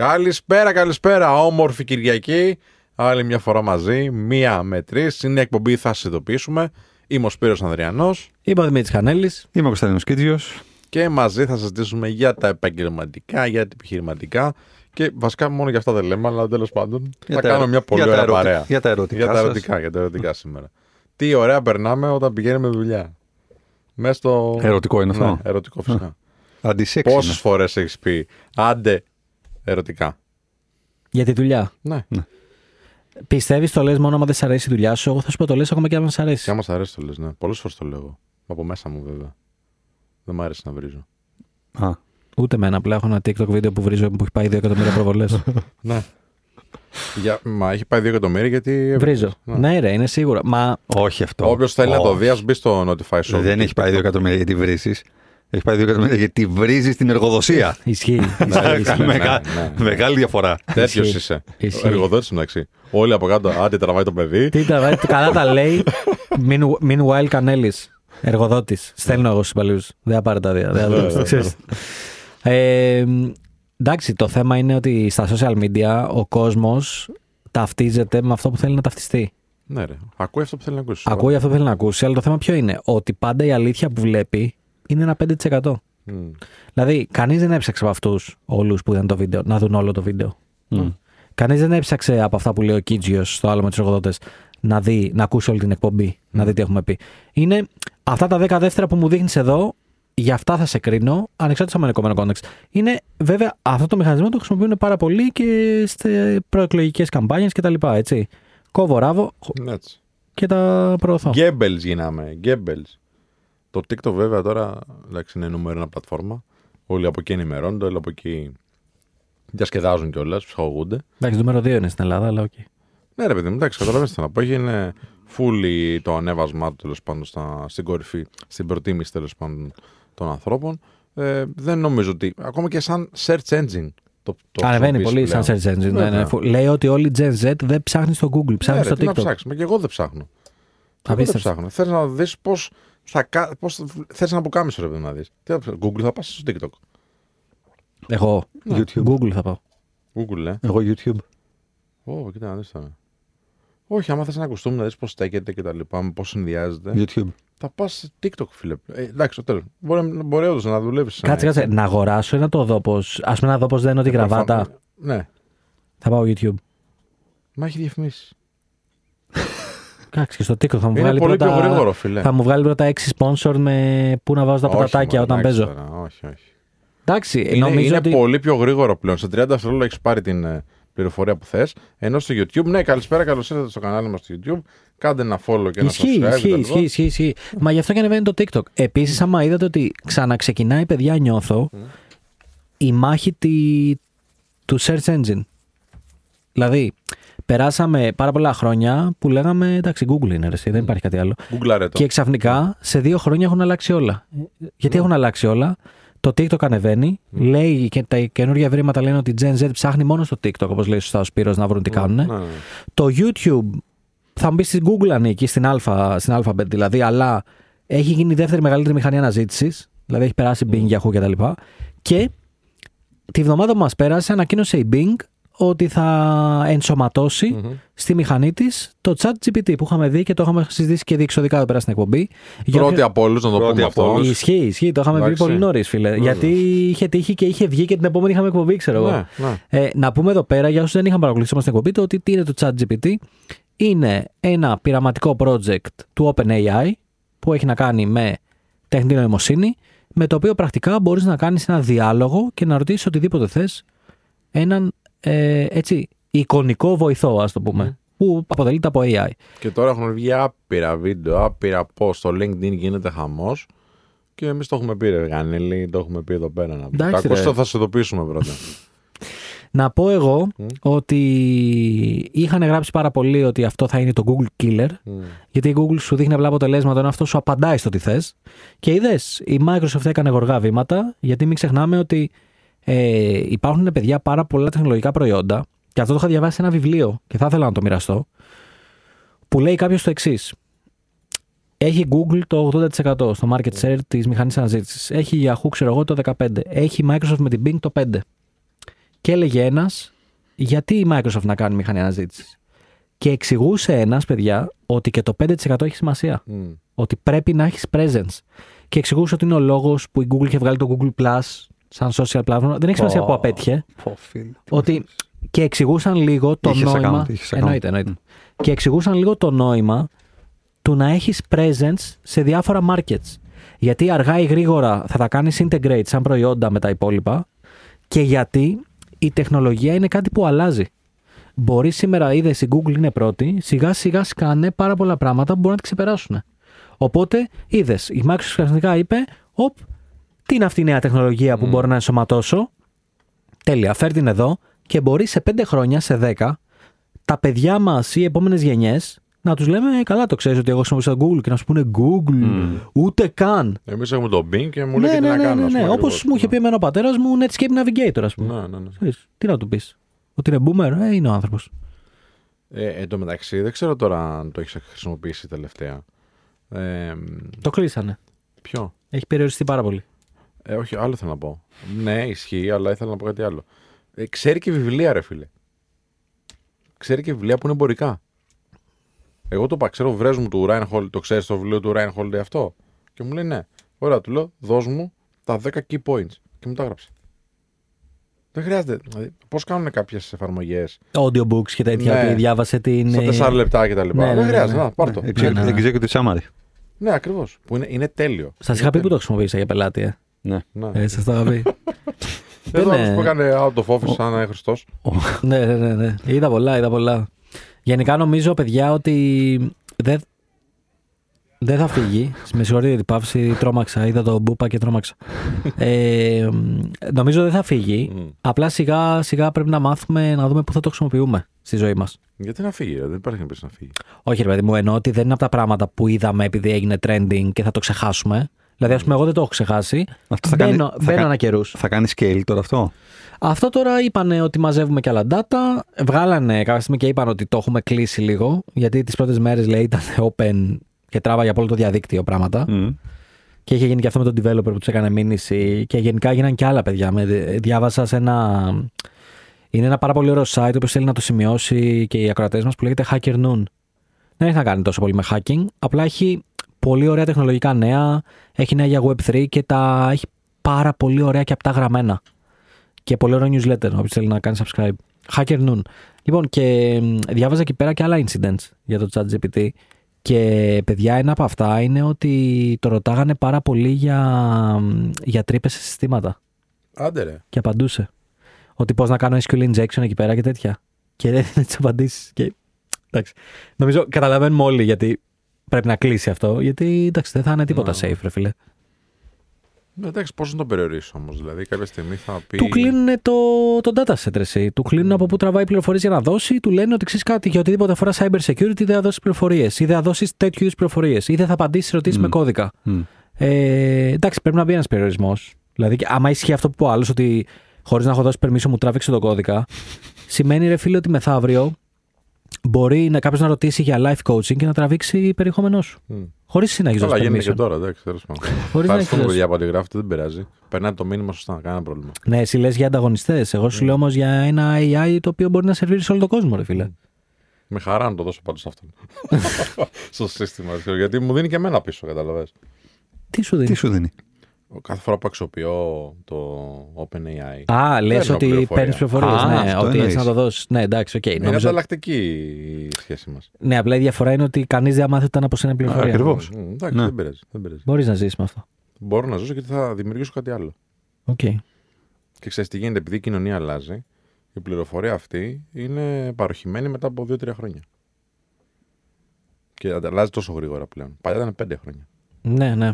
Καλησπέρα, καλησπέρα. Όμορφη Κυριακή. Άλλη μια φορά μαζί. Μία με τρεις. Είναι η εκπομπή, θα σας ειδοποιήσουμε. Είμαι ο Σπύρος Ανδριανός Είμαι ο Δημήτρης Χανέλης. Είμαι ο Κωνσταντίνος Κίτζιο. και μαζί θα συζητήσουμε για τα επαγγελματικά, για τα επιχειρηματικά και βασικά μόνο για αυτά δεν λέμε, αλλά τέλος πάντων θα κάνουμε μια πολύ για τα ωραία ερωτι- παρέα. Για τα ερωτικά. Για τα σας. ερωτικά, για τα ερωτικά σήμερα. Τι ωραία περνάμε όταν πηγαίνουμε δουλειά. Μέσα στο. Ερωτικό είναι αυτό. Ναι, ερωτικό φυσικά. Αντισέξι. Πόσες φορές έχεις πει άντε ερωτικά. Για τη δουλειά. Ναι, Πιστεύεις το λες μόνο άμα δεν σ' αρέσει η δουλειά σου; Εγώ θα σου πω το λες ακόμα και αν σ' αρέσει. και άμα σ' αρέσει το λες, ναι. Πολλές φορές το λέω. Από μέσα μου βέβαια. Δεν μου αρέσει να βρίζω. Α, Ούτε εμένα. Απλά έχω ένα TikTok βίντεο που βρίζω που έχει πάει 2 εκατομμύρια προβολές. Ναι. Για, μα έχει πάει 2 εκατομμύρια γιατί. έβριζες. Βρίζω. Ναι. Ναι, ρε, είναι σίγουρα. Μα όχι αυτό. Όποιος θέλει να το Όχι. δει, ας μπει στο Notify Show. Δεν έχει πάει 2 εκατομμύρια γιατί βρίζεις. Έχει πάει 2 εκατομμύρια γιατί βρίζεις την εργοδοσία. ισχύει. Ναι, ισχύει, ισχύει. Μεγα- ναι, ναι. Μεγάλη διαφορά. Τέτοιος Ισχύει. είσαι. Ισχύει. Εργοδότη μεταξύ. Όλοι από κάτω, άντε τραβάει το παιδί. Τι τραβάει, καλά τα λέει. Mean- Meanwhile, Κανέλης. Εργοδότης. Στέλνω εγώ στους υπαλλήλου. Δεν θα πάρει τα δύο. δεν θα Ναι, δώσει, ναι, ξέρεις. Ε, εντάξει, το θέμα είναι ότι στα social media ο κόσμος ταυτίζεται με αυτό που θέλει να ταυτιστεί. Ναι, ρε. Ακούει αυτό που θέλει να ακούσει. Ακούει αυτό που θέλει να ακούσει, αλλά το θέμα ποιο είναι; Ότι πάντα η αλήθεια που βλέπει είναι ένα 5%. Μμ. Δηλαδή, κανείς δεν έψαξε από αυτούς όλους που είδαν το βίντεο να δουν όλο το βίντεο. Μμ. Κανείς δεν έψαξε από αυτά που λέει ο Κίτζιος στο άλλο με τους εργοδότες να, δει, να ακούσει όλη την εκπομπή, να δει τι έχουμε πει. Είναι αυτά τα 10 δεύτερα που μου δείχνεις εδώ, για αυτά θα σε κρίνω, ανεξάρτητα από το κόμενο context. Είναι βέβαια αυτό το μηχανισμό το χρησιμοποιούν πάρα πολύ και σε προεκλογικές καμπάνιες κτλ. Έτσι. Κόβω ράβω Ναι, έτσι. και τα προωθώ. Γκέμπελς γίναμε. Γκέμπελς. Το TikTok βέβαια τώρα εντάξει, είναι νούμερο ένα πλατφόρμα. Όλοι από εκεί ενημερώνονται, όλοι από εκεί διασκεδάζουν κιόλας, ψυχαγωγούνται. Εντάξει, νούμερο 2 είναι στην Ελλάδα, αλλά οκ. Ναι, ρε παιδί μου, εντάξει, καταλαβαίνετε τι να πω. Είναι φουλ το ανέβασμά του τέλος πάντων στα, στην κορυφή, στην προτίμηση τέλος πάντων των ανθρώπων. Ε, δεν νομίζω ότι. ακόμα και σαν search engine το, το Ανεβαίνει χρησιμοποιείς πολύ πλέον. σαν search engine. Ναι, ναι. Βέβαια. Φου- Λέει ότι όλοι οι Gen Z δεν ψάχνει στο Google, ψάχνει Ναι, ρε, στο τι να TikTok. ψάξουμε. Και εγώ δεν ψάχνω. Και εγώ δεν Απίστευτο. ψάχνω. Θες να δεις πώς θα. κα- Πώς θες να πουκάμισο, ρε παιδί να δεις. Τι θα ψάξεις, Google θα πας στο TikTok. Εγώ. YouTube. Google θα πάω. Google, ε. Εγώ YouTube. Ω, κοίτα να δεις τώρα. Όχι, άμα θες να ακουστούμε να δεις πώς στέκεται και τα λοιπά, πώς συνδυάζεται. YouTube. Θα πας TikTok, φίλε. Ε, εντάξει, στο τέλος. Μπορεί, μπορεί όντως να δουλεύεις. Κάτσε, κάτσε. Να αγοράσω ένα το δόπο. Α πούμε, ένα δόπο δεν είναι ότι γραβάτα. Ναι, Θα πάω YouTube. μα έχει διαφημίσεις. Κάτσε και στο TikTok θα μου Είναι βγάλει πολύ πρώτα. πιο γρήγορο, φίλε. Θα μου βγάλει πρώτα 6 sponsor με πού να βάζω τα Όχι, πατατάκια μωρέ, όταν εντάξει παίζω. τώρα, όχι, όχι. Εντάξει, Είναι, νομίζω είναι ότι. πολύ πιο γρήγορο πλέον. Σε 30 δευτερόλεπτα έχεις πάρει την ε, πληροφορία που θες. Ενώ στο YouTube, ναι, καλησπέρα, καλώς ήρθατε στο κανάλι μας στο YouTube. Κάντε ένα follow και ένα Ισχύει, subscribe. ισχύει, κτλ. ισχύει, ισχύει, ισχύει. Μα γι' αυτό και ανεβαίνει το TikTok. Επίσης, άμα είδατε ότι ξαναξεκινάει, παιδιά, νιώθω η μάχη τη... του search engine. Δηλαδή, περάσαμε πάρα πολλά χρόνια που λέγαμε εντάξει, Google είναι, ρε, εσύ, δεν υπάρχει κάτι άλλο. Γκουγκλάρε το. Και ξαφνικά σε δύο χρόνια έχουν αλλάξει όλα. Γιατί έχουν αλλάξει όλα; Το TikTok ανεβαίνει. Λέει και τα καινούργια ευρήματα λένε ότι η Gen Z ψάχνει μόνος στο TikTok, όπως λέει σωστά ο Σπύρος, να βρουν τι κάνουν. Ναι, ναι, ναι. Το YouTube θα μπει στην Google ανήκει, στην, αλφα, στην Alphabet δηλαδή, αλλά έχει γίνει η δεύτερη μεγαλύτερη μηχανή αναζήτησης. Δηλαδή έχει περάσει Bing, Yahoo κτλ. Και, και τη βδομάδα που μας πέρασε ανακοίνωσε η Bing ότι θα ενσωματωσει στη μηχανή της το chat GPT που είχαμε δει και το είχαμε συζητήσει και διεξοδικά εδώ πέρα στην εκπομπή. Για Πρώτη όποιο- από όλους, να το Πρώτη πούμε από αυτό. όλους. Ισχύει, ισχύει. Το είχαμε πει Εντάξει. πολύ νωρίς, φίλε. Γιατί είχε τύχει και είχε βγει και την επόμενη είχαμε εκπομπή, ξέρω εγώ. Ναι, ναι. Ε, να πούμε εδώ πέρα, για όσους δεν είχαν παρακολουθήσει όμως την εκπομπή, το ότι τι είναι το ChatGPT. Είναι ένα πειραματικό project του OpenAI που έχει να κάνει με τεχνητή νοημοσύνη, με το οποίο πρακτικά μπορείς να κάνεις ένα διάλογο και να ρωτήσεις οτιδήποτε θες έναν ε, έτσι, εικονικό βοηθό, ας το πούμε, που αποτελείται από AI. Και τώρα έχουν βγει άπειρα βίντεο, άπειρα πώ στο LinkedIn γίνεται χαμός. Και εμείς το έχουμε πει, ρε Γανέλη, το έχουμε πει εδώ πέρα. Να πει. Εντάξει, Τα ρε. ακούστε, θα σε ειδοποιήσουμε πρώτα. Να πω εγώ ότι είχαν γράψει πάρα πολύ ότι αυτό θα είναι το Google Killer. Γιατί η Google σου δείχνει απλά αποτελέσματα, ενώ αυτό σου απαντάει στο τι θες. Και είδες, η Microsoft έκανε γοργά βήματα, γιατί μην ξεχνάμε ότι ε, υπάρχουν παιδιά πάρα πολλά τεχνολογικά προϊόντα. Και αυτό το είχα διαβάσει σε ένα βιβλίο και θα ήθελα να το μοιραστώ. Που λέει κάποιος το εξής. Έχει Google το 80% στο market share της μηχανής αναζήτησης. Έχει Yahoo, ξέρω εγώ, το 15%. Έχει Microsoft με την Bing το 5%. και έλεγε ένας, γιατί η Microsoft να κάνει μηχανή αναζήτησης. Και εξηγούσε ένας, παιδιά, ότι και το 5% έχει σημασία. Μμ. Ότι πρέπει να έχεις presence. Και εξηγούσε ότι είναι ο λόγος που η Google είχε βγάλει το Google Plus σαν social platform. Δεν έχει σημασία που απέτυχε. Πω, φίλε. Ότι και εξηγούσαν λίγο το Είχες νόημα. account, είχες account. εννοείται, εννοείται. Και εξηγούσαν λίγο το νόημα του να έχεις presence σε διάφορα markets. Γιατί αργά ή γρήγορα θα τα κάνεις integrate σαν προϊόντα με τα υπόλοιπα και γιατί η τεχνολογία είναι κάτι που αλλάζει. Μπορείς σήμερα, είδες η Google είναι πρώτη, σιγά σιγά σκάνε πάρα πολλά πράγματα που μπορούν να τη ξεπεράσουν. Οπότε είδες, η Microsoft ξαφνικά είπε, Οπ, τι είναι αυτή η νέα τεχνολογία που μπορώ να ενσωματώσω; Τέλεια, φέρ την εδώ και μπορεί σε 5 χρόνια, σε 10, τα παιδιά μας ή οι επόμενες γενιές να τους λέμε, «Ε, καλά το ξέρεις ότι εγώ χρησιμοποιούσα το Google και να σου πούνε Google. Ούτε καν. Εμείς έχουμε το Bing και μου λέει ναι, τι ναι, να ναι, κάνω. ναι, ας ναι. πούμε, Όπως ακριβώς. μου είχε πει εμένα ο πατέρας μου, Netscape Navigator, ας πούμε. Ναι, ναι, ναι. Ξέρεις, τι να του πεις. Ότι είναι boomer, ε, είναι ο άνθρωπος. Ε, εν τω μεταξύ, δεν ξέρω τώρα αν το έχεις χρησιμοποιήσει τελευταία. Ε, Το κλείσανε. ποιο; Έχει περιοριστεί πάρα πολύ. Ε, όχι, άλλο θέλω να πω. Ναι, ισχύει, αλλά ήθελα να πω κάτι άλλο. Ε, ξέρει και βιβλία, ρε φίλε. Ξέρει και βιβλία που είναι εμπορικά. Εγώ το είπα, ξέρω βρες μου του Reinhold, το ξέρεις το βιβλίο του Reinhold αυτό. Και μου λέει ναι. Ωραία, του λέω, δώσ' μου τα 10 key points. Και μου τα έγραψε. Δεν χρειάζεται. Δηλαδή, Πώς κάνουν κάποιες εφαρμογές; Audiobooks και τέτοια Ναι. που διάβασε την. στα 4 λεπτά και τα λοιπά. Ναι, ναι, Δεν ναι, χρειάζεται. ναι. Να, πάρ' το. Executive ναι, ναι. executive summary. Ναι, ακριβώς. Που είναι, είναι τέλειο. Σας είχα πει που το χρησιμοποίησα για πελάτη, ε. Ναι. Ναι. ε Σας το είχα πει. Εδώ είναι- ναι. που έκανε out of office σαν να Χριστός. ναι, ναι, ναι, ναι. Είδα πολλά, είδα πολλά. Γενικά νομίζω, παιδιά, ότι δεν, δεν θα φύγει. Με συγχωρείτε για την παύση, τρόμαξα. Είδα το μπούπα και τρόμαξα. ε, νομίζω δεν θα φύγει. Μμ. Απλά σιγά σιγά πρέπει να μάθουμε να δούμε πού θα το χρησιμοποιούμε στη ζωή μας. Γιατί να φύγει, ρε, δεν υπάρχει να να φύγει. Όχι, ρε παιδί μου, εννοώ ότι δεν είναι από τα πράγματα που είδαμε επειδή έγινε trending και θα το ξεχάσουμε. Δηλαδή, ας πούμε, εγώ δεν το έχω ξεχάσει. Αυτό θα μπαίνω κάνει- θα μπαίνω κα- ανά καιρούς. Θα κάνει scale τώρα αυτό; Αυτό τώρα είπανε ότι μαζεύουμε και άλλα data. Βγάλανε κάποια στιγμή και είπαν ότι το έχουμε κλείσει λίγο. Γιατί τις πρώτες μέρες λέει ήταν open και τράβαγε από όλο το διαδίκτυο πράγματα. Μμ. Και είχε γίνει και αυτό με τον developer που τους έκανε μήνυση. Και γενικά έγιναν και άλλα παιδιά. Με, διάβασα σε ένα. Είναι ένα πάρα πολύ ωραίο site, που θέλει να το σημειώσει και οι ακροατές μας που λέγεται Hacker Noon. Δεν έχει να κάνει τόσο πολύ με hacking. Απλά έχει πολύ ωραία τεχνολογικά νέα. Έχει νέα για Web3 και τα έχει πάρα πολύ ωραία και απτά γραμμένα. Και πολύ ωραίο newsletter, όποιος θέλει να κάνει subscribe. Hacker Noon. Λοιπόν, και μ, διάβαζα εκεί πέρα και άλλα incidents για το ChatGPT. Και παιδιά, ένα από αυτά είναι ότι το ρωτάγανε πάρα πολύ για, μ, για τρύπες σε συστήματα. Άντε ρε. Και απαντούσε. Ότι πώς να κάνω SQL injection εκεί πέρα και τέτοια. Και δεν έδινε τις απαντήσεις. Και... Εντάξει. Νομίζω καταλαβαίνουμε όλοι γιατί πρέπει να κλείσει αυτό. Γιατί εντάξει, δεν θα είναι τίποτα Ναι. safe, ρε φίλε. Ναι, εντάξει, πώς να το περιορίσει όμως. Δηλαδή, κάποια στιγμή θα πει. Του κλείνουν το, το data set, εσύ. Του κλείνουν από πού τραβάει πληροφορίες για να δώσει. Του λένε ότι ξέρεις κάτι για οτιδήποτε αφορά cyber security δεν θα δώσεις πληροφορίες. Ή δεν θα δώσεις τέτοιου είδους πληροφορίες. Ή δεν θα απαντήσεις ερωτήσεις Μμ. με κώδικα. Μμ. Ε, εντάξει, πρέπει να μπει ένας περιορισμός. Δηλαδή, και άμα ισχύει αυτό που είπε ο άλλος, ότι χωρίς να έχω δώσει permission μου τράβηξε τον κώδικα, σημαίνει ρε φίλε ότι μεθαύριο μπορεί να κάποιος να ρωτήσει για life coaching και να τραβήξει περιεχόμενό σου. Μμ. Χωρίς εσύ να έχει Καλά, δώσει γίνεται και permission. τώρα, εντάξει, τέλος πάντων. Χωρίς να έχεις Ευχαριστούμε, δώσει. παιδιά, που αντιγράφετε, δεν πειράζει. Περνάει το μήνυμα σωστά, κανένα πρόβλημα. Ναι, εσύ λες για ανταγωνιστές. Εγώ σου λέω όμως για ένα AI το οποίο μπορεί να σερβίρει σε όλο τον κόσμο, ρε φίλε. Με χαρά να το δώσω πάντως αυτόν. Στο σύστημα. Γιατί μου δίνει και εμένα πίσω, καταλαβέ. Τι σου δίνει; Τι σου δίνει; Κάθε φορά που αξιοποιώ το OpenAI. Α, λες Παίρνω ότι πληροφορία. παίρνεις πληροφορίες. Α, Ναι, αυτό ότι έτσι να εννοείς. το δώσεις. Ναι, εντάξει, οκ. Είναι Νομίζω... ανταλλακτική η σχέση μας. Ναι, απλά η διαφορά είναι ότι κανείς δεν μάθει ούτε να είναι πληροφορία. ακριβώς. Εντάξει, Ναι. δεν πειράζει. Δεν πειράζει. Μπορείς να ζήσεις με αυτό. Μπορώ να ζήσω γιατί θα δημιουργήσω κάτι άλλο. Οκ. Και ξέρεις τι γίνεται, επειδή η κοινωνία αλλάζει, η πληροφορία αυτή είναι παρωχημένη μετά από 2-3 χρόνια. Και αλλάζει τόσο γρήγορα πλέον. Παλιά ήταν 5 χρόνια. Ναι, ναι.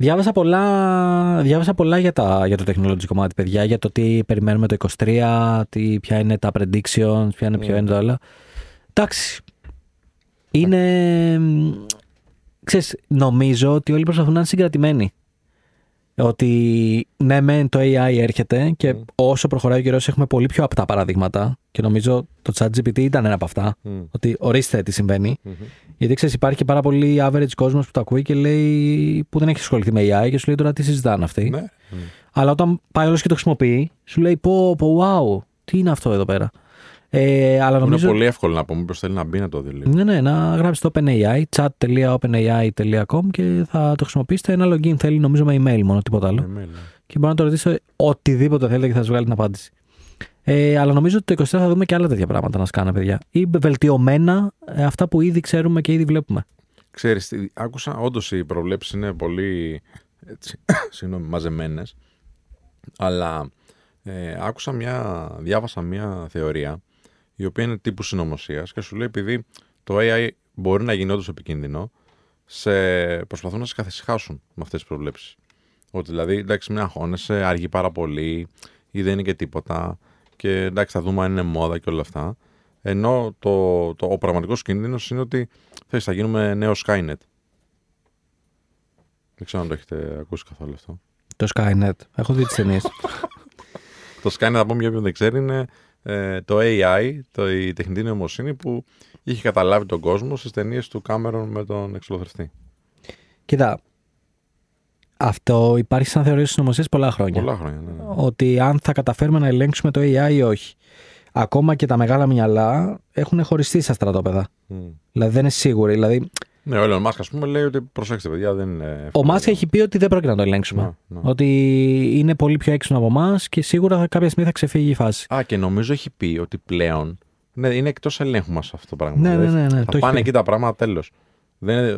Διάβασα πολλά, διάβασα πολλά για, τα, για το technology κομμάτι, παιδιά, για το τι περιμένουμε το 23, τι, ποια είναι τα predictions, ποια είναι, ποιο Mm. είναι το άλλο. Εντάξει. Είναι... μ, Ξέρεις, νομίζω ότι όλοι προσπαθούν να είναι συγκρατημένοι. Ότι ναι, μεν το AI έρχεται και όσο προχωράει ο καιρός έχουμε πολύ πιο απτά παραδείγματα. Και νομίζω το ChatGPT ήταν ένα από αυτά. Ότι ορίστε τι συμβαίνει. Γιατί ξέρεις, υπάρχει και πάρα πολύ average κόσμος που το ακούει και λέει που δεν έχει ασχοληθεί με AI και σου λέει τώρα τι συζητάνε αυτοί. Ναι. Αλλά όταν πάει όλος και το χρησιμοποιεί, σου λέει πω, πω, wow, τι είναι αυτό εδώ πέρα. Ε, αλλά νομίζω... Είναι πολύ εύκολο να πω, μήπως θέλει να μπει να το δει λίγο. Ναι, ναι, να γράψει το OpenAI, chat.openai.com και θα το χρησιμοποιήσετε. Ένα login θέλει νομίζω με email μόνο, τίποτα άλλο. Email, ναι. Και μπορεί να το ρωτήσετε οτιδήποτε θέλετε και θα σας βγάλει την απάντηση. Ε, αλλά νομίζω ότι το 24 θα δούμε και άλλα τέτοια πράγματα να σκάνε, παιδιά. Ή βελτιωμένα ε, αυτά που ήδη ξέρουμε και ήδη βλέπουμε. Ξέρεις, τι, άκουσα, όντως οι προβλέψεις είναι πολύ έτσι, συγγνώμη, μαζεμένες, αλλά ε, άκουσα μια, διάβασα μια θεωρία η οποία είναι τύπου συνωμοσίας και σου λέει επειδή το AI μπορεί να γίνει όντως επικίνδυνο, σε, προσπαθούν να σε καθησυχάσουν με αυτές τις προβλέψεις. Ότι δηλαδή, εντάξει, μην αγχώνεσαι, αργεί πάρα πολύ ή δεν είναι και τίποτα. Και εντάξει, θα δούμε αν είναι μόδα και όλα αυτά. Ενώ το, το, ο πραγματικός κίνδυνος είναι ότι θες, θα γίνουμε νέο Skynet. Δεν ξέρω αν το έχετε ακούσει καθόλου αυτό. Το Skynet. Έχω δει τις ταινίες. Το Skynet, θα πούμε για όποιον δεν ξέρει, είναι ε, το AI, το, η τεχνητή νοημοσύνη που είχε καταλάβει τον κόσμο στις ταινίες του Κάμερον με τον εξολοθρευτή. Κοίτα. Αυτό υπάρχει σαν θεωρία συνωμοσία πολλά χρόνια. Πολλά χρόνια. Ναι, ναι. Ότι αν θα καταφέρουμε να ελέγξουμε το AI ή όχι. Ακόμα και τα μεγάλα μυαλά έχουν χωριστεί στα στρατόπεδα. Μμ. Δηλαδή δεν είναι σίγουροι. Δηλαδή, Ναι, ο Elon Musk, ας πούμε, λέει ότι προσέξτε, παιδιά, δεν είναι. ο εύκολο. Μάσκ έχει πει ότι δεν πρόκειται να το ελέγξουμε. Ναι, ναι. Ότι είναι πολύ πιο έξυπνο από εμάς και σίγουρα θα- κάποια στιγμή θα ξεφύγει η φάση. Α, και νομίζω έχει πει ότι πλέον. Ναι, είναι εκτός ελέγχου μας αυτό το πράγμα. Ναι, Δηλαδή, ναι, ναι, ναι, το θα έχει πάνε πει. εκεί τα πράγματα τέλος.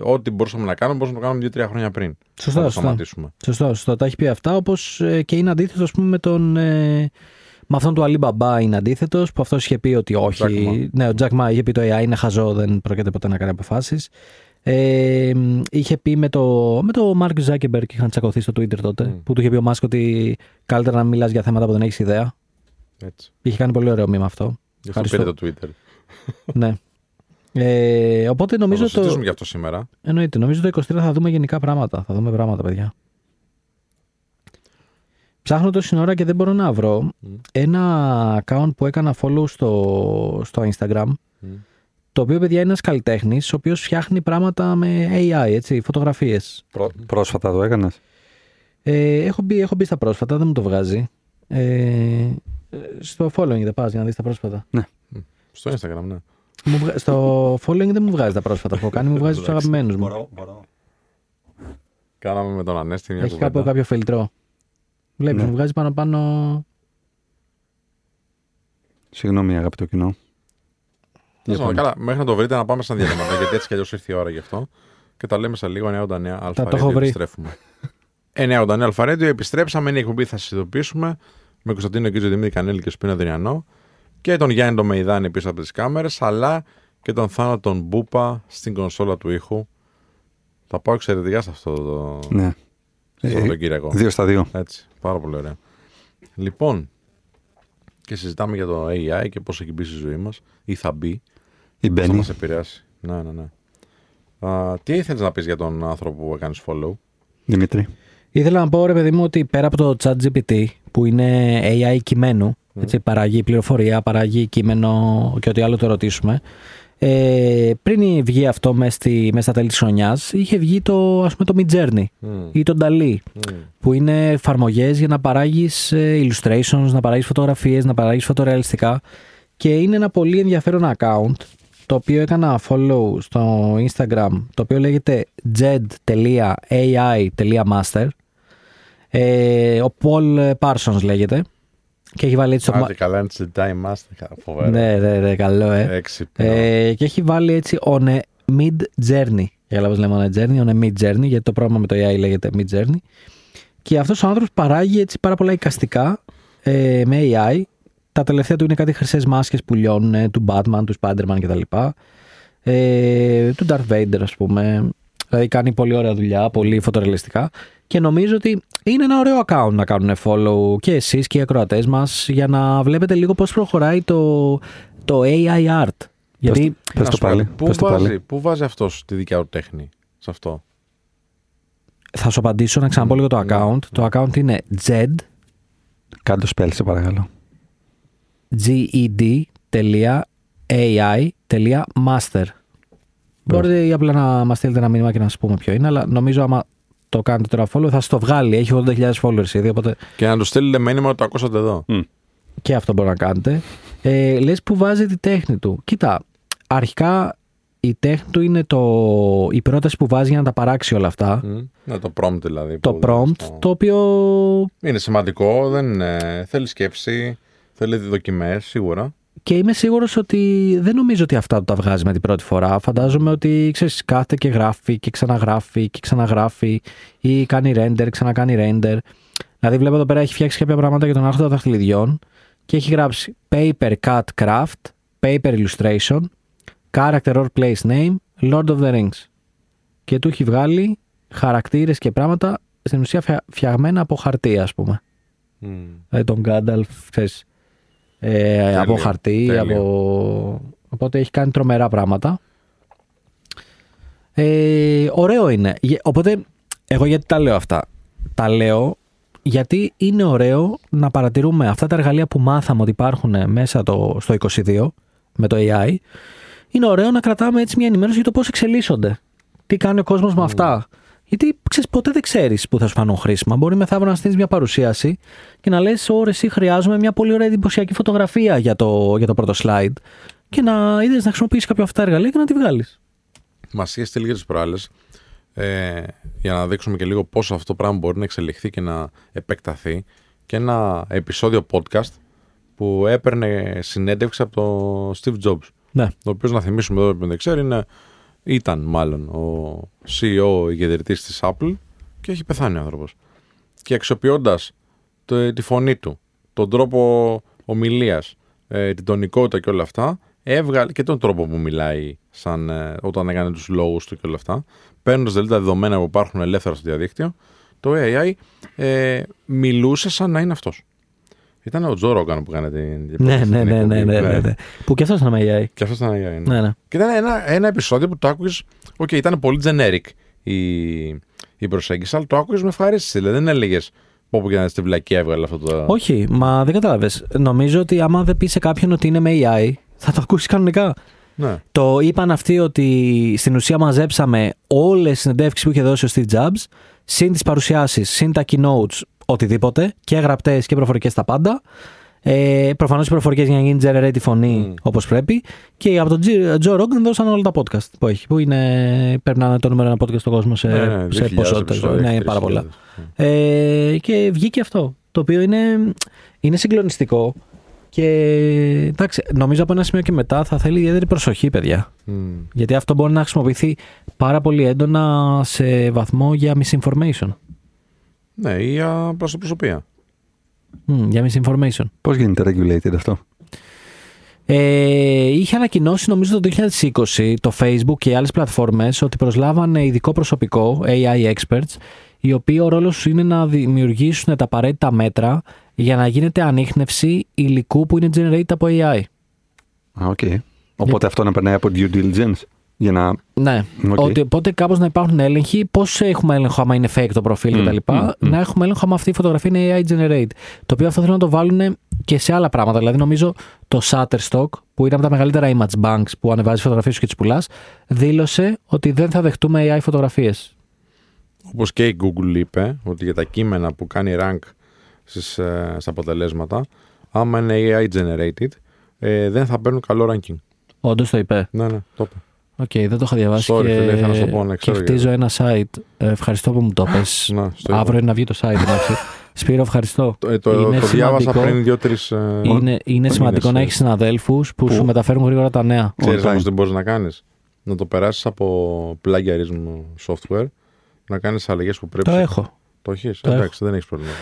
Ό,τι μπορούσαμε να κάνουμε, μπορούσαμε να το κάνουμε δύο-τρία χρόνια πριν. Σωστά, να το σωστά. σταματήσουμε. Σωστό, σωστό. Τα έχει πει αυτά. Όπως και είναι αντίθετο ας πούμε, με τον. Ε, με αυτόν του Alibaba είναι αντίθετος, που αυτός είχε πει ότι όχι. Jack Ma. Ναι, ο Jack Ma είχε πει το AI είναι χαζό, δεν πρόκειται ποτέ να κάνει αποφάσεις. Ε, είχε πει με το, με το Mark Zuckerberg και είχαν τσακωθεί στο Twitter τότε, Mm. που του είχε πει ο Μάσκ ότι καλύτερα να μιλάς για θέματα που δεν έχεις ιδέα. Έτσι. Είχε κάνει πολύ ωραίο μήμα αυτό. Γι' αυτό Ευχαριστώ. πήρε το Twitter. ναι. Ε, οπότε Θα νομίζω το συζητήσουμε το. γι' αυτό σήμερα. Εννοείται, νομίζω το 23 θα δούμε γενικά πράγματα. Θα δούμε πράγματα, παιδιά. Ψάχνω τόση ώρα και δεν μπορώ να βρω Μμ. ένα account που έκανα follow στο, στο Instagram. Μμ. Το οποίο, παιδιά, είναι ένας καλλιτέχνης, ο οποίος φτιάχνει πράγματα με AI, έτσι, φωτογραφίες. Πρό- πρόσφατα το έκανες; Ε, έχω, μπει, έχω μπει στα πρόσφατα, δεν μου το βγάζει. Ε, ε, στο following δεν πας για να δεις τα πρόσφατα. Στο Instagram, ναι. Μου βγα- στο following δεν μου βγάζει τα πρόσφατα που έχω κάνει, μου βγάζει τους αγαπημένους μου. μπορώ. Κάναμε με τον Ανέστη μια Έχει κουβέντα. κάποιο, κάποιο φιλτρό. Βλέπεις, Ναι. μου βγάζει πάνω πάνω. Συγγνώμη, αγαπητό κοινό. Τέλος πάντων, Λοιπόν. Καλά, μέχρι να το βρείτε να πάμε σαν διαλύματα, γιατί έτσι κι αλλιώς ήρθε η ώρα γι' αυτό. Και τα λέμε σε λίγο 989 Αλφα το έχω Radio, βρει. επιστρέφουμε. 989 Αλφα Radio, επιστρέψαμε, είναι η εκπομπή, θα σας ειδοποιήσουμε. Με Κωνσταντίνο Κίτζο Δημήτρη Κανέλη και Σπίνα Δριανό. Και τον Γιάννη τον Μεϊδάνη πίσω από τις κάμερες, αλλά και τον Θάνο τον Μπούπα στην κονσόλα του ήχου. Θα πάω εξαιρετικά σε αυτό το, Ναι. σε αυτό Ε, το Κυριακό. Δύο στα δύο. Έτσι, πάρα πολύ ωραία. Λοιπόν, και συζητάμε για το AI και πώς έχει μπει στη ζωή μας ή θα μπει, Η πώς θα Μπέννη. μας επηρεάσει. Ναι, ναι, ναι. Α, τι ήθελες να πεις για τον άνθρωπο που έκανες follow; Δημήτρη. Ήθελα να πω, ρε παιδί μου, ότι πέρα από το ChatGPT, που είναι AI κειμένου, έτσι, παράγει πληροφορία, παράγει κείμενο και ό,τι άλλο το ρωτήσουμε. Ε, πριν βγει αυτό μέσα, στη, μέσα στα τέλη της χρονιάς, είχε βγει το, ας πούμε, το Midjourney ή το Dali, που είναι εφαρμογές για να παράγεις ε, illustrations, να παράγεις φωτογραφίες, να παράγεις φωτορεαλιστικά. Και είναι ένα πολύ ενδιαφέρον account το οποίο έκανα follow στο Instagram το οποίο λέγεται jed.ai.master ε, ο Paul Parsons λέγεται και έχει βάλει έτσι το... Άντε καλά, είναι σε Time Master, φοβερό. Ναι, ναι, ναι, καλό, ε. Έξυπνο. Ε, και έχει βάλει έτσι on a mid journey. Για πώς λέμε on a journey, on a mid journey, γιατί το πρόγραμμα με το AI λέγεται mid journey. Και αυτός ο άνθρωπος παράγει έτσι πάρα πολλά εικαστικά ε, με AI. Τα τελευταία του είναι κάτι χρυσές μάσκες που λιώνουν, ε, του Batman, του Spider-Man κτλ. Ε, του Darth Vader ας πούμε. Δηλαδή κάνει πολύ ωραία δουλειά, πολύ φωτορεαλιστικά. Και νομίζω ότι είναι ένα ωραίο account να κάνουν follow και εσείς και οι ακροατές μας για να βλέπετε λίγο πώς προχωράει το, το AI art. Γιατί Πες Να το σου πω, πάλι. Πού Πες το βάζει, πάλι. πού βάζει αυτός τη δικιά του τέχνη σε αυτό; θα σου απαντήσω να ξαναπώ λίγο το account. Το account είναι ZED, Κάντε το spell, σε παρακαλώ. ged.ai.master. Μπορείτε ή απλά να μας στείλετε ένα μήνυμα και να σας πούμε ποιο είναι, αλλά νομίζω άμα το κάνετε τώρα follow θα σα το βγάλει. Έχει 80.000 followers ήδη, οπότε Και να του στείλετε μήνυμα ότι το ακούσατε εδώ. και αυτό μπορεί να κάνετε. Ε, Λες που βάζει τη τέχνη του. Κοίτα, αρχικά η τέχνη του είναι το, η πρόταση που βάζει για να τα παράξει όλα αυτά. Μμ. Ναι, το prompt δηλαδή. Το που- prompt, στο- το οποίο Είναι σημαντικό, δεν είναι... θέλει σκέψη, θέλει δοκιμές σίγουρα. Και είμαι σίγουρος ότι δεν νομίζω ότι αυτά του τα βγάζει με την πρώτη φορά. Φαντάζομαι ότι ξέρεις, κάθεται και γράφει και ξαναγράφει και ξαναγράφει ή κάνει render, ξανακάνει render. Δηλαδή, βλέπω εδώ πέρα έχει φτιάξει κάποια πράγματα για τον άρχοντα δαχτυλιδιών και έχει γράψει paper cut craft, paper illustration, character or place name, Lord of the Rings. Και του έχει βγάλει χαρακτήρες και πράγματα στην ουσία φτια- φτιαγμένα από χαρτί, ας πούμε. Μμ. Δηλαδή τον Γκάνταλφ, ξέρεις, ε, από χαρτί, τέλειο. από... Οπότε έχει κάνει τρομερά πράγματα. Ε, ωραίο είναι. Γε- Οπότε, εγώ γιατί τα λέω αυτά; Τα λέω γιατί είναι ωραίο να παρατηρούμε αυτά τα εργαλεία που μάθαμε ότι υπάρχουν μέσα το, στο 22 με το AI. Είναι ωραίο να κρατάμε έτσι μια ενημέρωση για το πώς εξελίσσονται. Τι κάνει ο κόσμος με αυτά. Γιατί ξέρεις, ποτέ δεν ξέρεις πού θα σου φανούν χρήσιμα. Μπορεί μεθαύριο να στείλεις μια παρουσίαση και να λες: Ωρε, εσύ χρειάζομαι μια πολύ ωραία εντυπωσιακή φωτογραφία για το, για το πρώτο slide. Και να είδες να χρησιμοποιήσεις κάποια αυτά τα εργαλεία και να τη βγάλεις. Μας είχε στείλει για τις προάλλες ε, για να δείξουμε και λίγο πόσο αυτό το πράγμα μπορεί να εξελιχθεί και να επεκταθεί. Και ένα επεισόδιο podcast που έπαιρνε συνέντευξη από τον Steve Jobs. Ναι. Ο οποίος, να θυμίσουμε εδώ που δεν ξέρει, είναι, ήταν μάλλον ο CEO ηγεδρητή της Apple και έχει πεθάνει ο άνθρωπος. Και αξιοποιώντας τη φωνή του, τον τρόπο ομιλίας, ε, την τονικότητα και όλα αυτά, έβγαλε και τον τρόπο που μιλάει σαν, ε, όταν έκανε τους λόγους του και όλα αυτά, παίρνοντας δηλαδή τα δεδομένα που υπάρχουν ελεύθερα στο διαδίκτυο, το AI ε, μιλούσε σαν να είναι αυτός. Ήταν ο Τζο Ρόγκαν που έκανε την. Ναι, την ναι, ναι, ναι, εκπομπή. ναι, ναι, ναι. Που και αυτός ήταν με AI. Και αυτός ήταν AI. Ναι. Ναι, ναι. Και ήταν ένα, ένα επεισόδιο που το άκουγες. Οκ, ήταν πολύ generic η, η προσέγγιση, αλλά το άκουγες με ευχαρίστηση. Δηλαδή δεν έλεγες πω πω ποια είναι αυτή η βλακεία έβγαλε αυτό το. Όχι, μα δεν κατάλαβες. Νομίζω ότι άμα δεν πεις σε κάποιον ότι είναι με AI, θα το ακούσεις κανονικά. Ναι. Το είπαν αυτοί ότι στην ουσία μαζέψαμε όλες τις συνεντεύξεις που είχε δώσει ο Steve Jobs, συν τις παρουσιάσεις, συν τα keynotes, οτιδήποτε, και γραπτές και προφορικές τα πάντα. Ε, Προφανώς οι προφορικές για να γίνει generate η φωνή Mm. όπως πρέπει. Και από τον Τζι- Joe Rogan δώσαν όλα τα podcast που έχει. Που είναι, περνάνε το νούμερο ένα podcast στον κόσμο σε, Ναι, ναι, σε 2.000 ποσότητε. επεισόδια, Ναι, είναι πάρα 3.000. πολλά. Ε, και βγήκε αυτό. Το οποίο είναι, είναι συγκλονιστικό. Και εντάξει, νομίζω από ένα σημείο και μετά θα θέλει ιδιαίτερη προσοχή, παιδιά. Μμ. Γιατί αυτό μπορεί να χρησιμοποιηθεί πάρα πολύ έντονα σε βαθμό για misinformation. Ναι, ή για προς προσωπία. Μμ, για misinformation. Πώς γίνεται regulated αυτό; Ε, είχε ανακοινώσει νομίζω το 2020 το Facebook και οι άλλες πλατφόρμες ότι προσλάβανε ειδικό προσωπικό, AI experts, οι οποίοι ο ρόλος τους είναι να δημιουργήσουν τα απαραίτητα μέτρα για να γίνεται ανείχνευση υλικού που είναι generated από AI. Α, οκ. Οπότε αυτό να περνάει από due diligence για να. Ναι. Οκ. Ότι, οπότε κάπως να υπάρχουν έλεγχοι. Πώς έχουμε έλεγχο άμα είναι fake το προφίλ Μμ, κτλ. μμ, μμ. Να έχουμε έλεγχο άμα αυτή η φωτογραφία είναι AI generated. Το οποίο αυτό θέλω να το βάλουν και σε άλλα πράγματα. Δηλαδή, νομίζω το Shutterstock, που είναι από τα μεγαλύτερα image banks που ανεβάζεις φωτογραφίες και τις πουλάς, δήλωσε ότι δεν θα δεχτούμε AI φωτογραφίες. Όπως και η Google είπε ότι για τα κείμενα που κάνει rank στις, ε, στα αποτελέσματα, άμα είναι AI generated, ε, δεν θα παίρνουν καλό ranking. Όντως το είπε. Ναι, ναι, το είπε. Οκ, δεν το είχα διαβάσει. Sorry, και, φίλε, ήθελα να σου το πω, να και ξέρω χτίζω ένα site. Ε, ευχαριστώ που μου το πες. Να, στο είπα. Αύριο είναι να βγει το site. εντάξει. Σπύρο, ευχαριστώ. Το, ε, το, Είναι το διάβασα σημαντικό. πριν δύο-τρεις. Ε, Είναι, είναι σημαντικό μήνες, να ε. έχεις συναδέλφους που, Που- σου μεταφέρουν γρήγορα τα νέα. Ξέρεις On time. όμως τι μπορείς να κάνεις. Να το περάσεις από plagiarism software, να κάνεις αλλαγές που πρέπει. Το έχω. Το έχεις. Το Εντάξει, δεν έχεις πρόβλημα.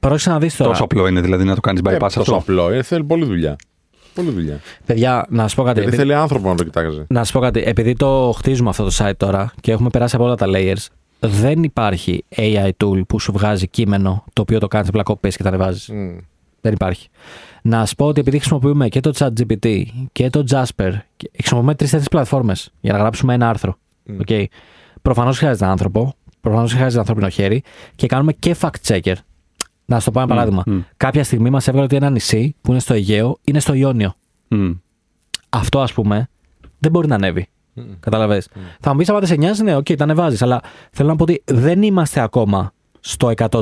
Πρόσεξε να δεις τώρα. Τόσο απλό είναι δηλαδή να το κάνεις Ε, bypass τόσο αυτό. απλό. Ε, θέλει πολλή δουλειά. Πολλή δουλειά. Παιδιά, να σου πω κάτι. Γιατί Επειδή- θέλει άνθρωπο να το κοιτάξει. Να σου πω κάτι. Επειδή το χτίζουμε αυτό το site τώρα και έχουμε περάσει από όλα τα layers, δεν υπάρχει AI tool που σου βγάζει κείμενο το οποίο το κάνεις απλά copy paste και τα ανεβάζεις. Μμ. Δεν υπάρχει. Να σου πω ότι επειδή χρησιμοποιούμε και το ChatGPT και το Jasper, και χρησιμοποιούμε τρεις-τέσσερις πλατφόρμες για να γράψουμε ένα άρθρο. Μμ. Okay. Προφανώς χρειάζεται έναν άνθρωπο. προφανώς χρειάζεται ανθρώπινο χέρι, και κάνουμε και fact-checker. Να σου το πω ένα παράδειγμα. μμ. Κάποια στιγμή μας έβγαλε ότι ένα νησί που είναι στο Αιγαίο είναι στο Ιόνιο. Μμ. Αυτό, ας πούμε, δεν μπορεί να ανέβει. Κατάλαβες. Θα μου πεις, άμα δεν σε νοιάζει, ναι, οκ, τα ανεβάζεις. Αλλά θέλω να πω ότι δεν είμαστε ακόμα στο 100%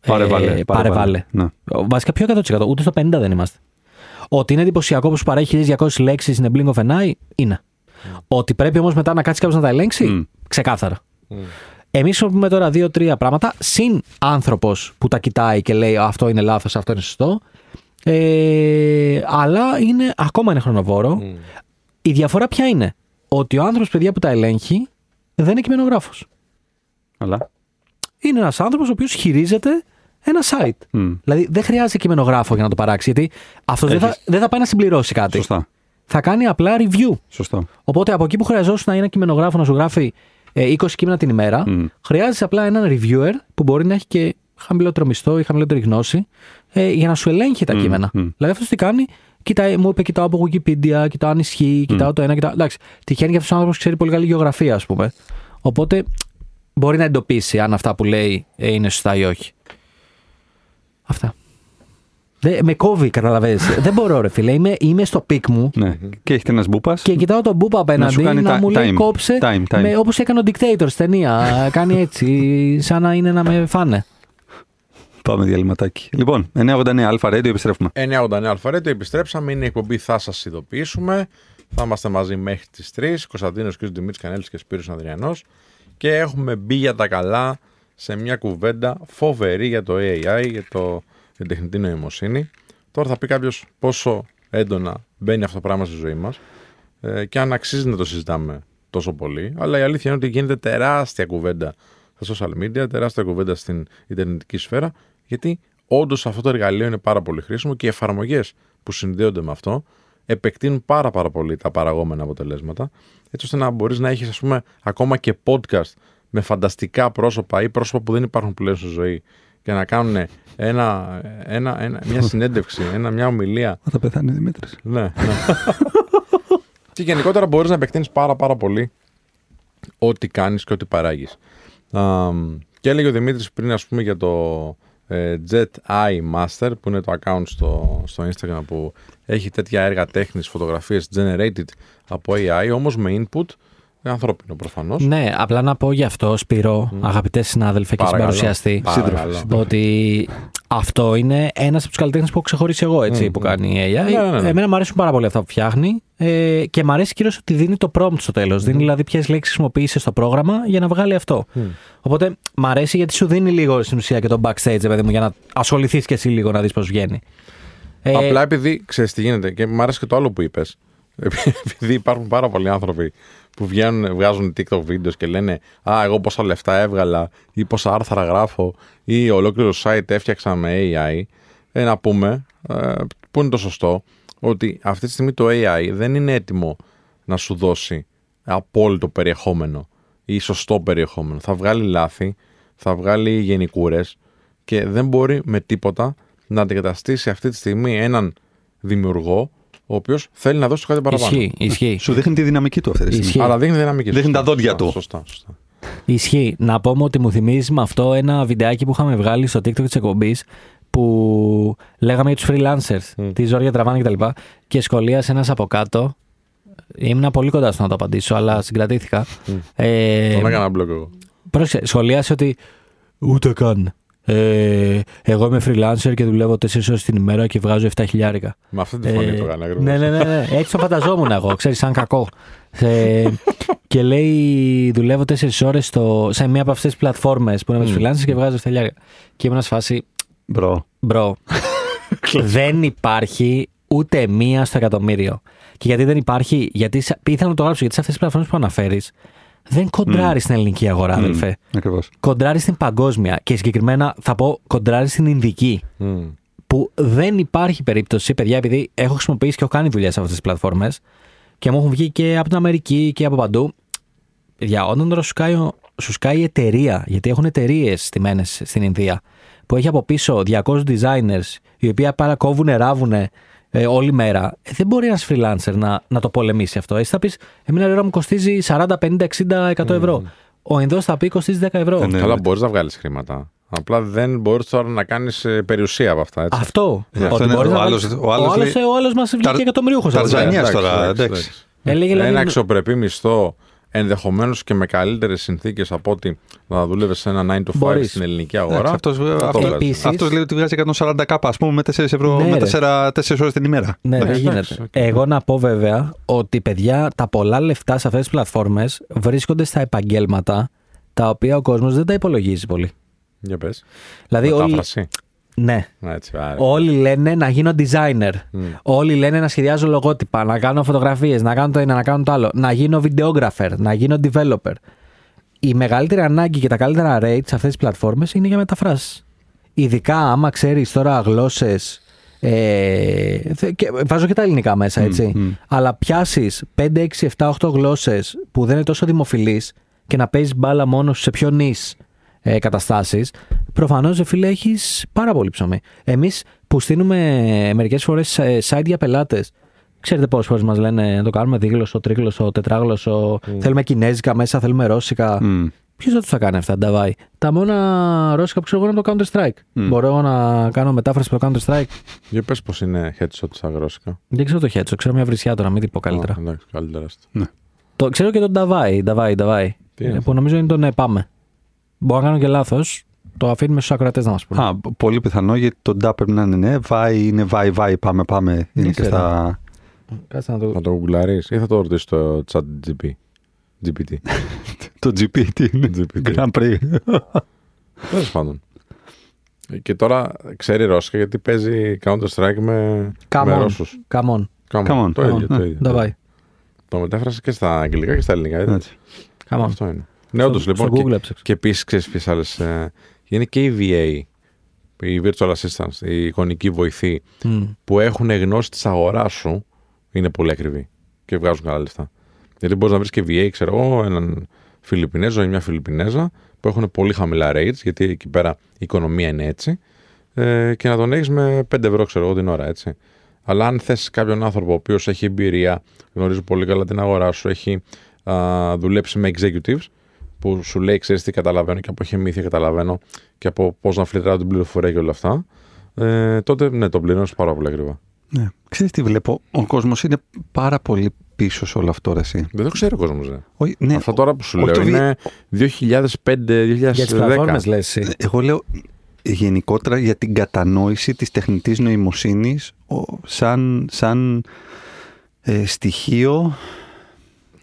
ε, Πάρε βάλε. πάρε-βάλε. Ναι. Βασικά πιο 100%, ούτε στο 50% δεν είμαστε. Ότι είναι εντυπωσιακό που σου παρέχει 1200 λέξεις in a blink of an eye, είναι. Ότι πρέπει όμως μετά να κάτσεις κάποιο να τα ελέγξεις, Μμ. ξεκάθαρα. Εμείς χρησιμοποιούμε τώρα δύο-τρία πράγματα, συν άνθρωπος που τα κοιτάει και λέει αυτό είναι λάθος, αυτό είναι σωστό. Ε, αλλά είναι, ακόμα είναι χρονοβόρο. Η διαφορά ποια είναι, ότι ο άνθρωπος, παιδιά που τα ελέγχει, δεν είναι κειμενογράφος. Αλλά. Είναι ένας άνθρωπος ο οποίος χειρίζεται ένα site. Μμ. Δηλαδή δεν χρειάζεται κειμενογράφο για να το παράξει, γιατί αυτός δεν θα, Έχεις. δεν θα πάει να συμπληρώσει κάτι. Σωστά. Θα κάνει απλά review. Σωστό. Οπότε από εκεί που χρειαζόσουν να είναι κειμενογράφο να σου γράφει ε, 20 κείμενα την ημέρα, Μμ. χρειάζεσαι απλά έναν reviewer που μπορεί να έχει και χαμηλότερο μισθό ή χαμηλότερη γνώση ε, για να σου ελέγχει τα Μμ, κείμενα. μμ. Δηλαδή αυτός τι κάνει, κοιτάει, μου είπε κοιτάω από Wikipedia, κοιτάω αν ισχύει, κοιτάω το ένα, κοιτάω. Εντάξει, τυχαίνει για αυτός ο άνθρωπος ξέρει πολύ καλή γεωγραφία, ας πούμε. Οπότε μπορεί να εντοπίσει αν αυτά που λέει ε, είναι σωστά ή όχι. Αυτά. Δε, με κόβει, καταλαβαίνεις. Δεν μπορώ, ρε φίλε. Είμαι, είμαι στο peak μου Ναι. Και έχετε ένας μπούπας. και κοιτάω τον Μπούπα απέναντι να, κάνει τα- μου λέει time, κόψε time, time. Με, όπως έκανε ο Dictator στην ταινία. κάνει έτσι, σαν να είναι να με φάνε. Πάμε διαλειμματάκι. Λοιπόν, 989 Alpha Radio, επιστρέφουμε. 989 Alpha Radio, επιστρέψαμε. Είναι η εκπομπή, θα σας ειδοποιήσουμε. Θα είμαστε μαζί μέχρι τις 3. Κωνσταντίνος κ. Δημήτρης Κανέλης και Σπύρος Ανδριανός Και έχουμε μπει για τα καλά σε μια κουβέντα φοβερή για το AI, για, το, για την τεχνητή νοημοσύνη. Τώρα θα πει κάποιος πόσο έντονα μπαίνει αυτό το πράγμα στη ζωή μας ε, και αν αξίζει να το συζητάμε τόσο πολύ. Αλλά η αλήθεια είναι ότι γίνεται τεράστια κουβέντα στα social media, τεράστια κουβέντα στην ιντερνετική σφαίρα, γιατί όντως αυτό το εργαλείο είναι πάρα πολύ χρήσιμο και οι εφαρμογές που συνδέονται με αυτό επεκτείνουν πάρα, πάρα πολύ τα παραγόμενα αποτελέσματα, έτσι ώστε να μπορείς να έχεις, ας πούμε, ακόμα και podcast με φανταστικά πρόσωπα ή πρόσωπα που δεν υπάρχουν πλέον στη ζωή και να κάνουν ένα, ένα, ένα, μια συνέντευξη, ένα, μια ομιλία Θα πεθάνει ο Δημήτρης. ναι, ναι. και γενικότερα μπορείς να επεκτείνεις πάρα πάρα πολύ ό,τι κάνεις και ό,τι παράγεις. Α, και έλεγε ο Δημήτρης πριν ας πούμε για το ε, Jet Eye Master που είναι το account στο, στο Instagram που έχει τέτοια έργα τέχνης, φωτογραφίες generated από AI όμως με input ανθρώπινο προφανώς. Ναι, απλά να πω γι' αυτό, Σπύρο, αγαπητές συνάδελφε και Παρακαλώ. συμπαρουσιαστή, Παρακαλώ. ότι αυτό είναι ένας από τους καλλιτέχνες που έχω ξεχωρίσει εγώ έτσι, που κάνει η AI. Ναι, ναι, ναι. Εμένα μου αρέσουν πάρα πολύ αυτά που φτιάχνει ε, και μου αρέσει κυρίως ότι δίνει το prompt στο τέλος. Δίνει δηλαδή ποιες λέξεις χρησιμοποίησε στο πρόγραμμα για να βγάλει αυτό. Οπότε μ' αρέσει γιατί σου δίνει λίγο στην ουσία και το backstage, παιδί μου, για να ασχοληθείς και εσύ λίγο να δεις πώς βγαίνει. Ε, Απλά επειδή ξέρεις τι γίνεται και μου άρεσε και το άλλο που είπες. Επειδή υπάρχουν πάρα πολλοί άνθρωποι που βγαίνουν, βγάζουν TikTok βίντεος και λένε Α, εγώ πόσα λεφτά έβγαλα ή πόσα άρθρα γράφω ή ολόκληρο site έφτιαξα με AI. Ε, να πούμε, ε, που είναι το σωστό, ότι αυτή τη στιγμή το AI δεν είναι έτοιμο να σου δώσει απόλυτο περιεχόμενο ή σωστό περιεχόμενο. Θα βγάλει λάθη, θα βγάλει γενικούρες και δεν μπορεί με τίποτα να αντικαταστήσει αυτή τη στιγμή έναν δημιουργό ο οποίος θέλει να δώσει το κάτι παραπάνω. ισχύει, ισχύει. Σου δείχνει τη δυναμική του αυτή τη στιγμή. Ισχύει. Αλλά δείχνει δυναμική. Δείχνει σωστά, τα δόντια σωστά, του. Σωστά, σωστά. Ισχύει. Να πούμε ότι μου θυμίζει με αυτό ένα βιντεάκι που είχαμε βγάλει στο TikTok της εκπομπής που λέγαμε για τους freelancers, τι ζόρια τραβάνε κτλ. Και, και σχολίασε ένας από κάτω. Ήμουν πολύ κοντά στο να το απαντήσω, αλλά συγκρατήθηκα. Ε, Τον έκανα μπλοκ εγώ. πρόσεξε, σχολίασε ότι ούτε καν. Ε, εγώ είμαι freelancer και δουλεύω 4 ώρες την ημέρα και βγάζω 7 χιλιάρικα. Με αυτή τη φωνή Ε, το έκανα ακριβώς. Ναι, ναι, ναι, ναι. Έτσι το φανταζόμουν εγώ, ξέρεις, σαν κακό. Ε, και λέει, δουλεύω 4 ώρες σε μία από αυτές τις πλατφόρμες που είναι με τους freelancers και βγάζω 7 χιλιάρικα. Και ήμουν σε φάση, Bro. bro, δεν υπάρχει ούτε μία στο εκατομμύριο. Και γιατί δεν υπάρχει, γιατί σε- ήθελα να το γράψω, γιατί σε αυτές τις πλατφόρμες που αναφέρεις, δεν κοντράρει στην ελληνική αγορά, αδελφέ. Ακριβώς. Κοντράρει στην παγκόσμια. Και συγκεκριμένα θα πω κοντράρει στην Ινδική Μμ. που δεν υπάρχει περίπτωση, παιδιά, επειδή έχω χρησιμοποιήσει και έχω κάνει δουλειά σε αυτές τις πλατφόρμες και μου έχουν βγει και από την Αμερική και από παντού. Παιδιά, όταν τώρα σου σκάει, ο- σου σκάει η εταιρεία, γιατί έχουν εταιρείες στημένες στην Ινδία, που έχει από πίσω 200 designers, οι οποίοι παρακόβουν, ράβουν ε, όλη μέρα, ε, δεν μπορεί ένας freelancer να, να το πολεμήσει αυτό. Εσύ θα πεις, Εμένα η ώρα μου κοστίζει 40, 50, 60, 100 ευρώ. ο Ινδός θα πει κοστίζει 10 ευρώ. Ε, ναι. Καλά, μπορείς να βγάλεις χρήματα. Απλά δεν μπορείς τώρα να κάνεις περιουσία από αυτά. Έτσι. Αυτό. Ναι, αυτό ότι είναι- μπορείς ο να άλλος- βάλεις- ο άλλος ο άλλος- λέει- ο άλλος μας βγήκε Ταρ- εκατομμυρίουχος. Ταρζανίας δηλαδή. τώρα, εντάξει, εντάξει. Έλεγε, δηλαδή, Ένα αξιοπρεπή μισθό ενδεχομένως και με καλύτερες συνθήκες από ότι να δουλεύει σε ένα 9 to 5 Μπορείς. στην ελληνική Εντάξει, αγορά. αυτός, θα το αυτό- βγάζεις. Επίσης- αυτός λέει ότι βγάζει 140 K, ας πούμε, με 4 ευρώ, Ναι, με ρε. 4, 4 ώρες την ημέρα. Ναι, δεν Εντάξει, γίνεται. εντάξει, οκ. Εγώ να πω βέβαια ότι παιδιά τα πολλά λεφτά σε αυτές τις πλατφόρμες βρίσκονται στα επαγγέλματα τα οποία ο κόσμος δεν τα υπολογίζει πολύ. Για πες. Δηλαδή, όλοι, Μετάφραση. Ναι, Έτσι, άρα. όλοι λένε να γίνω designer. Μμ. Όλοι λένε να σχεδιάζω λογότυπα, να κάνω φωτογραφίες, να κάνω το ένα, να κάνω το άλλο. Να γίνω videographer, να γίνω developer. Η μεγαλύτερη ανάγκη και τα καλύτερα rate σε αυτές τις πλατφόρμες είναι για μεταφράσεις. Ειδικά άμα ξέρεις τώρα γλώσσες. Ε, θε- και, βάζω και τα ελληνικά μέσα, έτσι. μμ. Αλλά πιάσεις 5, 6, 7, 8 γλώσσες που δεν είναι τόσο δημοφιλείς και να παίζεις μπάλα μόνος σου σε πιο νης ε, καταστάσεις, προφανώς, φίλε, έχεις πάρα πολύ ψωμί. Εμείς που στείλουμε μερικές φορές site για πελάτες, ξέρετε πόσες φορές μας λένε να το κάνουμε δίγλωσσο, τρίγλωσσο, τετράγλωσσο, θέλουμε κινέζικα μέσα, θέλουμε ρώσικα. Μμ. Ποιος θα τους τα κάνει αυτά, Νταβάη. Τα μόνα ρώσικα που ξέρω εγώ είναι το Counter Strike. Μμ. Μπορώ εγώ να κάνω μετάφραση από το Counter Strike. Για πες πώς είναι headshot στα γρόσικα. Δεν ξέρω το headshot, ξέρω μια βρισιά τώρα, μην την πω καλύτερα. Α, εντάξει, καλύτερα. στο. Το, ξέρω και τον Νταβάη, Νταβάη, Νταβάη. Τι είναι ε, αυτό; Που νομίζω είναι το ναι, πάμε. Μπορώ να κάνω και λάθος. Το αφήνουμε στους ακροατές να μας πούνε. Α, πολύ πιθανό γιατί το DA πρέπει να είναι ναι, βάει είναι βάει, βάει, πάμε, πάμε. Είναι και ξέρω. στα. Κάτσε να το. Θα το γκουγκλάρεις ή θα το ρωτήσεις στο chat GP. GPT. Το GP τι είναι. GPT. Grand Prix. Τέλος πάντων. Και τώρα ξέρει Ρώσικα γιατί παίζει Counter Strike με, με Καμόν. Ρώσους. Καμόν. Come Come on. Το Come ίδιο. on. Το, ίδιο. Νταβάη. το μετέφρασε και στα αγγλικά και στα ελληνικά. έτσι. Έτσι. Καμόν. Αυτό είναι. Ναι, όντως Στο- λοιπόν. στο και- Google έψαξα. Και επίσης ξέρεις ποιες άλλες. Είναι και η VA, η Virtual Assistance, η εικονική βοηθή, Μμ. που έχουν γνώση της αγοράς σου, είναι πολύ ακριβή και βγάζουν καλά λεφτά. Γιατί μπορείς να βρεις και VA, ξέρω εγώ, έναν Φιλιππινέζο ή μια Φιλιππινέζα που έχουν πολύ χαμηλά rates, γιατί εκεί πέρα η οικονομία είναι έτσι, ε, και να τον έχεις με 5 ευρώ, ξέρω εγώ, την ώρα, έτσι. Αλλά αν θες κάποιον άνθρωπο ο οποίος έχει εμπειρία, γνωρίζει πολύ καλά την αγορά σου, έχει α, δουλέψει με executives, που σου λέει, ξέρεις τι καταλαβαίνω και από χεμήθεια καταλαβαίνω και από πώς να φιλτράρω την πληροφορία και όλα αυτά, ε, τότε ναι, το πληρώνεις πάρα πολύ ακριβά. Ναι. Ξέρεις τι βλέπω, ο κόσμος είναι πάρα πολύ πίσω σε όλο αυτό ρε, εσύ. Δεν το ξέρει ο κόσμος. Όχι, ναι, Αυτά τώρα που σου όχι λέω το βι- είναι Για τις πλατφόρμες 2005-2010. λες. εσύ. Εγώ λέω γενικότερα για την κατανόηση της τεχνητής νοημοσύνης ο- σαν, σαν ε, στοιχείο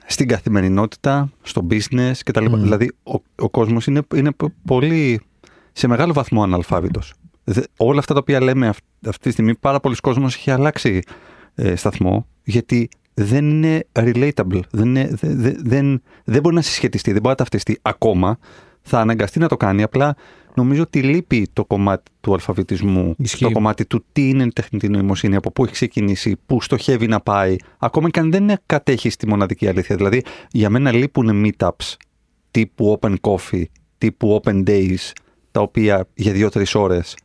στην καθημερινότητα, στο business κτλ. Μμμ. Δηλαδή ο, ο κόσμος είναι, είναι πο- πολύ σε μεγάλο βαθμό αναλφάβητος. Δε- όλα αυτά τα οποία λέμε αυ- αυτή τη στιγμή πάρα πολλοί κόσμος έχει αλλάξει ε, σταθμό γιατί δεν είναι relatable, δεν, είναι, δε- δε- δεν, δεν μπορεί να συσχετιστεί, δεν μπορεί να ταυτιστεί ακόμα. Θα αναγκαστεί να το κάνει, απλά νομίζω ότι λείπει το κομμάτι του αλφαβητισμού, Ισχύει. το κομμάτι του τι είναι η τεχνητή νοημοσύνη, από πού έχει ξεκινήσει, πού στοχεύει να πάει, ακόμα και αν δεν είναι- κατέχει τη μοναδική αλήθεια. Δηλαδή, για μένα λείπουν meetups τύπου open coffee, τύπου open days, τα οποία για δύο-τρεις ώρες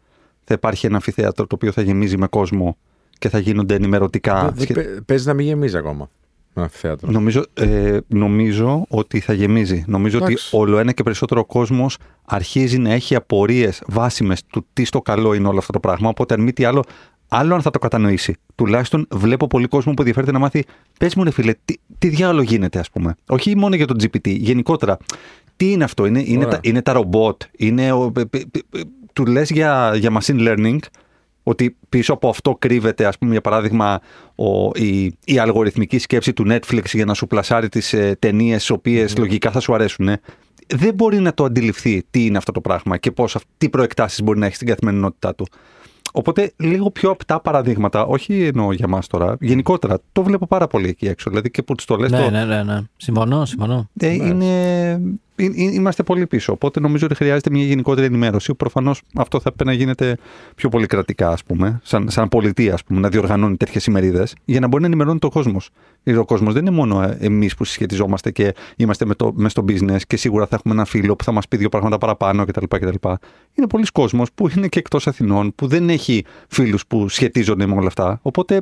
θα υπάρχει ένα αμφιθέατρο το οποίο θα γεμίζει με κόσμο και θα γίνονται ενημερωτικά. σχε- Παίζει να μην γεμίζει ακόμα. Ένα θέατρο. Νομίζω, ε, νομίζω ότι θα γεμίζει. Νομίζω Εντάξει. ότι όλο ένα και περισσότερο κόσμος αρχίζει να έχει απορίες βάσιμες του τι στο καλό είναι όλο αυτό το πράγμα. Οπότε, αν μη τι άλλο, άλλο αν θα το κατανοήσει. Τουλάχιστον βλέπω πολύ κόσμο που ενδιαφέρεται να μάθει. Πες μου, ρε φίλε, τι, τι διάλογο γίνεται, ας πούμε. Όχι μόνο για το GPT, γενικότερα. Τι είναι αυτό, είναι, είναι, Ωραία. τα, είναι τα ρομπότ, είναι. Ο, π- π- π- του λες για, για machine learning, ότι πίσω από αυτό κρύβεται, ας πούμε, για παράδειγμα, ο, η, η αλγοριθμική σκέψη του Netflix για να σου πλασάρει τις ε, ταινίες τις οποίες λογικά θα σου αρέσουν. ε. Δεν μπορεί να το αντιληφθεί τι είναι αυτό το πράγμα και πώς, αυ- τι προεκτάσεις μπορεί να έχει στην καθημερινότητά του. Οπότε λίγο πιο απτά παραδείγματα, όχι εννοώ για μας τώρα, γενικότερα το βλέπω πάρα πολύ εκεί έξω. Δηλαδή και που τους το λες, Ναι, το, ναι, ναι, ναι. Συμφωνώ, συμφωνώ. ε, είναι, ε, ε, είμαστε πολύ πίσω. Οπότε νομίζω ότι χρειάζεται μια γενικότερη ενημέρωση. Προφανώς αυτό θα πρέπει να γίνεται πιο πολύ κρατικά, ας πούμε, σαν, σαν πολιτεία, ας πούμε, να διοργανώνει τέτοιες ημερίδες, για να μπορεί να ενημερώνει το κόσμος. Γιατί ο κόσμος δεν είναι μόνο εμείς που συσχετιζόμαστε και είμαστε με, το, μες στο business και σίγουρα θα έχουμε ένα φίλο που θα μας πει δύο πράγματα παραπάνω κτλ. κτλ. Είναι πολλοί κόσμος που είναι και εκτός Αθηνών, που δεν έχει φίλους που σχετίζονται με όλα αυτά. Οπότε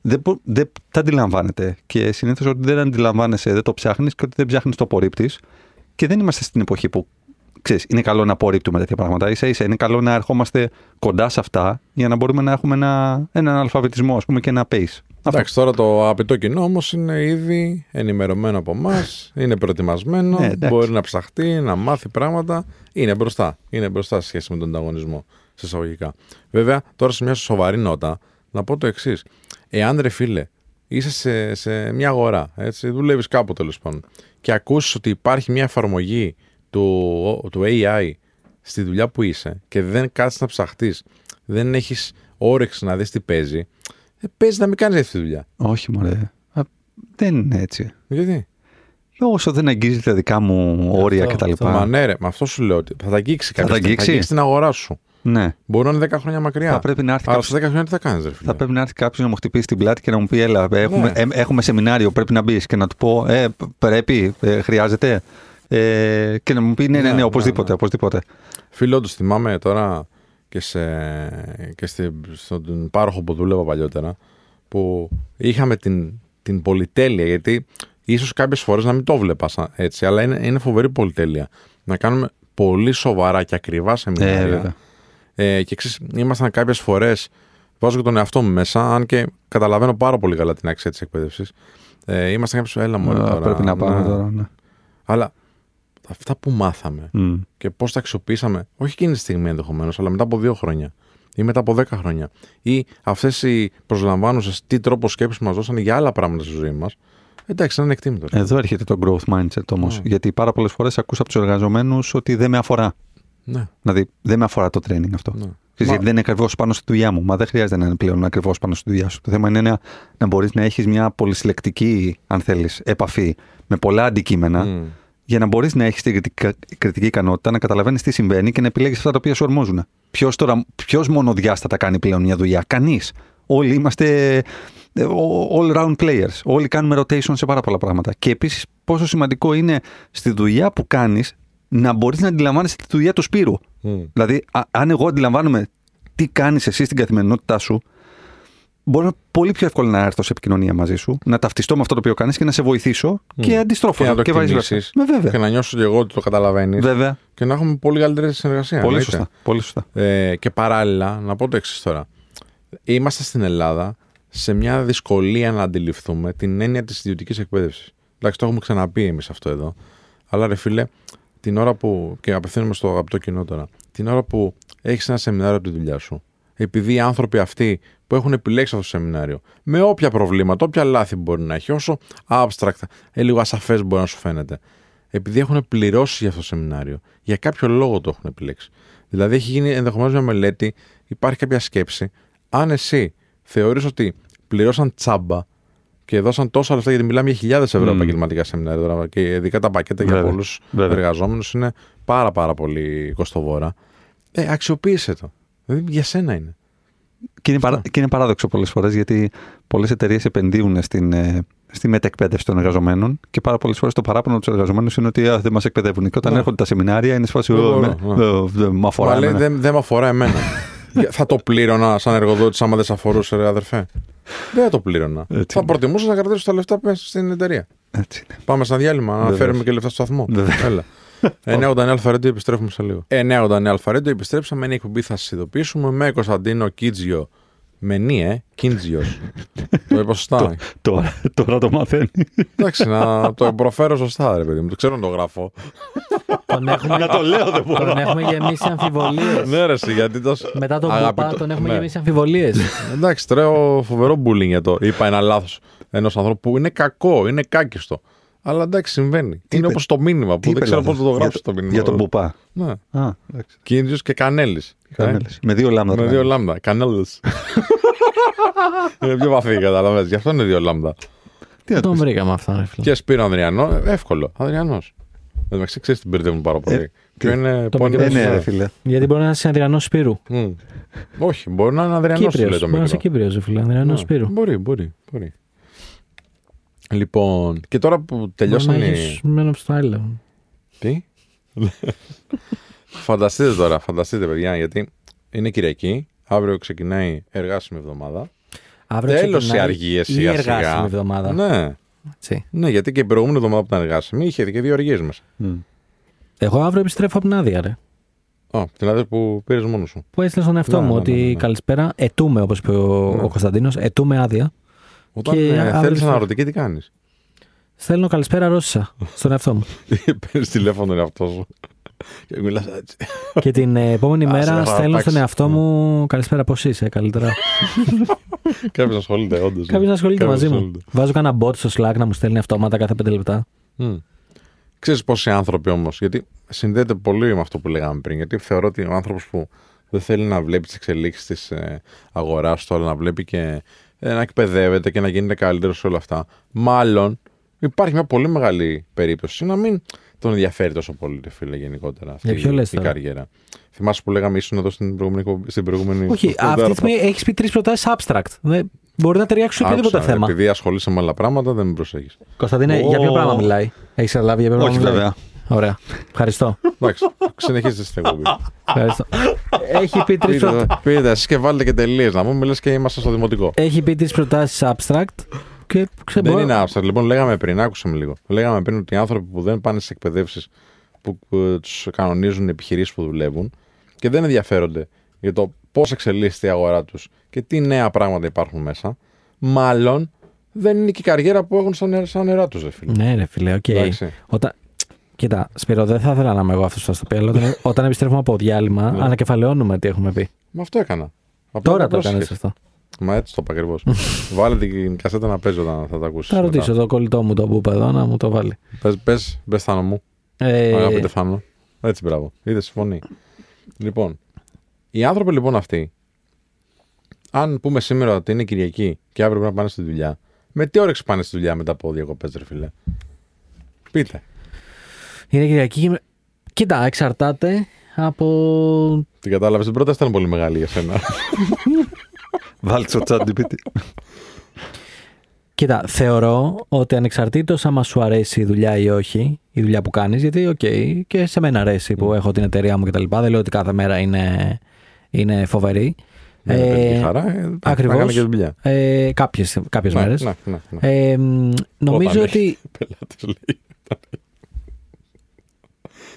δεν, μπο- δεν τα αντιλαμβάνεται. Και συνήθως ότι δεν αντιλαμβάνεσαι, δεν το ψάχνεις και ότι δεν ψάχνεις το απορρίπτεις. Και δεν είμαστε στην εποχή που ξέρεις, είναι καλό να απορρίπτουμε τέτοια πράγματα. σα ίσα είναι καλό να ερχόμαστε κοντά σε αυτά για να μπορούμε να έχουμε ένα, έναν αλφαβητισμό ας πούμε, και ένα pace. Εντάξει, τώρα το αγαπητό κοινό όμως είναι ήδη ενημερωμένο από εμάς, είναι προετοιμασμένο, Ναι, μπορεί να ψαχτεί, να μάθει πράγματα. Είναι μπροστά. Είναι μπροστά σε σχέση με τον ανταγωνισμό, σε εισαγωγικά. Βέβαια, τώρα σε μια σοβαρή νότα, να πω το εξής. Εάν ρε φίλε, είσαι σε, σε μια αγορά, έτσι, δουλεύεις κάπου τέλος πάντων, και ακούσει ότι υπάρχει μια εφαρμογή του, του AI στη δουλειά που είσαι και δεν κάτσει να ψαχτείς, δεν έχεις όρεξη να δεις τι παίζει, ε, παίζει να μην κάνεις αυτή τη δουλειά. Όχι, μωρέ. Α, δεν είναι έτσι. Γιατί; Όσο δεν αγγίζει τα δικά μου όρια Αυτό, κτλ. Μα ναι, ρε, με αυτό σου λέω ότι θα τα αγγίξει Θα κάποια τα στιγμή, αγγίξει; Θα αγγίξει; την αγορά σου. Ναι. Μπορεί να είναι 10 χρόνια μακριά. Θα πρέπει να έρθει Αλλά κάποιος- σε 10 χρόνια τι θα κάνεις, ρε φίλε; Θα πρέπει να έρθει κάποιος να μου χτυπήσει την πλάτη και να μου πει: Έλα, έχουμε, Ναι. ε, έχουμε σεμινάριο, πρέπει να μπεις. Και να του πω: ε, π- Πρέπει, ε, χρειάζεται. Ε, και να μου πει: Ναι, ναι, Ναι, ναι, ναι, οπωσδήποτε, ναι. οπωσδήποτε. Φίλε, όντως θυμάμαι τώρα και, σε, και στη, στον πάροχο που δούλευα παλιότερα που είχαμε την, την πολυτέλεια γιατί ίσως κάποιες φορές να μην το βλέπας σαν έτσι αλλά είναι, είναι φοβερή πολυτέλεια να κάνουμε πολύ σοβαρά και ακριβά Ε, σεμινάρια βέβαια. Ε, και ξέρεις, ήμασταν κάποιες φορές βάζω και τον εαυτό μου μέσα αν και καταλαβαίνω πάρα πολύ καλά την αξία της εκπαίδευσης ε, ήμασταν κάποιες έλα μου Α, πρέπει να πάμε τώρα. Ναι. αλλά αυτά που μάθαμε Μμ. και πώς τα αξιοποιήσαμε, όχι εκείνη τη στιγμή ενδεχομένως, αλλά μετά από δύο χρόνια ή μετά από δέκα χρόνια. Ή αυτές οι προσλαμβάνουσες τι τρόπο σκέψης μας δώσανε για άλλα πράγματα στη ζωή μας. Εντάξει, είναι ανεκτήμητο. Εδώ έρχεται το growth mindset όμως. Ναι. Γιατί πάρα πολλές φορές ακούσα από τους εργαζομένους ότι δεν με αφορά. Ναι, Δηλαδή, δεν με αφορά το training αυτό. ναι. Ξέρεις, Μα- γιατί δεν είναι ακριβώς πάνω στη δουλειά μου. Μα δεν χρειάζεται να είναι πλέον ακριβώς πάνω στη δουλειά σου. Το θέμα είναι να, να μπορείς να έχεις μια πολυσυλλεκτική, αν θέλεις, επαφή με πολλά αντικείμενα Μμ. για να μπορείς να έχεις την κριτική, κριτική icανότητα, να καταλαβαίνεις τι συμβαίνει και να επιλέγεις αυτά τα οποία σου αρμόζουν. Ποιος τώρα, ποιος μονοδιάστατα κάνει πλέον μια δουλειά; Κανείς. Όλοι είμαστε ε, all round players. Όλοι κάνουμε rotation σε πάρα πολλά πράγματα. Και επίσης, πόσο σημαντικό είναι στη δουλειά που κάνεις να μπορείς να αντιλαμβάνεσαι τη δουλειά του Σπύρου. Μμ. Δηλαδή, α- αν εγώ αντιλαμβάνομαι τι κάνεις εσύ στην καθημερινότητά σου, μπορώ πολύ πιο εύκολα να έρθω σε επικοινωνία μαζί σου, να ταυτιστώ με αυτό το οποίο κάνεις και να σε βοηθήσω και αντιστρόφως. Και να το vice versa. εκτιμήσεις. Με βέβαια. Και να νιώσω και εγώ ότι το καταλαβαίνεις. Βέβαια. Και να έχουμε πολύ καλύτερη συνεργασία. Πολύ εννοείται. σωστά. Πολύ σωστά. Ε, και παράλληλα, να πω το εξής τώρα. Είμαστε στην Ελλάδα σε μια δυσκολία να αντιληφθούμε την έννοια της ιδιωτικής εκπαίδευσης. Εντάξει, το έχουμε ξαναπεί εμείς αυτό εδώ. Αλλά ρε φίλε, την ώρα που. και απευθύνομαι στο αγαπητό κοινό τώρα. Την ώρα που έχεις ένα σεμινάριο από τη δουλειά σου, επειδή οι άνθρωποι αυτοί που έχουν επιλέξει αυτό το σεμινάριο, με όποια προβλήματα, όποια λάθη μπορεί να έχει, όσο abstract, ε, λίγο ασαφές μπορεί να σου φαίνεται, επειδή έχουν πληρώσει για αυτό το σεμινάριο, για κάποιο λόγο το έχουν επιλέξει. Δηλαδή, έχει γίνει ενδεχομένως μια μελέτη, υπάρχει κάποια σκέψη. Αν εσύ θεωρείς ότι πληρώσαν τσάμπα και δώσαν τόσα λεφτά, γιατί μιλάμε για χιλιάδες ευρώ Μμμ. επαγγελματικά σεμινάρια τώρα, και ειδικά τα πακέτα για Βέβαια. πολλούς Βέβαια. εργαζόμενους είναι πάρα πάρα πολύ κοστοβόρα. Ε, αξιοποίησε το. Δηλαδή για σένα είναι. Και είναι, παρά, και είναι παράδοξο πολλές φορές γιατί πολλές εταιρείες επενδύουν στην, ε, στη μετεκπαίδευση των εργαζομένων και πάρα πολλές φορές το παράπονο τους εργαζομένους είναι ότι α, δεν μας εκπαιδεύουν. Και όταν Ναι. έρχονται τα σεμινάρια είναι σε φάση. Δεν «Ω, μπορώ, με- ναι. ε, Δεν με αφορά. Μα λέει εμένα». δεν, δεν με αφορά εμένα. Για- θα το πλήρωνα σαν εργοδότης άμα δεν σε αφορούσε, ρε αδερφέ. Δεν θα το πλήρωνα. Έτσι θα είναι. προτιμούσα να κρατήσω τα λεφτά μέσα στην εταιρεία. Έτσι είναι. Πάμε σαν διάλειμμα, να Βεβαίως. φέρουμε και λεφτά στο σταθμό. Βεβαίως. Έλα. 989 Αλφαρέντιο, επιστρέφουμε σε λίγο. 989 Αλφαρέντιο, επιστρέψαμε. Είναι η εκπομπή, θα σας ειδοποιήσουμε με Κωνσταντίνο Κίτζιο. Με νι, ε, Κίντζιο. το είπα σωστά. Τώρα, τώρα το μαθαίνει. Εντάξει, να το προφέρω σωστά, ρε παιδί μου. Το ξέρω να το γράφω. Τον έχουμε, Να το λέω δεν μπορώ. τον έχουμε γεμίσει αμφιβολίες. ναι, ρε, εσύ, γιατί τόσο. Μετά τον Αγαπητό- Μπουπά τον έχουμε ναι. γεμίσει αμφιβολίες. Εντάξει, τρέω φοβερό bullying για το. Είπα ένα λάθος ενός ανθρώπου που είναι κακό, είναι κάκιστο. Αλλά εντάξει, συμβαίνει. είναι είπε- όπως το μήνυμα που δεν ξέρω πώς θα το γράψω το Για, μήνυμα. για τον Μπουπά. Ναι. Α, εντάξει. Κίνδυος και κανέλης. Κανέλης. Με δύο λάμδα. Με το δύο κάνει. λάμδα. Κανέλε. είναι πιο βαθύ, καταλαβαίνεις. Γι' αυτό είναι δύο λάμδα. Τι να τον το πεις. βρήκαμε αυτό, ρε φίλε. Και Σπύρο Ανδριανό, ε, εύκολο. Ανδριανός. Εντάξει, ξέρεις την μπερδεύουν πάρα πολύ. Ε, Ποιο είναι το πόνιμο. Ε, ναι, σου. ρε φίλε. Γιατί μπορεί να είναι Ανδριανός Σπύρου. Μμ. Όχι, μπορεί να είναι Ανδριανός, σου Κύπριος. λέει το Μπορεί να είσαι μικρό. Κύπριος, ρε φίλε. Ανδριανός Ναι, Σπύρου. Μπορεί, μπορεί, μπορεί. Λοιπόν, και τώρα που τελειώσαν Μπορεί να οι. έχεις μένω στο άλλο. Τι; φανταστείτε τώρα, φανταστείτε παιδιά, γιατί είναι Κυριακή, αύριο ξεκινάει εργάσιμη εβδομάδα. Αύριο Τέλος οι ξεκινάει αργίες η σιγά εργάσιμη σιγά. εβδομάδα. Ναι, Έτσι. ναι, γιατί και η προηγούμενη εβδομάδα που ήταν εργάσιμη είχε και δύο αργίες μέσα. Μμ. Εγώ αύριο επιστρέφω από την άδεια, ρε. Α, την άδεια που πήρες μόνος σου. Που έστειλα στον εαυτό Ναι, μου ναι, ότι ναι, ναι, ναι. καλησπέρα, ετούμε όπως είπε ο, Ναι. ο Κωνσταντίνος, ετούμε άδεια. Όταν Και ε, αύριο θέλεις στο- αναρωτική, τι κάνεις; Στέλνω καλησπέρα Ρώσισα στον εαυτό μου. Παίρνεις τηλέφωνο τον εαυτό σου. Και μιλάς έτσι. και την ε, επόμενη Άσε, μέρα ρε, στέλνω εντάξει. στον εαυτό μου καλησπέρα, πώς είσαι, καλύτερα. Κάποιος ασχολείται, όντως. Κάποιος ασχολείται μαζί μου. Βάζω κανένα bot στο Slack να μου στέλνει αυτόματα κάθε πέντε λεπτά. Ξέρεις πόσοι άνθρωποι όμως, γιατί συνδέεται πολύ με αυτό που λέγαμε πριν. Γιατί θεωρώ ότι ο άνθρωπος που δεν θέλει να βλέπει τις εξελίξεις της αγοράς του, αλλά να βλέπει και ε, να εκπαιδεύεται και να γίνεται καλύτερος σε όλα αυτά, μάλλον υπάρχει μια πολύ μεγάλη περίπτωση να μην τον ενδιαφέρει τόσο πολύ, ρε φίλε, γενικότερα αυτή Για ποιο η- λες η τώρα; καριέρα. Θυμάσαι που λέγαμε ήσουν εδώ στην προηγούμενη. εκπομπή- Στην προηγούμενη Όχι, στο αυτή τη τέρμα. στιγμή έχεις πει τρεις προτάσεις abstract. Ναι, μπορεί να ταιριάξει σε οποιοδήποτε Άκουσα, θέμα. Επειδή ασχολείσαι με άλλα πράγματα, δεν με προσέχεις. Κωνσταντίνε, Ω. για ποιο πράγμα μιλάει; Έχεις καταλάβει για ποιο πράγμα Όχι μιλάει; βέβαια. Ωραία. Ευχαριστώ. Εντάξει, συνεχίζετε στην εκπομπή. Ευχαριστώ. έχει πει τρεις Πείτε, προτάσει. πείτε εσείς και βάλετε και τελείες να πούμε, λες και είμαστε στο δημοτικό. Έχει πει τρεις προτάσεις abstract και ξέρω. Δεν είναι άψα. Λοιπόν, λέγαμε πριν, άκουσα με λίγο. Λέγαμε πριν ότι οι άνθρωποι που δεν πάνε στι εκπαιδεύσεις που, που τους κανονίζουν οι επιχειρήσεις που δουλεύουν και δεν ενδιαφέρονται για το πώς εξελίσσεται η αγορά τους και τι νέα πράγματα υπάρχουν μέσα, μάλλον δεν είναι και η καριέρα που έχουν σαν, νε- σαν νερά τους, δε φίλε. Ναι, ρε φίλε, οκ. Εντάξει. Όταν... Κοίτα, Σπύρο, δεν θα ήθελα να είμαι εγώ αυτός που θα στο πει, αλλά όταν, όταν επιστρέφουμε από διάλειμμα, Ναι. ανακεφαλαιώνουμε τι έχουμε πει. Μα αυτό έκανα. Απλά Τώρα δεν το έκανε πρόσεχες. αυτό. Μα έτσι το είπα ακριβώς. Βάλε την κασέτα να παίζει όταν θα τα ακούσεις. Θα ρωτήσω το κολλητό μου το που είπε εδώ να μου το βάλει. Πες, πες, πες Θάνο μου. Ε, Αγαπητέ Θάνο. Έτσι, μπράβο. Είδες, συμφωνεί. λοιπόν, οι άνθρωποι λοιπόν αυτοί, αν πούμε σήμερα ότι είναι Κυριακή και αύριο πρέπει να πάνε στη δουλειά, με τι όρεξη πάνε στη δουλειά μετά από διακοπές, ρε φίλε; Πείτε. είναι Κυριακή. και με- Κοίτα, εξαρτάται από. Την κατάλαβες, την πρόταση ήταν πολύ μεγάλη για σένα. Βάλτε στο ChatGPT. Κοίτα, θεωρώ ότι ανεξαρτήτως άμα σου αρέσει η δουλειά ή όχι, η δουλειά που κάνεις, γιατί οκ, και σε μένα αρέσει που έχω την εταιρεία μου κτλ. Δεν λέω ότι κάθε μέρα είναι, είναι φοβερή. Με Ε, παιδική χαρά. ε, ακριβώς. Να κάνει και δουλειά. Ε, κάποιες, κάποιες Ναι, μέρες. ναι, ναι, ναι. Ε, μ, νομίζω Όταν ότι. έχει Πελάτες, λέει.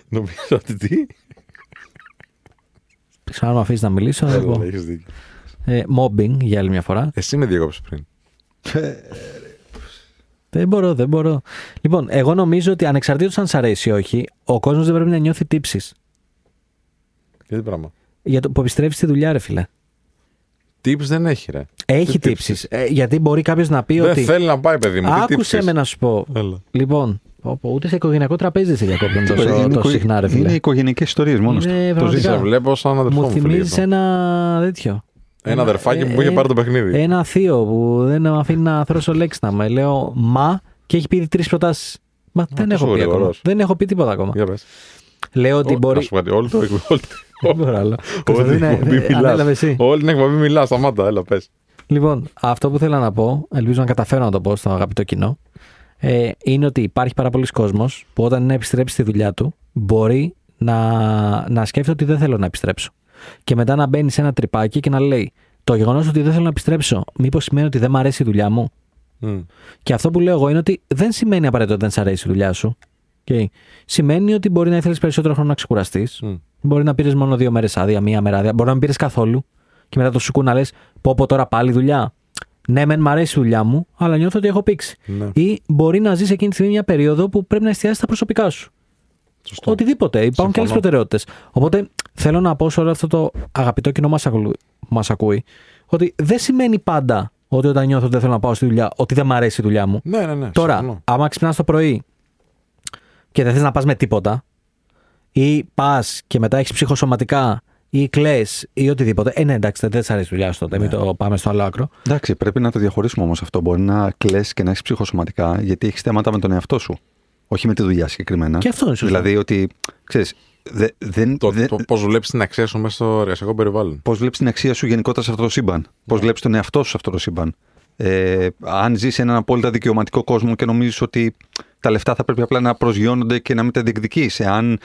Νομίζω ότι τι; Ξανά να με αφήσεις να μιλήσω. να πω. Έλα, έχεις δίκιο. Ε, mobbing για άλλη μια φορά. Εσύ με διέκοψες πριν. Δεν μπορώ, δεν μπορώ. Λοιπόν, εγώ νομίζω ότι ανεξαρτήτως αν σ' αρέσει ή όχι, ο κόσμος δεν πρέπει να νιώθει τύψεις. Και τι πράγμα. Για το που επιστρέφεις στη δουλειά, ρε φίλε. Tips δεν έχει, ρε. Έχει Τι τύψεις. Ε, γιατί μπορεί κάποιος να πει Δεν ότι. θέλει να πάει, παιδί μου. τι Άκουσε tips με έχεις; να σου πω. Έλα. Λοιπόν, πω, πω, ούτε σε οικογενειακό τραπέζι δεν σε διακόπτουν τόσο, είναι, τόσο οικο- συχνά, ρε φίλε. είναι οικογενειακές ιστορίες μόνος. Είναι του. Το πραγματικά. Σε βλέπω σαν αδερφό Μου μου. φίλε, θυμίζεις γι' αυτό. ένα τέτοιο. Ένα αδερφάκι μου που ε, είχε πάρει το παιχνίδι. Ένα θείο που δεν με αφήνει να θρώσω λέξη να με. Λέω μα και έχει πει τρεις προτάσεις. Μα δεν τόσο έχω πει ακόμα. γρήγορος. Δεν έχω πει τίποτα ακόμα. Για πες. Λέω ότι Ω, μπορεί. Να σου πω κάτι. Όλη το όλη- Δεν μπορώ άλλο. όλη την Κωνσταντίνε, εκπομπή ε, μιλάς. ανέλαβε εσύ. Όλη την εκπομπή μιλάς. Σταμάτα. Έλα, πες. Λοιπόν, αυτό που θέλω να πω, ελπίζω να καταφέρω να το πω στο αγαπητό κοινό, ε, είναι ότι υπάρχει πάρα πολλοί κόσμος που όταν είναι να επιστρέψει στη δουλειά του, μπορεί να, να σκέφτεται ότι δεν θέλω να επιστρέψω. Και μετά να μπαίνει σε ένα τρυπάκι και να λέει, το γεγονός ότι δεν θέλω να επιστρέψω, μήπως σημαίνει ότι δεν μου αρέσει η δουλειά μου; Μμ. Και αυτό που λέω εγώ είναι ότι δεν σημαίνει απαραίτητο ότι δεν σε αρέσει η δουλειά σου. Okay. Σημαίνει ότι μπορεί να ήθελες περισσότερο χρόνο να ξεκουραστείς. Μμ. Μπορεί να πήρες μόνο δύο μέρες άδεια, μία μέρα άδεια. Μπορεί να μην πήρες καθόλου. Και μετά το σου να λες: Πω, πω τώρα πάλι δουλειά. Ναι, μεν μ' αρέσει η δουλειά μου, αλλά νιώθω ότι έχω πήξει. Ναι. Ή μπορεί να ζεις εκείνη τη στιγμή μια περίοδο που πρέπει να εστιάσεις στα προσωπικά σου. Σωστό. Οτιδήποτε. Υπάρχουν και άλλες Συμφωνώ. προτεραιότητες. Οπότε θέλω να πω σε όλο αυτό το αγαπητό κοινό που μας ακούει, ότι δεν σημαίνει πάντα ότι όταν νιώθω ότι δεν θέλω να πάω στη δουλειά, ότι δεν μ' αρέσει η δουλειά μου. Ναι, ναι, ναι. Τώρα, συμφωνώ. άμα ξυπνάς το πρωί και δεν θες να πας με τίποτα, ή πας και μετά έχεις ψυχοσωματικά, ή κλε, ή οτιδήποτε. Ε, ναι, εντάξει, δεν σε αρέσει η δουλειά σου τότε. Μην το πάμε στο άλλο άκρο. Εντάξει, πρέπει να το διαχωρίσουμε όμως αυτό. Μπορεί να κλε και να έχεις ψυχοσωματικά γιατί έχεις θέματα με τον εαυτό σου. Όχι με τη δουλειά συγκεκριμένα. Και αυτό είναι σωστό. Δηλαδή ότι. Ξέρεις, δε, δεν, Το, δεν, το πώς βλέπεις την αξία σου μέσα στο εργασιακό περιβάλλον. Πώς βλέπεις την αξία σου γενικότερα σε αυτό το σύμπαν. Πώς βλέπεις τον εαυτό σου σε αυτό το σύμπαν. Ε, αν ζεις σε έναν απόλυτα δικαιωματικό κόσμο και νομίζεις ότι Τα λεφτά θα πρέπει απλά να προσγειώνονται και να μην τα διεκδικείς. Αν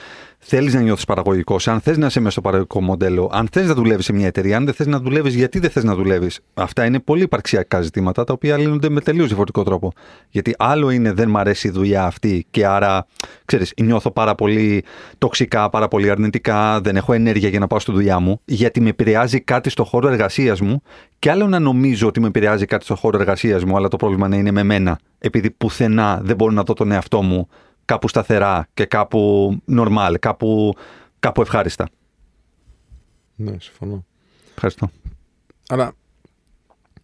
θέλεις να νιώθεις παραγωγικό, αν θες να είσαι μέσα στο παραγωγικό μοντέλο, αν θες να δουλεύεις σε μια εταιρεία, αν δεν θες να δουλεύεις, γιατί δεν θες να δουλεύεις; Αυτά είναι πολύ υπαρξιακά ζητήματα τα οποία λύνονται με τελείως διαφορετικό τρόπο. Γιατί άλλο είναι δεν μ' αρέσει η δουλειά αυτή και άρα, ξέρεις, νιώθω πάρα πολύ τοξικά, πάρα πολύ αρνητικά, δεν έχω ενέργεια για να πάω στη δουλειά μου, γιατί με επηρεάζει κάτι στο χώρο εργασίας μου και άλλο να νομίζω ότι με επηρεάζει κάτι στο χώρο εργασίας μου, αλλά το πρόβλημα να είναι με μένα, επειδή πουθενά δεν μπορώ να δω τον εαυτό μου κάπου σταθερά και κάπου normal, κάπου, κάπου ευχάριστα. Ναι, συμφωνώ. Ευχαριστώ. Αλλά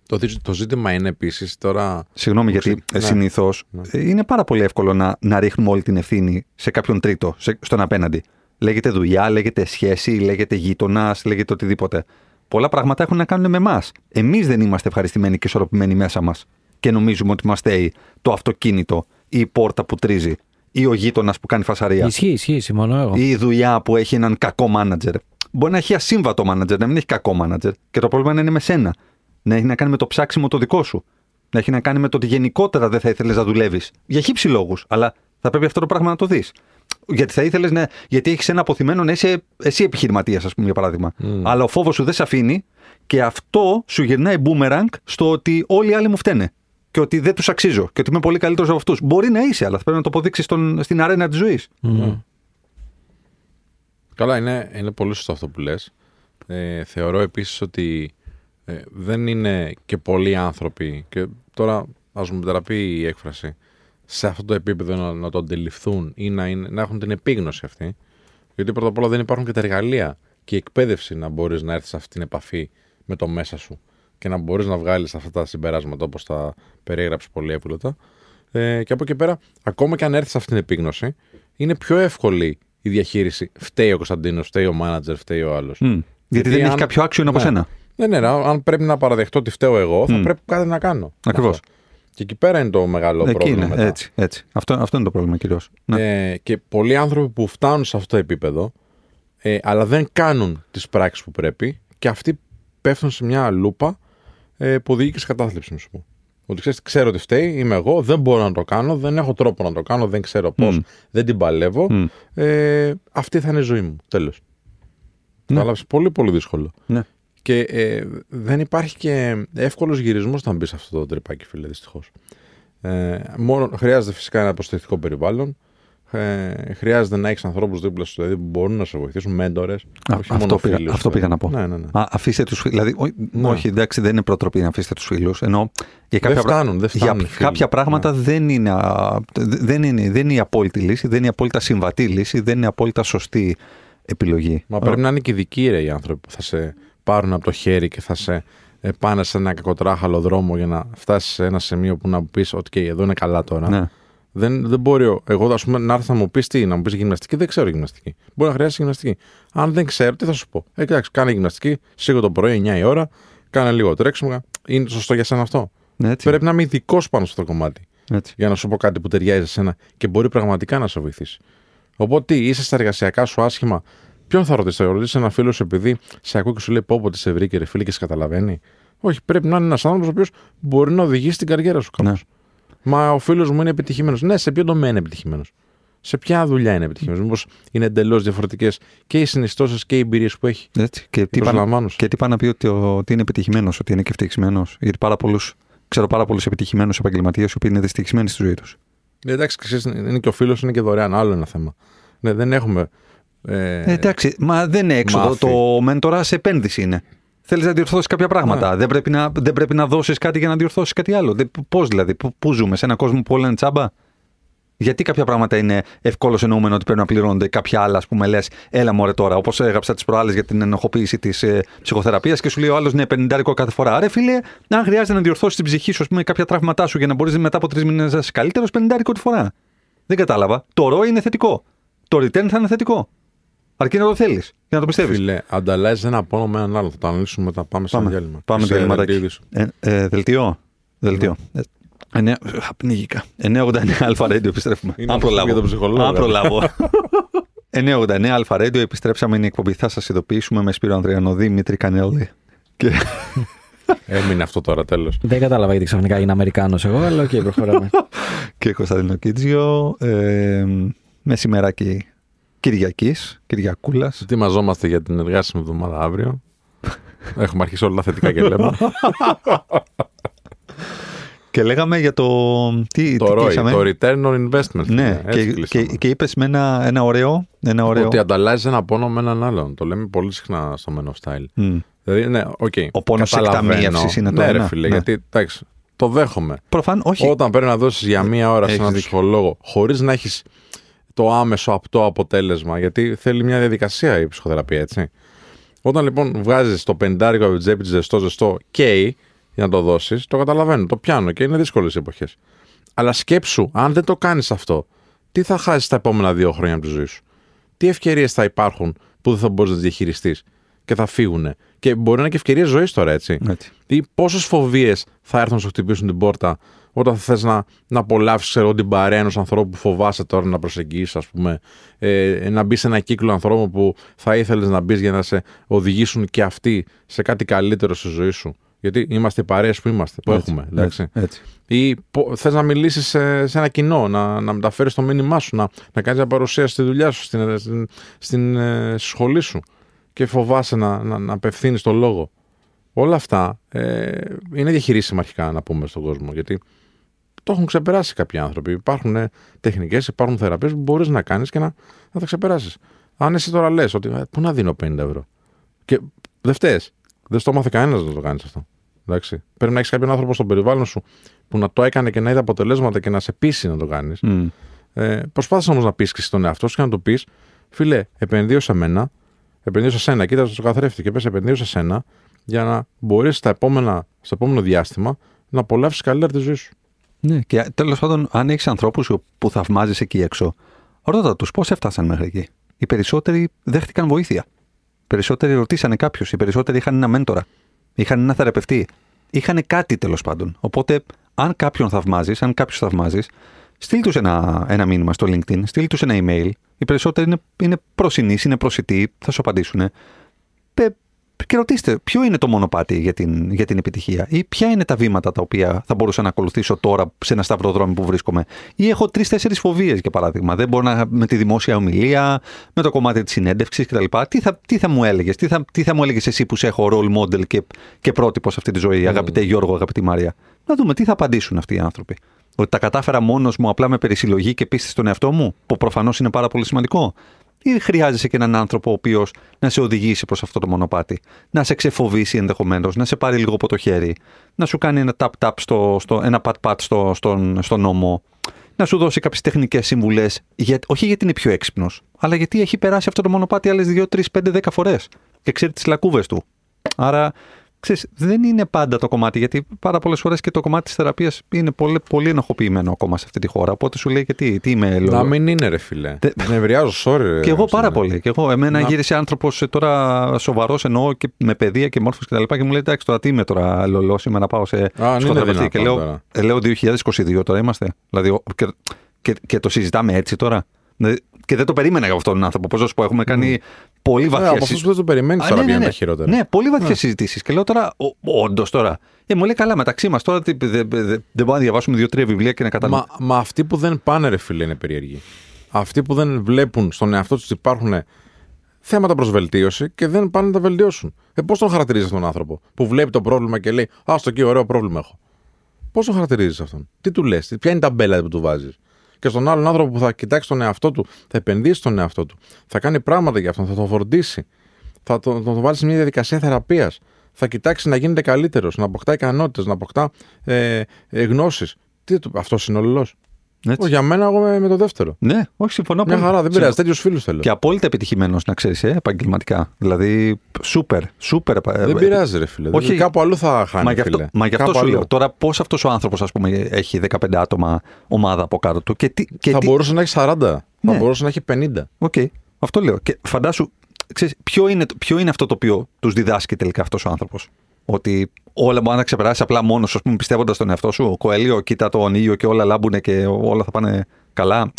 το, το ζήτημα είναι επίσης τώρα. Συγγνώμη, γιατί ναι. συνήθως ναι. είναι πάρα πολύ εύκολο να, να ρίχνουμε όλη την ευθύνη σε κάποιον τρίτο, σε, στον απέναντι. Λέγεται δουλειά, λέγεται σχέση, λέγεται γείτονας, λέγεται οτιδήποτε. Πολλά πράγματα έχουν να κάνουν με εμάς. Εμείς δεν είμαστε ευχαριστημένοι και ισορροπημένοι μέσα μας. Και νομίζουμε ότι μας θέει το αυτοκίνητο ή η πόρτα που τρίζει ή ο γείτονας που κάνει φασαρία. Ισχύει, ισχύει, συμφωνώ εγώ. Ή η δουλειά που έχει έναν κακό μάνατζερ. Μπορεί να έχει ασύμβατο μάνατζερ, να μην έχει κακό μάνατζερ. Και το πρόβλημα να είναι με σένα. Να έχει να κάνει με το ψάξιμο το δικό σου. Να έχει να κάνει με το ότι γενικότερα δεν θα ήθελες να δουλεύεις. Για χύψη λόγους. Αλλά θα πρέπει αυτό το πράγμα να το δεις. Γιατί θα ήθελες να. Γιατί έχεις ένα αποθυμένο να είσαι εσύ επιχειρηματίας, ας πούμε, για παράδειγμα. Mm. Αλλά ο φόβος σου δεν σε αφήνει και αυτό σου γυρνάει boomerang στο ότι όλοι οι άλλοι μου φταίνε και ότι δεν τους αξίζω και ότι είμαι πολύ καλύτερος από αυτούς. Μπορεί να είσαι, αλλά θα πρέπει να το αποδείξεις στην αρένα της ζωής. Mm. Καλά, είναι, είναι πολύ σωστό αυτό που λες. Ε, θεωρώ επίσης ότι ε, δεν είναι και πολλοί άνθρωποι, και τώρα ας μου μετατραπεί η έκφραση, σε αυτό το επίπεδο να, να το αντιληφθούν ή να, είναι, να έχουν την επίγνωση αυτή. Γιατί πρώτα απ' όλα δεν υπάρχουν και τα εργαλεία και η εκπαίδευση να μπορείς να έρθεις σε αυτή την επαφή με το μέσα σου και να μπορείς να βγάλεις αυτά τα συμπεράσματα όπως τα περιέγραψε πολύ εύκολα. Ε, και από εκεί πέρα, ακόμα και αν έρθεις σε αυτήν την επίγνωση, είναι πιο εύκολη η διαχείριση. Φταίει ο Κωνσταντίνος, φταίει ο μάνατζερ, φταίει ο άλλος. Mm. Γιατί, δεν αν... έχει κάποιο άξιο από ναι. σένα. Ναι, ναι, αν πρέπει να παραδεχτώ ότι φταίω εγώ, θα mm. πρέπει κάτι να κάνω. Ακριβώς. Και εκεί πέρα είναι το μεγάλο Εκεί πρόβλημα. Είναι, έτσι, έτσι. Αυτό, αυτό είναι το πρόβλημα κυρίως. Ναι. Ε, και πολλοί άνθρωποι που φτάνουν σε αυτό το επίπεδο, ε, αλλά δεν κάνουν τις πράξεις που πρέπει και αυτοί πέφτουν σε μια λούπα ε, που οδηγεί και σε κατάθλιψης, να σου πω. Ότι ξέρεις, ξέρω ότι φταίει, είμαι εγώ, δεν μπορώ να το κάνω, δεν έχω τρόπο να το κάνω, δεν ξέρω πώς, δεν την παλεύω. Ε, αυτή θα είναι η ζωή μου. Τέλος. Ναι. πολύ πολύ δύσκολο. Ναι. Και ε, δεν υπάρχει και εύκολος γυρισμός να μπει σε αυτό το τρυπάκι, φίλε, δυστυχώς. Ε, χρειάζεται φυσικά ένα προστατευτικό περιβάλλον. Ε, χρειάζεται να έχεις ανθρώπους δίπλα σου δηλαδή, που μπορούν να σε βοηθήσουν, μέντορες. Αυτό, πήγα, αυτό πήγα να πω. Ναι, ναι, ναι. Α, αφήστε τους Δηλαδή, ναι. Όχι, εντάξει, δεν είναι προτροπή να αφήσετε τους φίλους. Ενώ για κάποια, δεν φτάνουν, δεν φτάνουν για κάποια πράγματα ναι. δεν, είναι, δεν, είναι, δεν είναι η απόλυτη λύση, δεν είναι η απόλυτα συμβατή λύση, δεν είναι η απόλυτα σωστή επιλογή. Μα πρέπει να είναι και δικοί ρε, οι άνθρωποι που θα σε πάρουν από το χέρι και θα σε ε, πάνε σε ένα κακοτράχαλο δρόμο για να φτάσεις σε ένα σημείο που να πεις ότι okay, εδώ είναι καλά τώρα. Ναι. Δεν, δεν μπορεί εγώ ας πούμε, να έρθει να μου πεις τι, να μου πεις γυμναστική. Δεν ξέρω γυμναστική. Μπορεί να χρειάζεται γυμναστική. Αν δεν ξέρω, τι θα σου πω. Ε, εντάξει, κάνε γυμναστική, σίγουρα το πρωί 9 η ώρα, κάνε λίγο τρέξιμο. Είναι σωστό για σένα αυτό. Έτσι. Πρέπει να είμαι ειδικός πάνω στο κομμάτι. Έτσι. Για να σου πω κάτι που ταιριάζει σε σένα και μπορεί πραγματικά να σε βοηθήσει. Οπότε είσαι στα εργασιακά σου άσχημα; Ποιον θα ρωτήσει, θα ρωτήσεις ένα φίλο σου επειδή σε ακούει και σου λέει πω πω σε βρήκε ρε φίλε και σε καταλαβαίνει. Όχι, πρέπει να είναι ένας άνθρωπος ο οποίος μπορεί να οδηγήσει την καριέρα σου κάπως. Ναι. Μα ο φίλος μου είναι επιτυχημένος. Ναι, σε ποιο τομέα είναι επιτυχημένος; Σε ποια δουλειά είναι επιτυχημένος; Μήπως είναι εντελώς διαφορετικές και οι συνιστώσεις και οι εμπειρίες που έχει; Έτσι. Και, τι πάνε, και τι να πει ότι, ότι είναι επιτυχημένος, ότι είναι και ευτυχισμένος; Γιατί πάρα πολλούς, ξέρω πάρα πολλούς επιτυχημένους επαγγελματίες που είναι δυστυχισμένοι στη ζωή τους. Ναι, εντάξει, ξέρεις, είναι και ο φίλος, είναι και δωρεάν. Άλλο ένα θέμα. Ναι, δεν έχουμε. Ε, ε εντάξει, μα δεν είναι έξοδο. Το μέντορα σε επένδυση είναι. Θέλεις να διορθώσεις κάποια πράγματα. Ναι. Δεν πρέπει να, δεν πρέπει να δώσεις κάτι για να διορθώσεις κάτι άλλο. Πώς δηλαδή, πού ζούμε, σε έναν κόσμο που όλα είναι τσάμπα; Γιατί κάποια πράγματα είναι ευκόλω εννοούμενο ότι πρέπει να πληρώνονται, κάποια άλλα, ας πούμε, λες, έλα μωρέ τώρα. Όπως έγραψα τις προάλλες για την ενοχοποίηση της ε, ψυχοθεραπείας και σου λέει ο άλλος, ναι, 50 κάθε φορά. Άρα, φίλε, αν χρειάζεται να διορθώσεις την ψυχή σου, ας πούμε, κάποια τραύματά σου για να μπορείς μετά από τρεις μήνες να είσαι καλύτερος, 50 τη φορά. Δεν κατάλαβα. Το ρο είναι θετικό. Το return θα είναι θετικό. Αρκεί να το θέλεις και να το πιστεύεις. Φίλε, ανταλλάσσει ένα πόνο με έναν άλλο. Θα το αναλύσουμε μετά. Πάμε σε ένα διάλειμμα. Πάμε σε διάλειμμα. Ε, ε, δελτίο. Δελτίο. Ναι. Ε, πνίγηκα. 989 Αλφα Radio επιστρέφουμε. Αν προλάβω. Αν προλάβω. 989 Αλφα Radio επιστρέψαμε. Είναι η εκπομπή. Θα σας ειδοποιήσουμε με Σπύρο Ανδριανό Δημήτρη Κανέλη. Και Έμεινε αυτό τώρα, τέλος. Δεν κατάλαβα γιατί ξαφνικά είναι Αμερικάνος εγώ, αλλά οκ, προχωράμε. και Κωνσταντίνο Κίτζιο. Ε, μεσημεράκι Κυριακής, Κυριακούλας. Ετοιμαζόμαστε για την εργάσιμη εβδομάδα αύριο. Έχουμε αρχίσει όλα τα θετικά και λέμε. Και λέγαμε για το. Τι, το τι ROI, κλείσαμε; το Return on Investment. Ναι, Έτσι και, κλείσαμε. και, και είπες με ένα, ένα ωραίο. Ένα ωραίο... Ότι ανταλλάσσει ένα πόνο με έναν άλλον. Το λέμε πολύ συχνά στο Men of Style. Μμ. Δηλαδή, ναι, οκ. Ο πόνος καταλαβαίνω. εκταμίευσης είναι το ναι, ένα. Ρε, φίλε, Ναι. γιατί εντάξει, το δέχομαι. Προφανώς, όχι. Όταν πρέπει να δώσεις για μία ώρα σε Έχεις έναν δίκιο. ψυχολόγο, χωρίς να έχεις το άμεσο απτό αποτέλεσμα, γιατί θέλει μια διαδικασία η ψυχοθεραπεία, έτσι. Όταν λοιπόν βγάζεις το πεντάρικο από την τσέπη σου ζεστό, ζεστό και για να το δώσεις, το καταλαβαίνω, το πιάνω και είναι δύσκολες εποχές. Αλλά σκέψου, αν δεν το κάνεις αυτό, τι θα χάσεις τα επόμενα δύο χρόνια από τη ζωή σου; Τι ευκαιρίες θα υπάρχουν που δεν θα μπορείς να τις διαχειριστείς; Και θα φύγουν. Και μπορεί να είναι και ευκαιρίες ζωής τώρα, έτσι. Έτσι. Ή πόσες φοβίες θα έρθουν να σου χτυπήσουν την πόρτα όταν θα θες να, να απολαύσεις ξέρω, την παρέα ενός ανθρώπου που φοβάσαι τώρα να προσεγγίσεις, ας πούμε. Ε, να μπει σε ένα κύκλο ανθρώπων που θα ήθελες να μπεις για να σε οδηγήσουν και αυτοί σε κάτι καλύτερο στη ζωή σου. Γιατί είμαστε οι παρέε που είμαστε, που Έτσι, έχουμε. Εντάξει. έτσι, έτσι. Ή θες να μιλήσεις σε, σε ένα κοινό, να, να μεταφέρεις το μήνυμά σου, να, να κάνεις μια παρουσίαση στη δουλειά σου, στην, στην, στην ε, σχολή σου και φοβάσαι να, να, να απευθύνεις το λόγο. Όλα αυτά ε, είναι διαχειρίσιμα αρχικά να πούμε στον κόσμο. Γιατί το έχουν ξεπεράσει κάποιοι άνθρωποι. Υπάρχουν τεχνικές, υπάρχουν θεραπείες που μπορείς να κάνεις και να, να τα ξεπεράσεις. Αν εσύ τώρα λες ότι. ε, Πού να δίνω 50 ευρώ; Και δεν φταίει. Δεν στο μάθε κανένας να το κάνει αυτό. Εντάξει. Πρέπει να έχεις κάποιον άνθρωπο στο περιβάλλον σου που να το έκανε και να είδε αποτελέσματα και να σε πείσει να το κάνεις. Μμ. Ε, Προσπάθησε όμως να πεις και στον εαυτό σου και να του πεις, φίλε, επενδύω σε μένα, επενδύω σε σένα, κοίτα στο καθρέφτη και πες, επενδύω σε σένα για να μπορείς στο επόμενο διάστημα να απολαύσεις καλύτερα τη ζωή σου. Ναι, και τέλος πάντων, αν έχεις ανθρώπους που θαυμάζεις εκεί έξω, ρώτα τους πώς έφτασαν μέχρι εκεί. Οι περισσότεροι δέχτηκαν βοήθεια. Οι περισσότεροι ρωτήσανε κάποιου. Οι περισσότεροι είχαν ένα μέντορα. Είχαν ένα θεραπευτή. Είχαν κάτι τέλος πάντων. Οπότε, αν κάποιον θαυμάζεις, αν κάποιου θαυμάζεις, στείλ τους ένα, ένα μήνυμα στο LinkedIn, στείλ τους ένα email. Οι περισσότεροι είναι, είναι προσινείς, είναι προσιτοί, θα σου απαντήσουν. Πε- Και ρωτήστε, ποιο είναι το μονοπάτι για την, για την επιτυχία, ή ποια είναι τα βήματα τα οποία θα μπορούσα να ακολουθήσω τώρα σε ένα σταυροδρόμι που βρίσκομαι; Ή έχω τρει-τέσσερι φοβίες, για παράδειγμα. Δεν μπορώ να. με τη δημόσια ομιλία, με το κομμάτι της συνέντευξης κτλ. Τι θα, τι θα μου έλεγες, τι θα, τι θα μου έλεγες εσύ που σε έχω role model και, και πρότυπος σε αυτή τη ζωή, αγαπητέ Γιώργο, αγαπητή Μάρια. Να δούμε τι θα απαντήσουν αυτοί οι άνθρωποι. Ότι τα κατάφερα μόνος μου απλά με περισυλλογή και πίστη στον εαυτό μου, που προφανώς είναι πάρα πολύ σημαντικό; Ή χρειάζεσαι και έναν άνθρωπο ο οποίος να σε οδηγήσει προς αυτό το μονοπάτι, να σε ξεφοβήσει ενδεχομένως, να σε πάρει λίγο από το χέρι, να σου κάνει ένα tap-tap, στο, στο, ένα pat-pat στο, στον, στον νόμο, να σου δώσει κάποιες τεχνικές συμβουλές, όχι γιατί είναι πιο έξυπνος, αλλά γιατί έχει περάσει αυτό το μονοπάτι άλλες 2, 3, 5, 10 φορές και ξέρει τις λακκούβες του. Άρα, ξέρεις, δεν είναι πάντα το κομμάτι, γιατί πάρα πολλές φορές και το κομμάτι της θεραπείας είναι πολύ, πολύ ενοχοποιημένο ακόμα σε αυτή τη χώρα. Οπότε σου λέει και τι, τι είμαι, Να λόγω- μην είναι, ρε φιλέ. Τε- Νευριάζω, sorry. ρε, και εγώ πάρα Χριστίνα. πολύ. Και εγώ, εμένα Να- γύρισε άνθρωπος τώρα σοβαρός εννοώ και με παιδεία και μόρφωση κτλ. Και, και μου λέει: Εντάξει, τώρα τι είμαι τώρα, λολό, είμαι να πάω σε είναι ψυχοθεραπευτή». δυνατόν Και λέω, τώρα. ε, λέω 2022 τώρα είμαστε. Δηλαδή, ο- και, και, και το συζητάμε έτσι τώρα. Δηλαδή, Και δεν το περίμενα για αυτόν τον άνθρωπο. Πώς να σου πω, έχουμε κάνει πολύ Ε, βαθιά από αυτούς που δεν το περιμένεις Α, τώρα ναι, ναι, βγαίνουν ναι. τα χειρότερα. Ναι, πολύ βαθιές συζητήσεις. Και λέω τώρα, όντως τώρα. Ε, μου λέει καλά μεταξύ μας τώρα τι- δεν δεν- δεν- δεν μπορούμε να διαβάσουμε δύο-τρία βιβλία και να καταλάβουμε. Μα, μα αυτοί που δεν πάνε, ρε φίλε, είναι περίεργοι. Αυτοί που δεν βλέπουν στον εαυτό τους ότι υπάρχουν θέματα προς βελτίωση και δεν πάνε να τα βελτιώσουν. Ε, πώς τον χαρακτηρίζεις αυτόν τον άνθρωπο που βλέπει το πρόβλημα και λέει Α, στο εκεί ωραίο πρόβλημα έχω. Πώς τον χαρακτηρίζεις αυτόν, τι του λες, ποια είναι τα μπέλα που του βάζεις; Και στον άλλον άνθρωπο που θα κοιτάξει τον εαυτό του, θα επενδύσει στον εαυτό του, θα κάνει πράγματα για αυτόν, θα τον φροντίσει, θα τον, τον βάλει σε μια διαδικασία θεραπείας, θα κοιτάξει να γίνεται καλύτερος, να αποκτά ικανότητες, να αποκτά ε, ε, γνώσεις. Αυτός είναι ο λαός. Έτσι. Για μένα, εγώ με, με το δεύτερο. Ναι, όχι, συμφωνώ Μια πολύ. χαρά, δεν πειράζει. Τέτοιους φίλους θέλω. Και απόλυτα επιτυχημένος, να ξέρεις, ε, επαγγελματικά. Δηλαδή, σούπερ, σούπερ. ε, δεν πειράζει, ρε φίλε. Όχι. Όχι, κάπου αλλού θα χάνει. Μα γι' αυτό, φίλε. μα γι αυτό Κάπου σου αλλού. λέω. Τώρα, πώς αυτός ο άνθρωπος, ας πούμε, έχει 15 άτομα ομάδα από κάτω του. Και τι, και θα τι... μπορούσε να έχει 40. Ναι. Θα μπορούσε να έχει 50. Οκ, αυτό λέω. Και φαντάσου, ξέρεις, ποιο, είναι, ποιο είναι αυτό το οποίο τους διδάσκει τελικά αυτός ο άνθρωπος; Ότι όλα μπορείς να ξεπεράσεις απλά μόνος σου, ας πούμε, πιστεύοντας τον εαυτό σου. Κοέλιο, κοίτα τον ήλιο και όλα λάμπουν και όλα θα πάνε καλά.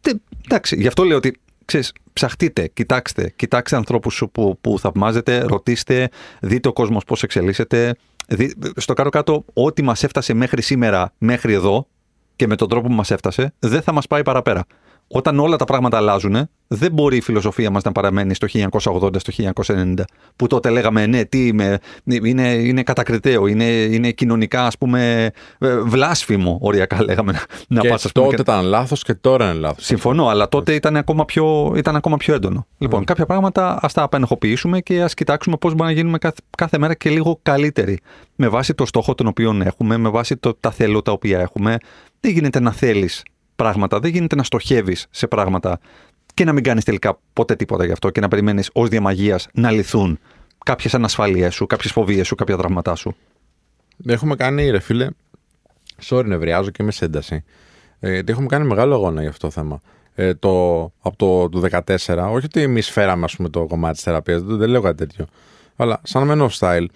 Τε, εντάξει, γι' αυτό λέω ότι ξέρεις, ψαχτείτε, κοιτάξτε, κοιτάξτε ανθρώπους που, που θαυμάζετε, ρωτήστε, δείτε ο κόσμος πώς εξελίσσεται. δι- στο κάτω-κάτω, ό,τι μας έφτασε μέχρι σήμερα, μέχρι εδώ και με τον τρόπο που μας έφτασε, δεν θα μας πάει παραπέρα. Όταν όλα τα πράγματα αλλάζουν, δεν μπορεί η φιλοσοφία μας να παραμένει στο 1980, στο 1990, που τότε λέγαμε ναι, τι είμαι, είναι, είναι κατακριτέο, είναι, είναι κοινωνικά ας πούμε ε, βλάσφημο, οριακά λέγαμε να, να και πας, ας πούμε, τότε ήταν λάθος και τώρα είναι λάθος. Συμφωνώ, αλλά τότε ήταν ακόμα πιο, ήταν ακόμα πιο έντονο. Λοιπόν, κάποια πράγματα ας τα απενεχοποιήσουμε και ας κοιτάξουμε πώς μπορούμε να γίνουμε κάθε, κάθε μέρα και λίγο καλύτεροι. Με βάση το στόχο τον οποίο έχουμε, με βάση το, τα θέλω τα οποία έχουμε. Δεν γίνεται να θέλεις πράγματα, δεν γίνεται να στοχεύεις σε πράγματα και να μην κάνεις τελικά ποτέ τίποτα γι' αυτό και να περιμένεις ως διαμαγεία να λυθούν κάποιες ανασφάλειές σου, κάποιες φοβίες σου, κάποια τραύματά σου. Έχουμε κάνει, ρε φίλε, sorry, νευριάζω και είμαι σε ένταση. Ε, γιατί έχουμε κάνει μεγάλο αγώνα για αυτό το θέμα. Ε, το, από το, το 14, όχι ότι εμείς φέραμε ας πούμε, το κομμάτι της θεραπείας, δεν, δεν λέω κάτι τέτοιο. Αλλά σαν Men of Style,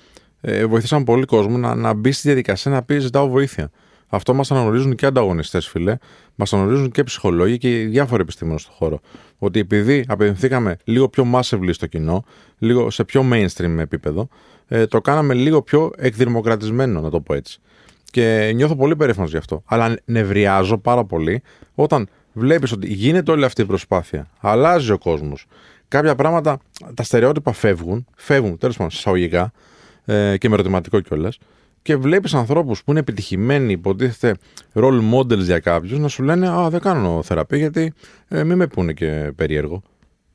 ε, βοηθήσαμε πολύ κόσμο να, να μπει στη διαδικασία να πει: Ζητάω βοήθεια. Αυτό μας αναγνωρίζουν και ανταγωνιστές, φίλε. Μας αναγνωρίζουν και ψυχολόγοι και οι διάφοροι επιστήμονες στον χώρο. Ότι επειδή απευθυνθήκαμε λίγο πιο massively στο κοινό, λίγο σε πιο mainstream επίπεδο, ε, το κάναμε λίγο πιο εκδημοκρατισμένο, να το πω έτσι. Και νιώθω πολύ περήφανος γι' αυτό. Αλλά νευριάζω πάρα πολύ όταν βλέπεις ότι γίνεται όλη αυτή η προσπάθεια. Αλλάζει ο κόσμος. Κάποια πράγματα, τα στερεότυπα φεύγουν, φεύγουν τέλος πάντων εισαγωγικά ε, και με ερωτηματικό κιόλας. Και βλέπεις ανθρώπους που είναι επιτυχημένοι, υποτίθεται role models για κάποιους, να σου λένε Α, δεν κάνω θεραπεία γιατί ε, μην με πούνε και περίεργο.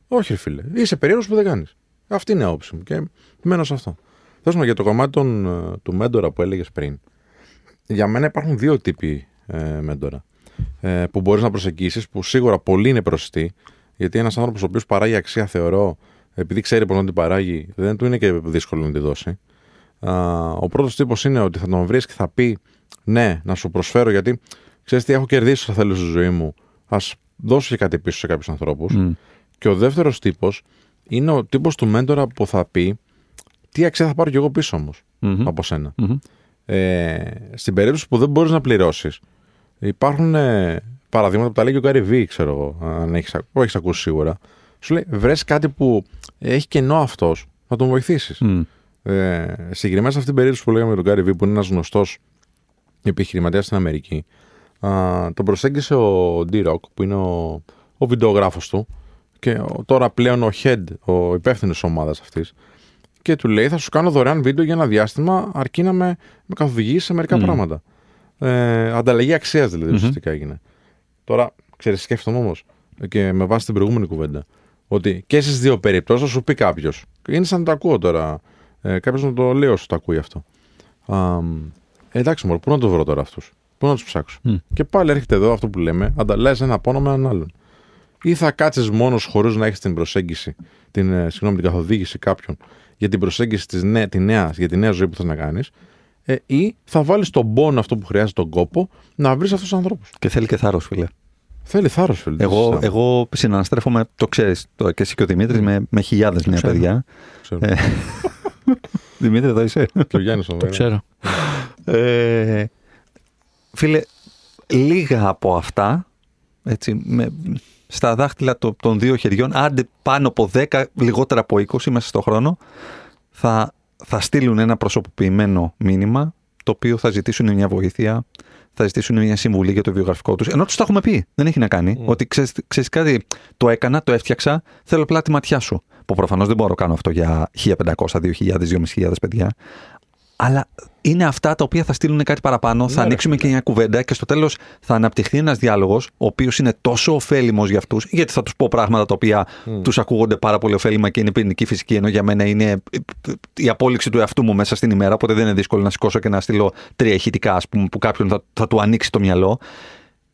Όχι, ρε φίλε. Είσαι περίεργος που δεν κάνεις. Αυτή είναι η άποψη μου και μένω σε αυτό. Θέλω να για το κομμάτι των, ε, του μέντορα που έλεγες πριν. Για μένα υπάρχουν δύο τύποι ε, μέντορα ε, που μπορείς να προσεγγίσεις, που σίγουρα πολλοί είναι προσιτοί, γιατί ένας άνθρωπος ο οποίος παράγει αξία, θεωρώ, επειδή ξέρει πώ να την παράγει, δεν του είναι και δύσκολο να τη δώσει. Α, ο πρώτος τύπος είναι ότι θα τον βρεις και θα πει ναι, να σου προσφέρω γιατί ξέρεις τι έχω κερδίσει όσα θέλω στη ζωή μου. Α δώσω και κάτι πίσω σε κάποιους ανθρώπους. Και ο δεύτερος τύπος είναι ο τύπος του μέντορα που θα πει τι αξία θα πάρω κι εγώ πίσω όμως από σένα. Ε, στην περίπτωση που δεν μπορείς να πληρώσεις, υπάρχουν ε, παραδείγματα που τα λέει και ο Γκάρι Βί, ξέρω εγώ, αν έχεις έχεις ακούσει σίγουρα. Σου λέει, βρες κάτι που έχει κενό αυτός, να τον βοηθήσεις. Ε, συγκεκριμένα σε αυτήν την περίπτωση που λέγαμε για τον Γκάρι Βί, που είναι ένας γνωστός επιχειρηματίας στην Αμερική, α, τον προσέγγισε ο D-Rock, που είναι ο, ο βιντεογράφος του, και ο- τώρα πλέον ο head, ο υπεύθυνος ομάδας αυτής, και του λέει: Θα σου κάνω δωρεάν βίντεο για ένα διάστημα, αρκεί να με, με καθοδηγήσει σε μερικά πράγματα. Ε, ανταλλαγή αξίας δηλαδή ουσιαστικά έγινε. Τώρα, ξέρεις, σκέφτομαι όμως και με βάση την προηγούμενη κουβέντα, ότι και στις δύο περιπτώσεις θα σου πει κάποιος. Είναι σαν να το ακούω τώρα. Ε, κάποιος να το λέει όσο το ακούει αυτό. Α, ε, εντάξει, μωρέ, πού να το βρω τώρα αυτούς; Πού να τους ψάξω; Και πάλι έρχεται εδώ αυτό που λέμε, ανταλλάσσεις ένα πόνο με έναν άλλον. Ή θα κάτσεις μόνος χωρίς να έχεις την προσέγγιση, την, ε, συγγνώμη, την καθοδήγηση κάποιον για την προσέγγιση της νέα, τη νέα, για τη νέα ζωή που θες να κάνεις, ε, ή θα βάλεις τον πόνο αυτό που χρειάζεται τον κόπο να βρεις αυτούς τους ανθρώπους. Και θέλει και θάρρος, φίλε. Θέλει θάρρος, φίλε. δεν Εγώ, συζητάμε. εγώ συναναστρέφομαι, το ξέρεις το, και εσύ και ο Δημήτρης, με, με χιλιάδες νέα ξέρω. παιδιά. Ξέρω. Ε, Δημήτρη, εδώ είσαι; Και ο Γιάννης Το ξέρω. Ε, φίλε, λίγα από αυτά, έτσι, με, στα δάχτυλα το- των δύο χεριών, άντε πάνω από 10, λιγότερα από 20 μέσα στο χρόνο, θα, θα στείλουν ένα προσωποποιημένο μήνυμα, το οποίο θα ζητήσουν μια βοήθεια, θα ζητήσουν μια συμβουλή για το βιογραφικό τους. Ενώ τους τα έχουμε πει, δεν έχει να κάνει. Ότι ξέρεις, ξέρεις κάτι, το έκανα, το έφτιαξα, θέλω απλά τη ματιά σου. Που προφανώς δεν μπορώ να κάνω αυτό για 1500, 2000, 2500 παιδιά. Αλλά είναι αυτά τα οποία θα στείλουν κάτι παραπάνω, θα ρε ανοίξουμε και μια κουβέντα και στο τέλος θα αναπτυχθεί ένας διάλογος, ο οποίος είναι τόσο ωφέλιμος για αυτούς, γιατί θα τους πω πράγματα τα οποία τους ακούγονται πάρα πολύ ωφέλιμα και είναι πυρηνική φυσική, ενώ για μένα είναι η απόλυξη του εαυτού μου μέσα στην ημέρα. Οπότε δεν είναι δύσκολο να σηκώσω και να στείλω τρία ηχητικά, ας πούμε, που κάποιον θα, θα του ανοίξει το μυαλό.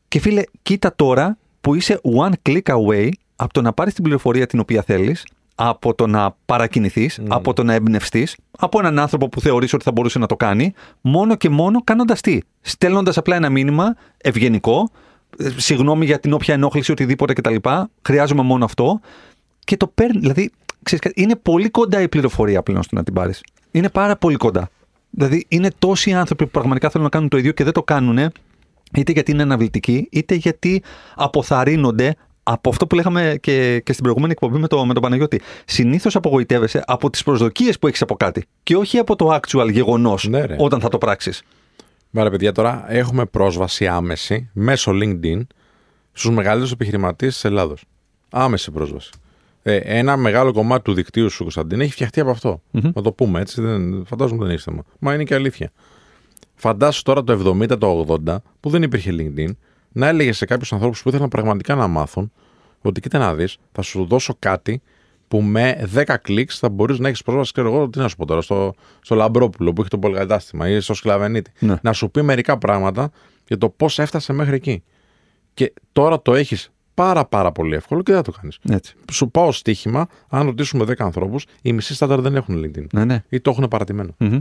Και φίλε, κοίτα τώρα που είσαι one click away από το να πάρεις την πληροφορία την οποία θέλεις, από το να παρακινηθείς, από το να εμπνευστείς, από έναν άνθρωπο που θεωρείς ότι θα μπορούσε να το κάνει, μόνο και μόνο κάνοντας τι; Στέλνοντας απλά ένα μήνυμα ευγενικό, ε, συγγνώμη για την όποια ενόχληση, οτιδήποτε κτλ. Χρειάζομαι μόνο αυτό. Και το παίρνει. Δηλαδή, ξέρεις, κάτι, είναι πολύ κοντά η πληροφορία πλέον στο να την πάρεις. Είναι πάρα πολύ κοντά. Δηλαδή, είναι τόσοι άνθρωποι που πραγματικά θέλουν να κάνουν το ίδιο και δεν το κάνουν, είτε γιατί είναι αναβλητικοί, είτε γιατί αποθαρρύνονται από αυτό που λέγαμε και, και στην προηγούμενη εκπομπή με, το, με τον Παναγιώτη. Συνήθως απογοητεύεσαι από τις προσδοκίες που έχεις από κάτι και όχι από το actual γεγονός Ναι, ρε. όταν θα το πράξεις. Άρα, παιδιά, τώρα έχουμε πρόσβαση άμεση μέσω LinkedIn στους μεγαλύτερους επιχειρηματίες της Ελλάδος. Άμεση πρόσβαση. Ε, ένα μεγάλο κομμάτι του δικτύου σου, Κωνσταντίν, έχει φτιαχτεί από αυτό. Να το πούμε έτσι. Δεν, φαντάζομαι δεν έχεις θέμα. Μα είναι και αλήθεια. Φαντάσου τώρα το 70, το 80, που δεν υπήρχε LinkedIn, να έλεγε σε κάποιους ανθρώπους που ήθελαν πραγματικά να μάθουν ότι κοίτα να δεις, θα σου δώσω κάτι που με 10 κλικς θα μπορείς να έχεις πρόσβαση, ξέρω εγώ, τι να σου πω τώρα, στο, στο Λαμπρόπουλο που έχει το πολυκατάστημα ή στο Σκλαβενίτη. Ναι. Να σου πει μερικά πράγματα για το πώς έφτασε μέχρι εκεί. Και τώρα το έχεις πάρα πάρα πολύ εύκολο και δεν θα το κάνεις. Έτσι. Σου πάω στοίχημα, αν ρωτήσουμε 10 ανθρώπους, οι μισοί στάνταρ δεν έχουν LinkedIn. Ναι, ναι. Ή το έχουν παρατημένο. Μμμ.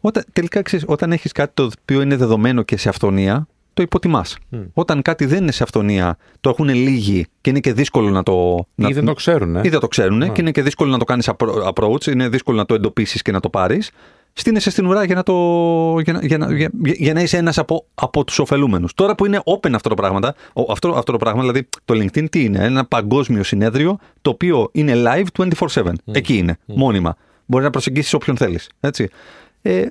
Όταν, τελικά ξέρεις, όταν έχεις κάτι το οποίο είναι δεδομένο και σε αυθονία, το υποτιμάς. Όταν κάτι δεν είναι σε αυθονία, το έχουν λίγοι και είναι και δύσκολο να το. να- Ή δεν το ξέρουν, ε. ή δεν το ξέρουν και είναι και δύσκολο να το κάνεις approach, είναι δύσκολο να το εντοπίσεις και να το πάρεις. Στείνεσαι στην ουρά για να, το, για, να- για, να- για, για να είσαι ένας από, από τους ωφελούμενους. Τώρα που είναι open αυτό το πράγμα, ο- αυτό, αυτό το πράγμα, δηλαδή το LinkedIn τι είναι, ένα παγκόσμιο συνέδριο το οποίο είναι live 24-7. Εκεί είναι, μόνιμα. Μπορεί να προσεγγίσεις όποιον θέλεις. Έτσι. Ε, τε-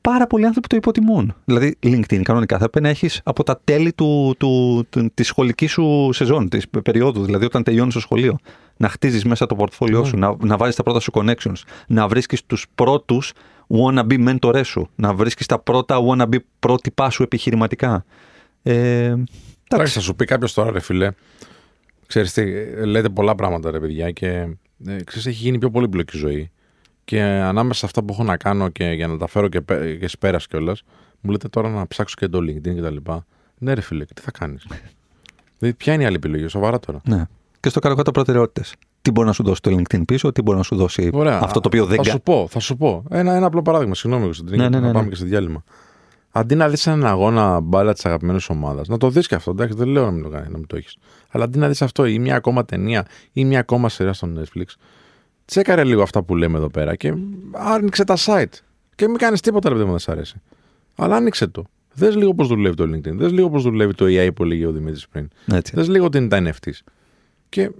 πάρα πολλοί άνθρωποι το υποτιμούν. Δηλαδή, LinkedIn κανονικά θα πρέπει να έχεις από τα τέλη του, του, του, της σχολικής σου σεζόν, της περίοδου, δηλαδή όταν τελειώνεις το σχολείο. Να χτίζεις μέσα το πορτφόλιό σου, να, να βάζεις τα πρώτα σου connections, να βρίσκεις τους πρώτους wannabe mentors σου, να βρίσκεις τα πρώτα wannabe πρότυπά σου επιχειρηματικά. Ε, Εντάξει, θα σου πει κάποιος τώρα, ρε φιλέ. Ξέρεις τι, λέτε πολλά πράγματα, ρε παιδιά, και ε, ξέρεις, έχει γίνει πιο πολύπλοκη η ζωή. Και ανάμεσα σε αυτά που έχω να κάνω και για να τα φέρω και, πέ- και σπέρα κιόλας, μου λέτε τώρα να ψάξω και το LinkedIn κτλ. Ναι, ρε φίλε, και τι θα κάνεις; δηλαδή, ποια είναι η άλλη επιλογή, σοβαρά τώρα. ναι. Και στο κάτω κάτω προτεραιότητες. Τι μπορεί να σου δώσει το LinkedIn πίσω, τι μπορεί να σου δώσει Ωραία. αυτό το οποίο δεν Θα κα- σου πω, θα σου πω. Ένα, ένα απλό παράδειγμα. Συγγνώμη, Κωνσταντίνη, Ναι, ναι, να ναι, πάμε ναι. και σε διάλειμμα. Αντί να δεις έναν αγώνα μπάλα της αγαπημένης ομάδας, να το δεις και αυτό. Εντάξει, δεν λέω να μην το κάνει, να μην το έχεις. Αλλά αντί να δεις αυτό ή μια ακόμα ταινία ή μια ακόμα σειρά στο Netflix, τσέκαρε λίγο αυτά που λέμε εδώ πέρα και άνοιξε τα site. Και μην κάνεις τίποτα ρε παιδί μου δεν σ' αρέσει. Αλλά άνοιξε το. Δες λίγο πώς δουλεύει το LinkedIn. Δες λίγο πώς δουλεύει το AI που έλεγε ο Δημήτρης πριν. Έτσι. Δες λίγο τι είναι τα NFTs. Και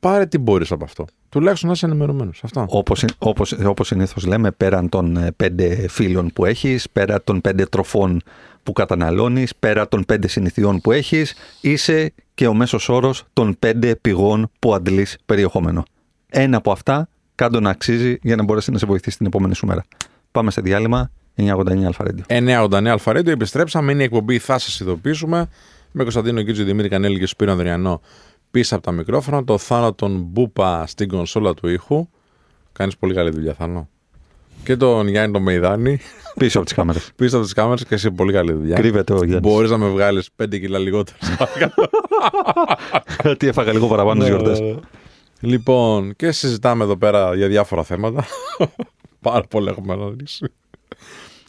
πάρε τι μπορείς από αυτό. Τουλάχιστον να είσαι ενημερωμένος. Αυτά. Όπως, όπως, όπως συνήθως λέμε, πέραν των ε, πέντε φίλων που έχεις, πέρα των πέντε τροφών που καταναλώνεις, πέρα των πέντε συνηθιών που έχεις, είσαι και ο μέσος όρος των πέντε πηγών που αντλείς περιεχόμενο. Ένα από αυτά κάντο να αξίζει για να μπορέσει να σε βοηθήσει την επόμενη σου μέρα. Πάμε σε διάλειμμα 989 Αλφαρέντιο. 989 Αλφαρέντιο, επιστρέψαμε. Είναι η εκπομπή Θα σας ειδοποιήσουμε. Με Κωνσταντίνο Κίτζο, Δημήτρη Κανέλη και Σπύρο Ανδριανό πίσω από τα μικρόφωνα. Το Θάνο τον Μπούπα στην κονσόλα του ήχου. Κάνεις πολύ καλή δουλειά, Θάνο. Και τον Γιάννη τον Μεϊδάνη Πίσω από τις κάμερες. πίσω από τις κάμερες και εσύ πολύ καλή δουλειά. Κρύβεται ο Γιάννης. Μπορείς να με βγάλεις 5 κιλά λιγότερο. Γιατί έφαγα λίγο παραπάνω τις γιορτές. Λοιπόν, και συζητάμε εδώ πέρα για διάφορα θέματα. Πάρα πολλά έχουμε αναλύσει.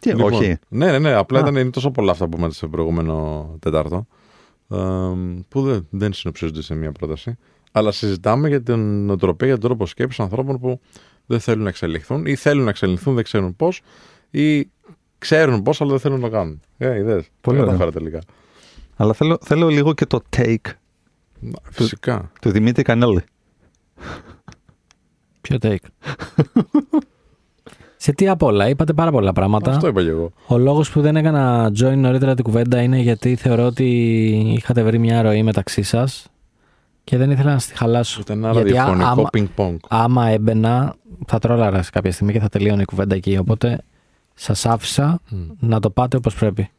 Τι, Λοιπόν, όχι. Ναι, ναι, ναι. Απλά Α. ήταν είναι τόσο πολλά αυτά που είπαμε στο προηγούμενο Τετάρτο. ε, που δεν, δεν συνοψίζονται σε μία πρόταση. Αλλά συζητάμε για την νοοτροπία, για τον τρόπο σκέψης ανθρώπων που δεν θέλουν να εξελιχθούν ή θέλουν να εξελιχθούν, δεν ξέρουν πώς ή ξέρουν πώς, αλλά δεν θέλουν να το κάνουν. Ε, είδες. Πολύ Τα ωραία. κατάφερα τελικά. Αλλά θέλω, θέλω λίγο και το take Να, Φυσικά. του Δημήτρη Κανέλη. Ποιο take. Σε τι απ' όλα, είπατε πάρα πολλά πράγματα. Αυτό είπα και εγώ. Ο λόγος που δεν έκανα join νωρίτερα την κουβέντα είναι γιατί θεωρώ ότι είχατε βρει μια ροή μεταξύ σας και δεν ήθελα να στη χαλάσω. Ήταν ένα Γιατί ραδιοφωνικό άμα- πινκ-πονγκ. Άμα έμπαινα, θα τρόλαρα σε κάποια στιγμή και θα τελείωνε η κουβέντα εκεί. Οπότε σας άφησα να το πάτε όπως πρέπει.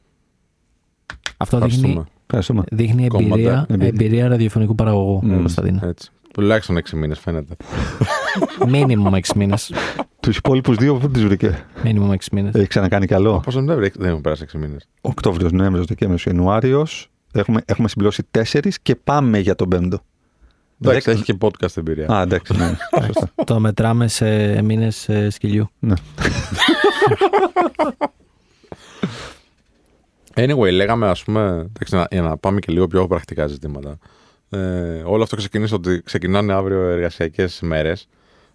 Αυτό δείχνει, Ευχαριστούμε. Ευχαριστούμε. δείχνει Κόμματα, εμπειρία, εμπειρία. εμπειρία ραδιοφωνικού παραγωγού, Μμμ. Κωνσταντίνα. Έτσι. Τουλάχιστον 6 μήνες φαίνεται. Μίνιμουμ 6 μήνες. Τους υπόλοιπους δύο πού του βρήκε; Μίνιμουμ 6 μήνες. Έχει ξανακάνει καλό. Πόσο Νοέμβρη δεν έχουν περάσει 6 μήνες. Οκτώβριος, Νοέμβριος, Δεκέμβριος, Ιανουάριος. Έχουμε, έχουμε συμπληρώσει τέσσερις και πάμε για τον πέμπτο. Εντάξει, Δέκα- έχει και podcast εμπειρία. Α, εντάξει, ναι. Σωστά. Το μετράμε σε μήνες σκυλιού. ναι. Anyway, λέγαμε, ας πούμε, εντάξει, να- για να πάμε και λίγο πιο πρακτικά ζητήματα. Ε, όλο αυτό ξεκίνησε ότι ξεκινάνε αύριο εργασιακές μέρες,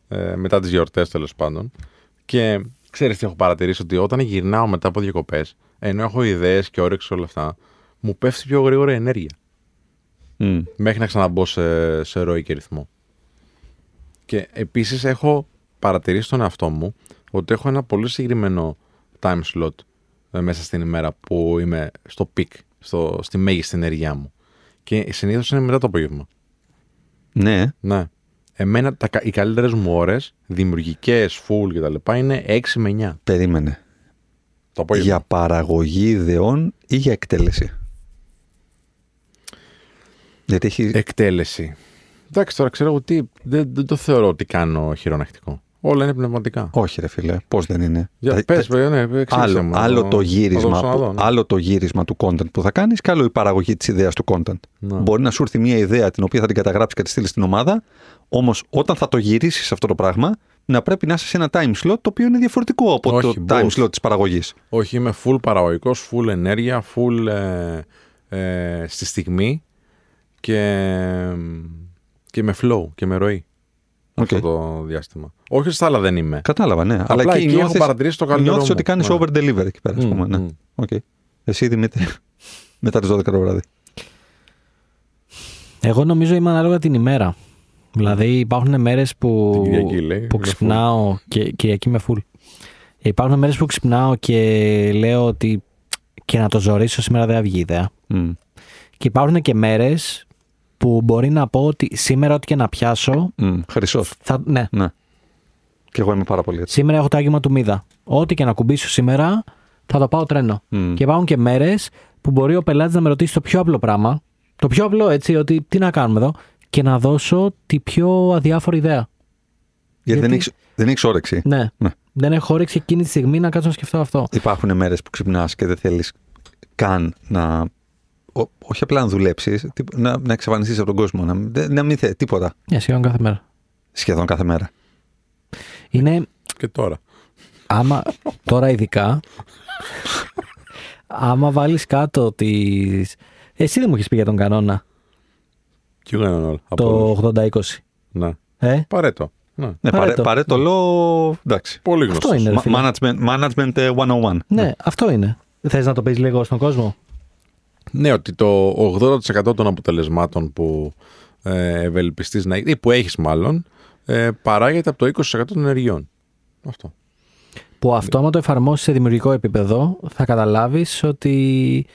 ε, μετά τις γιορτές τέλος πάντων. Και ξέρεις τι έχω παρατηρήσει, ότι όταν γυρνάω μετά από διακοπές, ενώ έχω ιδέες και όρεξη και όλα αυτά, μου πέφτει πιο γρήγορα η ενέργεια. Μμ. μέχρι να ξαναμπω σε, σε ροή και ρυθμό. Και επίσης έχω παρατηρήσει τον εαυτό μου ότι έχω ένα πολύ συγκεκριμένο time slot ε, μέσα στην ημέρα που είμαι στο peak, στο, στη μέγιστη ενέργειά μου. Και συνήθως είναι μετά το απόγευμα. Ναι. Ναι. Εμένα τα, κα- οι καλύτερες μου ώρες, δημιουργικές, full κτλ. είναι 6 με 9 Περίμενε. το απόγευμα. Για παραγωγή ιδεών ή για εκτέλεση; Γιατί έχει. Εκτέλεση. Εντάξει, τώρα ξέρω εγώ τι. Δεν, δεν το θεωρώ ότι κάνω χειρονακτικό. Όλα είναι πνευματικά. Όχι, ρε φίλε, πώς δεν είναι; Για, Τα- πες, τα- παιδιά, ναι, εξήγησε άλλο, μου. άλλο Να το γύρισμα, να ξαναδώ, που, ναι. άλλο το γύρισμα του content που θα κάνεις και άλλο η παραγωγή της ιδέας του content. Ναι. Μπορεί να σου έρθει μια ιδέα την οποία θα την καταγράψεις και τη στείλεις στην ομάδα, όμως όταν θα το γυρίσεις αυτό το πράγμα, να πρέπει να είσαι σε ένα time slot το οποίο είναι διαφορετικό από Όχι, το time both. slot της παραγωγής. Όχι, είμαι full παραγωγικός, full ενέργεια, full ε, ε, στη στιγμή και, και με flow και με ροή. Αυτό το διάστημα. Όχι στα άλλα δεν είμαι. Κατάλαβα, ναι. Απλά Αλλά εκεί εκεί έχω νιώθεις, παρατηρήσει το καλύτερο νιώθεις μου. ότι κάνεις Ναι. over deliver εκεί πέρα, ας Μμ, πούμε. Ναι. μμ. Οκ. Εσύ Δημήτρη, μετά τις 12 το βράδυ. Εγώ νομίζω είμαι ανάλογα την ημέρα. Δηλαδή υπάρχουν μέρες που, Την Κυριακή, λέει, που είναι ξυπνάω και Κυριακή με φουλ. Υπάρχουν μέρες που ξυπνάω και λέω ότι και να το ζωρίσω σήμερα δεν θα βγει ιδέα. Μμ. Και υπάρχουν και μέρες που μπορεί να πω ότι σήμερα ό,τι και να πιάσω, Μμ. Χρυσός. θα, ναι, Ναι. Και εγώ είμαι πάρα πολύ έτσι. σήμερα έχω το άγγιγμα του Μίδα. Ό,τι και να κουμπίσω σήμερα θα το πάω τρένο. Μμ. Και υπάρχουν και μέρες που μπορεί ο πελάτης να με ρωτήσει το πιο απλό πράγμα, το πιο απλό έτσι, ότι τι να κάνουμε εδώ, και να δώσω τη πιο αδιάφορη ιδέα. Γιατί, δεν γιατί- έχεις, δεν έχεις όρεξη. Ναι. Ναι. Δεν έχω όρεξη εκείνη τη στιγμή να κάτσω να σκεφτώ αυτό. Υπάρχουν μέρες που ξυπνάς και δεν θέλεις καν να. Ό- όχι απλά να δουλέψεις, να, να εξαφανιστείς από τον κόσμο. Να, δεν- να μην θέλει τίποτα Ναι, σχεδόν κάθε μέρα. σχεδόν κάθε μέρα. Είναι Και τώρα. άμα τώρα ειδικά, άμα βάλεις κάτω τις... Εσύ δεν μου έχεις πει για τον κανόνα, Και εγώ έναν όλο. από όλους. το 80-20. Ναι. Ε, Παρέτο. Ναι. Ναι, Παρέτο. παρέ, παρέτο λόγο. Εντάξει. Πολύ γνωστός. Αυτό είναι. ρε Μα- φίλε. Management, management ε, 101. Ναι, αυτό είναι. Θες να το πεις λίγο στον κόσμο; Ναι, ότι το 80% των αποτελεσμάτων που ε, ευελπιστείς να ή που έχεις μάλλον ε, παράγεται από το 20% των ενεργειών. Αυτό. Που αυτό άμα το εφαρμόσεις σε δημιουργικό επίπεδο θα καταλάβεις ότι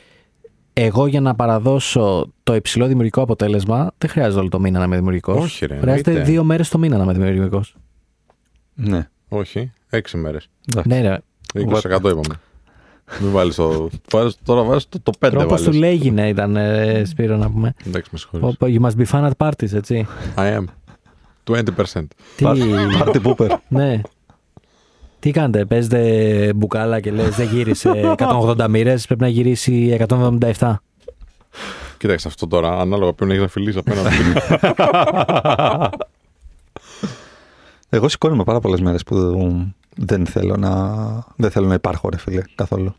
εγώ για να παραδώσω το υψηλό δημιουργικό αποτέλεσμα δεν χρειάζεται όλο το μήνα να είμαι δημιουργικός. Όχι, ρε, Χρειάζεται εννοείται. δύο μέρες το μήνα να είμαι δημιουργικός. Ναι. Όχι, έξι μέρες. Εντάξει. Ναι, ρε. 20% είπαμε. Μην βάλεις το... βάζεις- τώρα βάζεις το, το 5 Τρόπος του βάλεις. λέγινε ήταν, ε, Σπύρο, να πούμε. Εντάξει, με συγχωρείς. Πω, πω, You must be fun at parties, έτσι. I am. 20%. Τι, Party pooper. ναι. Τι κάνετε, παίζετε μπουκάλα και λες δεν γύρισε 180 μοίρες, πρέπει να γυρίσει 177. Κοίταξε αυτό τώρα, ανάλογα ποιον έχεις να φιλήσει απέναντι. Εγώ σηκώνομαι πάρα πολλές μέρες που δεν θέλω να, δεν θέλω να υπάρχω, ρε φίλε, καθόλου.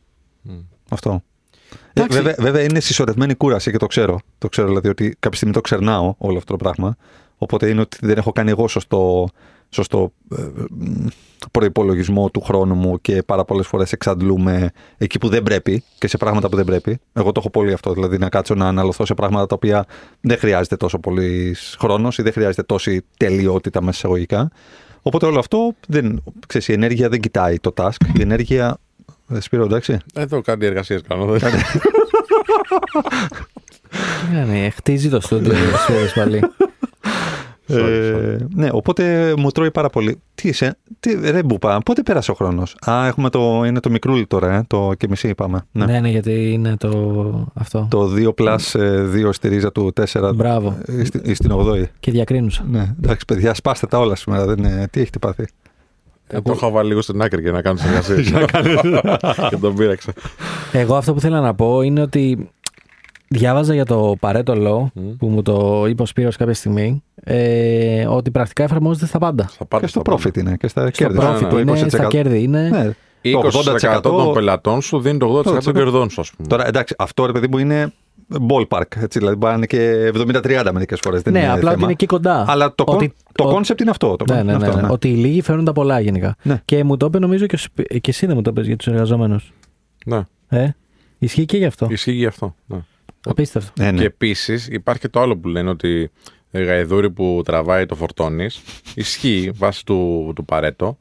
Αυτό. Ε, Εντάξει. βέβαια, βέβαια είναι συσσωρευμένη κούραση και το ξέρω. Το ξέρω δηλαδή ότι κάποια στιγμή το ξερνάω όλο αυτό το πράγμα. Οπότε είναι ότι δεν έχω κάνει εγώ σωστό, σωστό ε, μ, προϋπολογισμό του χρόνου μου και πάρα πολλές φορές εξαντλούμε εκεί που δεν πρέπει και σε πράγματα που δεν πρέπει. Εγώ το έχω πολύ αυτό, δηλαδή να κάτσω να αναλωθώ σε πράγματα τα οποία δεν χρειάζεται τόσο πολύ χρόνος ή δεν χρειάζεται τόση τελειότητα μέσα εισαγωγικά. Οπότε όλο αυτό, δεν, ξέρεις, η ενέργεια δεν κοιτάει το task. Η ενέργεια... Δεν Σπύρο, εντάξει. Εδώ κάτι εργασίες κάνω. δεν- Τι κάνει, χτίζει το στούντιο Σπύρος πάλι. Ε, ναι, οπότε μου τρώει πάρα πολύ. Τι είσαι, τι, ρε Μπουπά, πότε πέρασε ο χρόνος; Α, έχουμε το, είναι το μικρούλι τώρα, ε, το και μισή είπαμε. Ναι. Ναι, ναι, γιατί είναι το αυτό. Το 2 plus 2 στη ρίζα του 4 Μπράβο. ε, στη- ή στην 8η. Και διακρίνουσα. Ναι, εντάξει, παιδιά, σπάστε τα όλα σήμερα. Δεν είναι, τι έχετε πάθει; Ε, Το είχα βάλει λίγο στην άκρη για να κάνω τις εργασίες. Και τον πήραξα. Εγώ αυτό που θέλω να πω είναι ότι διάβαζα για το Pareto Law Μμ. που μου το είπε ο Σπύρος κάποια στιγμή ε, ότι πρακτικά εφαρμόζεται στα πάντα. Θα πάρω Και στο στα πάντα. profit είναι και στα Στο κέρδη. ναι, profit ναι. Το είναι, στα 20%. κέρδη είναι. Ναι. 20% των πελατών σου δίνει το 80% των κερδών σου, ας πούμε. Τώρα εντάξει, αυτό ρε παιδί μου είναι ballpark. Έτσι, δηλαδή μπορεί να είναι και 70-30 μερικές φορές. Ναι, απλά ότι θέμα. είναι εκεί κοντά. Αλλά το, Ότι- con- το ο- concept είναι αυτό. Το Ναι, concept ναι, είναι ναι, αυτό, ναι. Ότι οι λίγοι φέρουν τα πολλά γενικά. Ναι. Και μου το είπε νομίζω και, ο Σπυ- και εσύ δεν μου το είπες για τους εργαζόμενους. Ναι, Ε, ισχύει και γι' αυτό. ισχύει γι' αυτό. Ναι. Απίστευτο. Ε, ναι. Και επίσης υπάρχει και το άλλο που λένε ότι ε, γαϊδούρι που τραβάει το φορτώνεις. Ισχύει βάσει του, του παρέτο.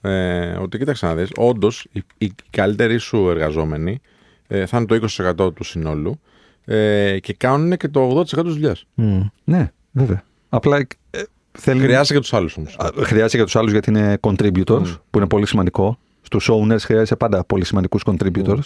Ε, ότι κοίταξε να δεις, όντως οι, οι καλύτεροι σου εργαζόμενοι ε, θα είναι το 20% του συνόλου ε, και κάνουν και το 80% της δουλειάς. Μμ. ναι, βέβαια. Απλά ε, θέλει. Χρειάζεται και τους άλλους όμως. Α, Χρειάζεται για τους άλλους γιατί είναι contributors, Mm. που είναι πολύ σημαντικό. Στους owners χρειάζεται πάντα πολύ σημαντικούς contributors.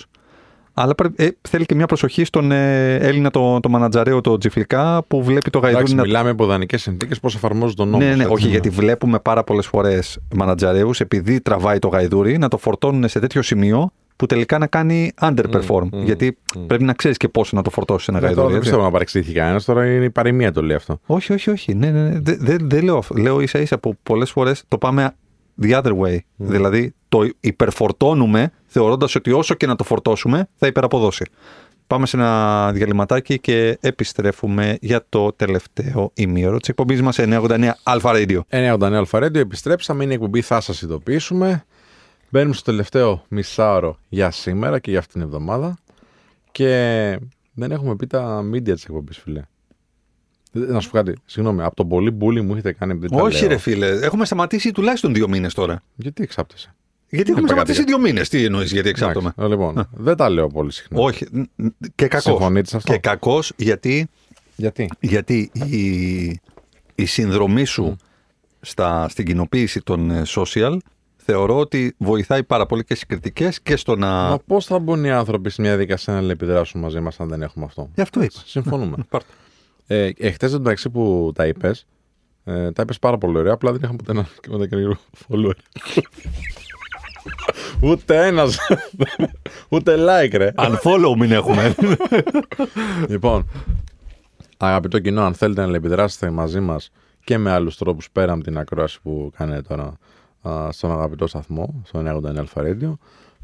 Αλλά πρέπει- ε, θέλει και μια προσοχή στον ε, Έλληνα το, το μανατζαρέο, το τσιφλικά, που βλέπει το γαϊδούρι Εντάξει, να μιλάμε από ιδανικές συνθήκες πώς εφαρμόζει τον νόμος. Ναι, ναι, έτσι. όχι, γιατί βλέπουμε πάρα πολλές φορές μανατζαρέους, επειδή τραβάει το γαϊδούρι, να το φορτώνουν σε τέτοιο σημείο που τελικά να κάνει underperform. μμ, γιατί μμ. πρέπει να ξέρεις και πόσο να το φορτώσεις ένα Ε, τώρα γαϊδούρι. δεν έτσι. πιστεύω να παρεξηγηθεί κανένας. Τώρα είναι η παροιμία το λέει αυτό. Όχι, όχι, όχι. Ναι, ναι, ναι. Δεν δεν- δεν λέω αυτό. Λέω ίσα ίσα που πολλές φορές το πάμε the other way. Δηλαδή το υπερφορτώνουμε θεωρώντας ότι όσο και να το φορτώσουμε θα υπεραποδώσει. Πάμε σε ένα διαλυματάκι και επιστρέφουμε για το τελευταίο ημίωρο της εκπομπής μας 989 Αλφα Radio. 989 Αλφαρέντιο, επιστρέψαμε. Είναι η εκπομπή, θα σας ειδοποιήσουμε. Μπαίνουμε στο τελευταίο μισάωρο για σήμερα και για αυτήν την εβδομάδα. Και δεν έχουμε πει τα media της εκπομπής, φίλε. Ε, Να σου πω κάτι, συγγνώμη, από τον πολύ μπούλι μου έχετε κάνει επειδή τα Όχι, λέω. ρε φίλε. Έχουμε σταματήσει τουλάχιστον δύο μήνες τώρα. Γιατί εξάπτεσαι; Γιατί έχουμε είπα σταματήσει κάτι. δύο μήνες. Τι εννοείς, Γιατί εξάπτομαι; Εντάξει, Λοιπόν, δεν τα λέω πολύ συχνά. Όχι. ν- ν- Και κακός. Συμφωνείτε σε αυτό; Και κακός γιατί, Γιατί; γιατί η, η συνδρομή σου στα, στην κοινοποίηση των ε, social θεωρώ ότι βοηθάει πάρα πολύ και στις κριτικές και στο να. Μα πώς θα μπουν οι άνθρωποι σε μια δικασία να επιδράσουν μαζί μας αν δεν έχουμε αυτό; Γι' αυτό είπα. Συμφωνούμε. Πάρ' το. ε, Εχθέ εντωμεταξύ που τα είπες, ε, τα είπες πάρα πολύ ωραία. Απλά δεν είχαμε ποτέ ένα ούτε καινούριο follower. ούτε ένας. ούτε like, ρε. Unfollow μην έχουμε. λοιπόν, αγαπητό κοινό, αν θέλετε να επιδράσετε μαζί μας και με άλλους τρόπους πέρα από την ακρόαση που κάνετε τώρα α, στον αγαπητό σταθμό, στο 989 Alpha Radio,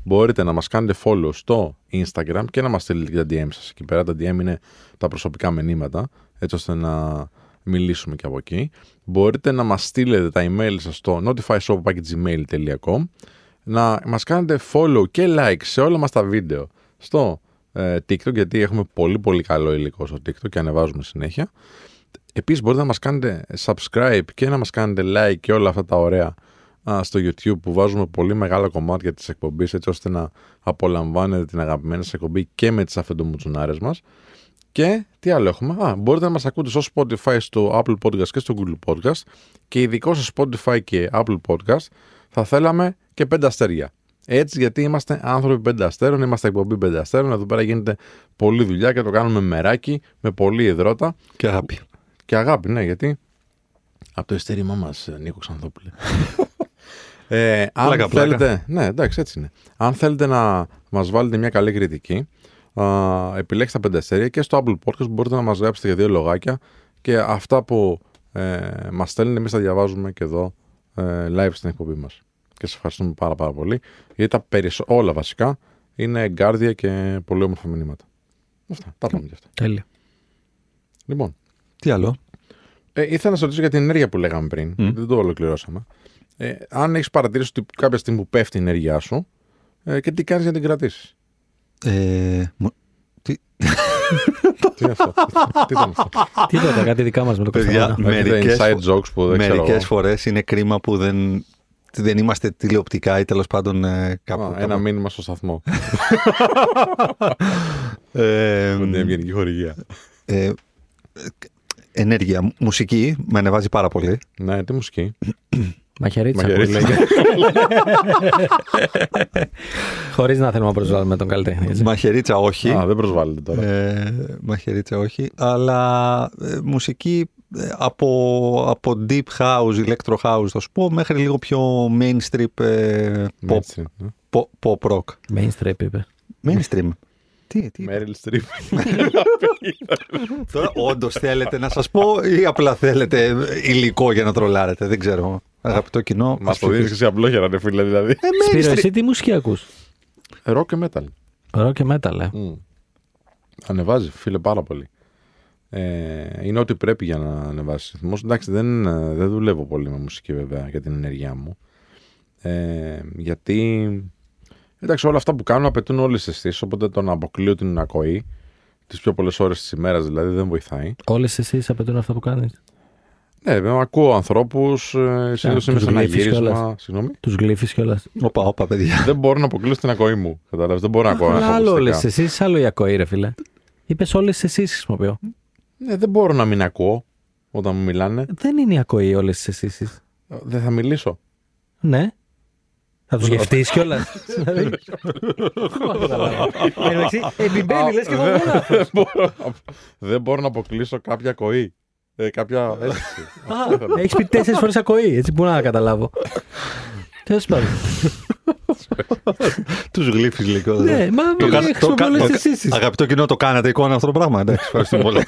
μπορείτε να μας κάνετε follow στο Instagram και να μας στείλετε και τα DM σας. Εκεί πέρα τα DM είναι τα προσωπικά μηνύματα, έτσι ώστε να μιλήσουμε και από εκεί. Μπορείτε να μας στείλετε τα email σας στο notifyshop.gmail.com να μας κάνετε follow και like σε όλα μας τα βίντεο στο ε, TikTok γιατί έχουμε πολύ πολύ καλό υλικό στο TikTok και ανεβάζουμε συνέχεια. Επίσης μπορείτε να μας κάνετε subscribe και να μας κάνετε like και όλα αυτά τα ωραία α, στο YouTube που βάζουμε πολύ μεγάλα κομμάτια της εκπομπής έτσι ώστε να απολαμβάνετε την αγαπημένη σας εκπομπή και με τις αφεντομουτσουνάρες μας. Και τι άλλο έχουμε; Α, μπορείτε να μας ακούτε στο Spotify, στο Apple Podcast και στο Google Podcast και ειδικό στο Spotify και Apple Podcast θα θέλαμε και πέντε αστέρια. Έτσι, γιατί είμαστε άνθρωποι πέντε αστέρων, είμαστε εκπομπή πέντε αστέρων. Εδώ πέρα γίνεται πολλή δουλειά και το κάνουμε μεράκι, με πολλή υδρότα και αγάπη. και αγάπη, ναι, γιατί. Από το ειστέρημά μας, Νίκο Ξανθόπουλε. ε, αν Πλάκα, πλάκα. θέλετε. Ναι, εντάξει, έτσι είναι. Αν θέλετε να μας βάλετε μια καλή κριτική, α, επιλέξτε τα πέντε αστέρια και στο Apple Podcast μπορείτε να μας γράψετε για δύο λογάκια και αυτά που ε, μας στέλνουν, εμείς τα διαβάζουμε και εδώ ε, live στην εκπομπή μας. Και σας ευχαριστούμε πάρα, πάρα πολύ. Γιατί τα περισσο... όλα βασικά είναι εγκάρδια και πολύ όμορφα μηνύματα. Αυτά. Τα πάμε και αυτά. Τέλεια. Λοιπόν, Τι άλλο; ε, ήθελα να σε ρωτήσω για την ενέργεια που λέγαμε πριν. Δεν το ολοκληρώσαμε. Ε, αν έχεις παρατηρήσει ότι κάποια στιγμή που πέφτει η ενέργειά σου ε, και τι κάνεις για να την κρατήσεις; Ε, μου- τι, τι είναι αυτό; τι ήταν αυτό; Τίποτα, κάτι δικά μας με το Παιδιά, Κωνσταντίνο. Έχετε Μερικές inside φο- jokes που δεν ξέρω. Μερικές εγώ. φορές είναι κρίμα που δεν, δεν είμαστε τηλεοπτικά ή τέλος πάντων ε, κάπου. Α, κάπου. ένα μήνυμα στο σταθμό. Ε, με την ευγενική χορηγία. ε, ενέργεια, μουσική με ανεβάζει πάρα πολύ. ναι, τι μουσική; Μαχαιρίτσα. Μαχαιρίτσα. Χωρίς να θέλουμε να προσβάλλουμε τον καλλιτέχνη. έτσι. Μαχαιρίτσα όχι. Α, δεν προσβάλλεται τώρα. Ε, μαχαιρίτσα όχι. Αλλά ε, μουσική ε, από, από deep house, electro house θα σου πω, μέχρι λίγο πιο mainstream ε, pop, Mainstream, ναι. pop, pop rock. Mainstream είπε. Mainstream. Τι, τι. Meryl Streep. Τώρα όντως θέλετε να σας πω ή απλά θέλετε υλικό για να τρολάρετε. Δεν ξέρω. Αγαπητό κοινό. Μα ας το δίνει ψηφίσετε. και σε απλόχερα, ρε φίλε, δηλαδή. Ε, Σπύρο, mainstream. εσύ τι μουσική ακούς; Rock και metal. Rock και metal, ε. Μμ. Ανεβάζει, φίλε, πάρα πολύ. Ε, είναι ό,τι πρέπει για να ανεβάσει ρυθμός. Εντάξει, δεν, ε, δεν δουλεύω πολύ με μουσική βέβαια για την ενέργειά μου. Ε, γιατί εντάξει, όλα αυτά που κάνω απαιτούν όλες τις αισθήσεις. Οπότε το να αποκλείω την ακοή τις πιο πολλές ώρες της ημέρας, δηλαδή δεν βοηθάει. Όλες εσεί απαιτούν αυτό που κάνεις; Ναι, βέβαια, ακούω ανθρώπους. Συνήθως είμαι τους σε ένα γλύφεις γύρισμα. κιόλας. Συγγνώμη; Τους γλύφεις κιόλας. Όπα, όπα, παιδιά. δεν μπορώ να αποκλείσω την ακοή μου. Κατάλαβες. Δεν μπορώ να ακούω. να έχω Άλλο όλε ακουστικά. εσεί, άλλο η ακοή, ρε φίλε. Είπες όλες εσεί χρησιμοποιώ. Ναι, δεν μπορώ να μην ακούω όταν μου μιλάνε. Δεν είναι η ακοή όλες εσεί. Ε, Δεν θα μιλήσω. Ναι. Θα τους γευτείς κιόλας. Επιμπαίνει, λες και εγώ δεν, μόνος. δεν μπορώ, να- δεν μπορώ να αποκλείσω κάποια ακοή. Ε, κάποια αίσθηση. Έχεις πει τέσσερις φορές ακοή, έτσι που να καταλάβω. Τέλος πάντων. Τους γλύφεις λίγο. Ναι, μα Το μην κάνα- το χρησιμοποιώ κα- όλες το- τις αισθήσεις. Αγαπητό κοινό, το κάνατε εικόνα αυτό το πράγμα. Εντάξει, ευχαριστούμε πολύ.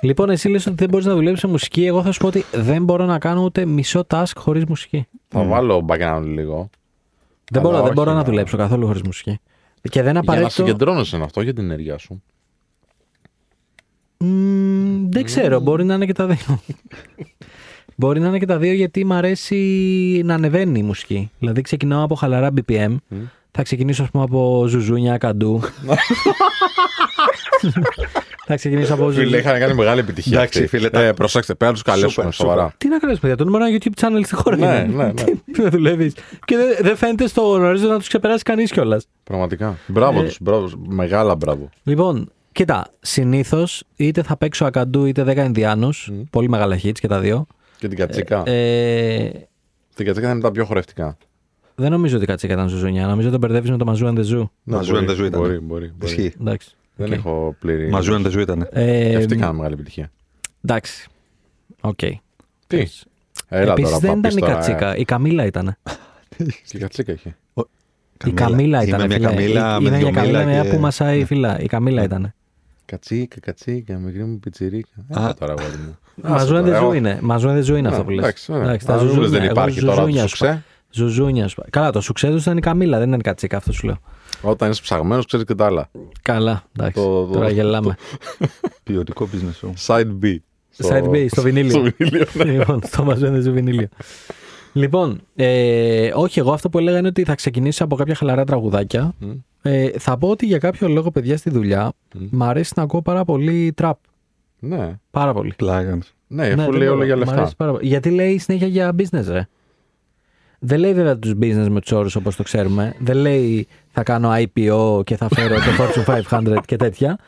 Λοιπόν, εσύ λες ότι δεν μπορείς να δουλέψεις σε μουσική. Εγώ θα σου πω ότι δεν μπορώ να κάνω ούτε μισό task χωρίς μουσική. Θα βάλω background λίγο. Δεν Αλλά μπορώ, δεν όχι, μπορώ να να- δουλέψω καθόλου χωρίς μουσική. Και δεν Για να απαραίτητο. συγκεντρώνεσαι σε αυτό για την ενέργειά σου. Μμμ, δεν ξέρω, μπορεί να είναι και τα δύο. μπορεί να είναι και τα δύο γιατί μου αρέσει να ανεβαίνει η μουσική. Δηλαδή ξεκινάω από χαλαρά BPM. Θα ξεκινήσω ας πούμε από ζουζούνια, καντού. θα ξεκινήσω από Φίλε, ζουζούνια. είχαν κάνει μεγάλη επιτυχία. Εντάξει, αυτοί. φίλε, τα- Ε, προσέξτε, πρέπει να τους καλέσουμε Σούπερ, σοβαρά. Τι να κάνεις παιδιά, το νούμερο ένα YouTube channel στη χώρα Ναι, είναι. ναι, ναι. Τι να δουλεύεις. Και δεν δεν φαίνεται στο ορίζοντα να τους ξεπεράσει κανείς κιόλας. Πραγματικά. Μπράβο Ε, τους. Μπράβο. Μεγάλα μπράβο. Λοιπόν, κοίτα, συνήθως είτε θα παίξω Αγκαντού είτε 10 Ινδιάνους, πολύ μεγάλα hits και τα δύο. Και την κατσίκα. Ε, Την κατσίκα θα είναι τα πιο χορευτικά. δεν νομίζω ότι η κατσίκα ήταν Ζουζούνια. Νομίζω ότι το μπερδεύεις με το Mazoo and the Zoo. Ναι, Mazoo μπορεί, and the Zoo ήταν. Μπορεί, μπορεί. μπορεί. Ισχύει. Εντάξει. Δεν Οκ. έχω πλήρη. Mazoo and the Zoo ήταν. Ε, Και αυτοί κάνουν μεγάλη επιτυχία. εντάξει. Οκ. Τι; Έλα Επίσης τώρα, δεν θα ήταν πεις η τώρα, κατσίκα. Η Καμίλα ήταν. ε. Και η κατσίκα είχε. Η Καμίλα ήταν. Είμαι μια καμίλα με Είναι δυο μια Καμίλα μήλα μια και- που μασάει φύλλα. Η Καμίλα ήταν. Κατσίκα, κατσίκα, μικρή μου πιτσιρίκα. Α. Έλα τώρα, αγόρι μου. Mazoo and the τώρα, Zoo εγώ- είναι. Mazoo and the Zoo είναι αυτό που λες. Εντάξει, ωραία. Εντάξει, τα Αν μου λες ζουζούνια. δεν Εγώ υπάρχει τώρα ζουζούνια το σου είπα. σουξέ. Ζουζούνια σου είπα. Καλά, το σουξέ τους ήταν η Καμίλα, δεν ήταν η κατσίκα, αυτό σου λέω. Όταν είσαι ψαγμένος, ξέρεις και τα άλλα. Καλά, εντάξει. Το- το- Τώρα γελάμε. Ποιοτικό business show. Side B. Στο- Side B, στο βινίλιο. Στο βινίλιο, ναι. λοιπόν, στο μαζένε του βινίλιο. Λοιπόν, ε, όχι, εγώ αυτό που έλεγα είναι ότι θα ξεκινήσω από κάποια χαλαρά τραγουδάκια. Μμ. Ε, θα πω ότι για κάποιο λόγο, παιδιά, στη δουλειά μ' αρέσει να ακούω πάρα πολύ τραπ. Ναι, Πάρα πολύ. Πλάγανς. ναι, Ναι, αφού δεν λέει μπορώ. όλα για Μ' λεφτά. αρέσει πάρα πολύ. Γιατί λέει συνέχεια για business, ρε. Δεν λέει βέβαια τους business με τους όρους όπως το ξέρουμε. Δεν λέει θα κάνω IPO και θα φέρω το Fortune 500 και τέτοια.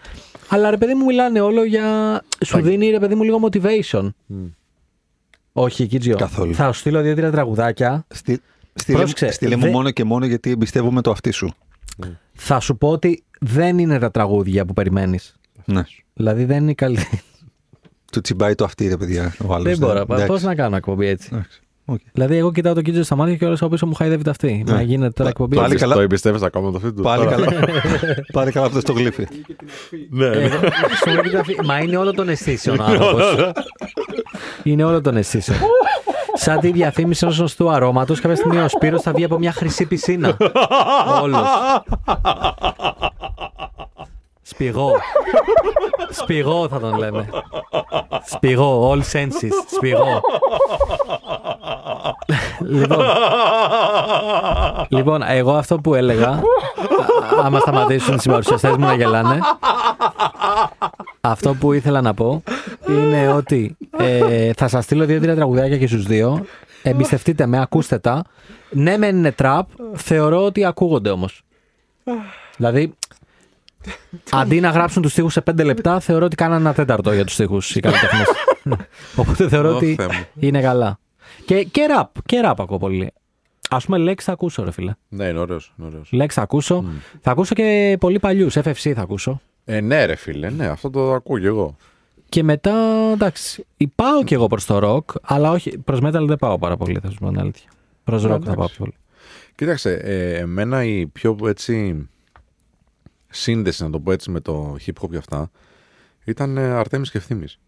Αλλά ρε παιδί μου μιλάνε όλο για. Σου δίνει ρε παιδί μου λίγο motivation. Όχι, Κίτζιο. Καθόλου. Θα σου στείλω δύο-τρία τραγουδάκια. Στείλε, στείλε, Πρόσεξε, στείλε μου δεν- μόνο και μόνο γιατί εμπιστεύομαι το αυτί σου. Θα σου πω ότι δεν είναι τα τραγούδια που περιμένεις. Ναι. Δηλαδή δεν είναι καλή. Του τσιμπάει το αυτί, ρε παιδιά. Ο άλλος, δεν μπορώ. εντάξει. Πώς να κάνω εκπομπή έτσι. Εντάξει. Οκ. Δηλαδή, εγώ κοιτάω το Κίτζιο στα μάτια και όλο από πίσω μου χαϊδεύει το αυτί. Μα γίνεται τώρα εκπομπή. Πάλι Πάλι καλά. Το εμπιστεύει ακόμα το αυτή του. Πάλι τώρα; καλά. Πάλι καλά αυτός το γλύφι. Ναι, ναι. Εγώ- σου λέει τα φύ- Μα είναι όλο των αισθήσεων ο άνθρωπος. Είναι όλο των αισθήσεων. Σαν τη διαφήμιση ενός σωστού αρώματος, κάποια στιγμή ο Σπύρος θα βγει από μια χρυσή πισίνα. Όλος. Σπηγό. Σπηγό θα τον λέμε. Σπηγό, all senses. Σπηγό. λοιπόν, λοιπόν, εγώ αυτό που έλεγα, α- άμα σταματήσουν οι συμπαρουσιαστές μου να γελάνε, αυτό που ήθελα να πω είναι ότι ε, θα σας στείλω δύο-τρία τραγουδάκια και στους δύο. Εμπιστευτείτε με, ακούστε τα. Ναι, μεν είναι τραπ, θεωρώ ότι ακούγονται όμως. Δηλαδή, αντί να γράψουν τους στίχους σε πέντε λεπτά, θεωρώ ότι κάνανε ένα τέταρτο για τους στίχους οι καλλιτέχνες. Οπότε θεωρώ Ω, ότι Θεέ μου. είναι καλά. Και, και ραπ, και ραπ ακούω πολύ. Ας πούμε, λέξη θα ακούσω, ρε φίλε. Ναι, είναι ωραίος. Είναι ωραίος. Λέξη θα ακούσω. Θα ακούσω και πολύ παλιούς, FFC θα ακούσω. Ε, ναι, ρε φίλε, ναι, αυτό το ακούω κι εγώ. Και μετά, εντάξει, πάω κι εγώ προς το rock, αλλά όχι, προς metal δεν πάω πάρα πολύ, θα σου πω την αλήθεια. Προς rock θα εντάξει. πάω πιο πολύ. Κοίταξε, ε, εμένα η πιο έτσι σύνδεση, να το πω έτσι, με το hip hop και αυτά ήταν ε, Αρτέμις και Ευθύμης.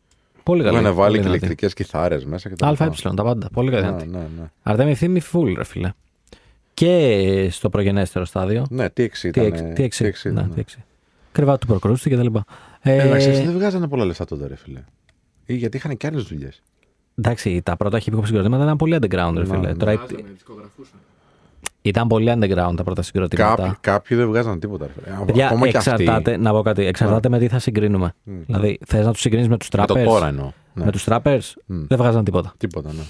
Πολύ Που καλή. είχαν βάλει πολύ και δυνατή. ηλεκτρικές κιθάρες μέσα και τα ΑΕ, λοιπά. τα πάντα. Πολύ καλή. Ναι, δυνατή. ναι, ναι. Αρτέμι θύμη full, ρε φίλε. Και στο προγενέστερο στάδιο. Ναι, τι εξή ήταν. Τι έξι. Ναι, τι έξι. Κρεβάτι του προκρούστη και τα λοιπά. Ε, Εντάξει, δεν βγάζανε πολλά λεφτά τότε, ρε φίλε. Ή γιατί είχαν και άλλες δουλειές. εντάξει, τα πρώτα hip hop συγκροτήματα ήταν πολύ underground, ρε Ναι, φίλε. ναι. Τώρα, Βάζανε, δισκογραφούσαν. Ήταν πολύ underground τα πρώτα συγκροτήματα. Κάποιοι, κάποιοι δεν βγάζαν τίποτα. ρε φίλε. Παιδιά, Ακόμα και εξαρτάται, αυτοί. να πω κάτι, εξαρτάται με τι θα συγκρίνουμε. Δηλαδή, θες να τους συγκρίνεις με τους Με το trappers; τώρα εννοώ. Ναι. Με τους trappers; Δεν βγάζαν τίποτα. Τίποτα, ναι.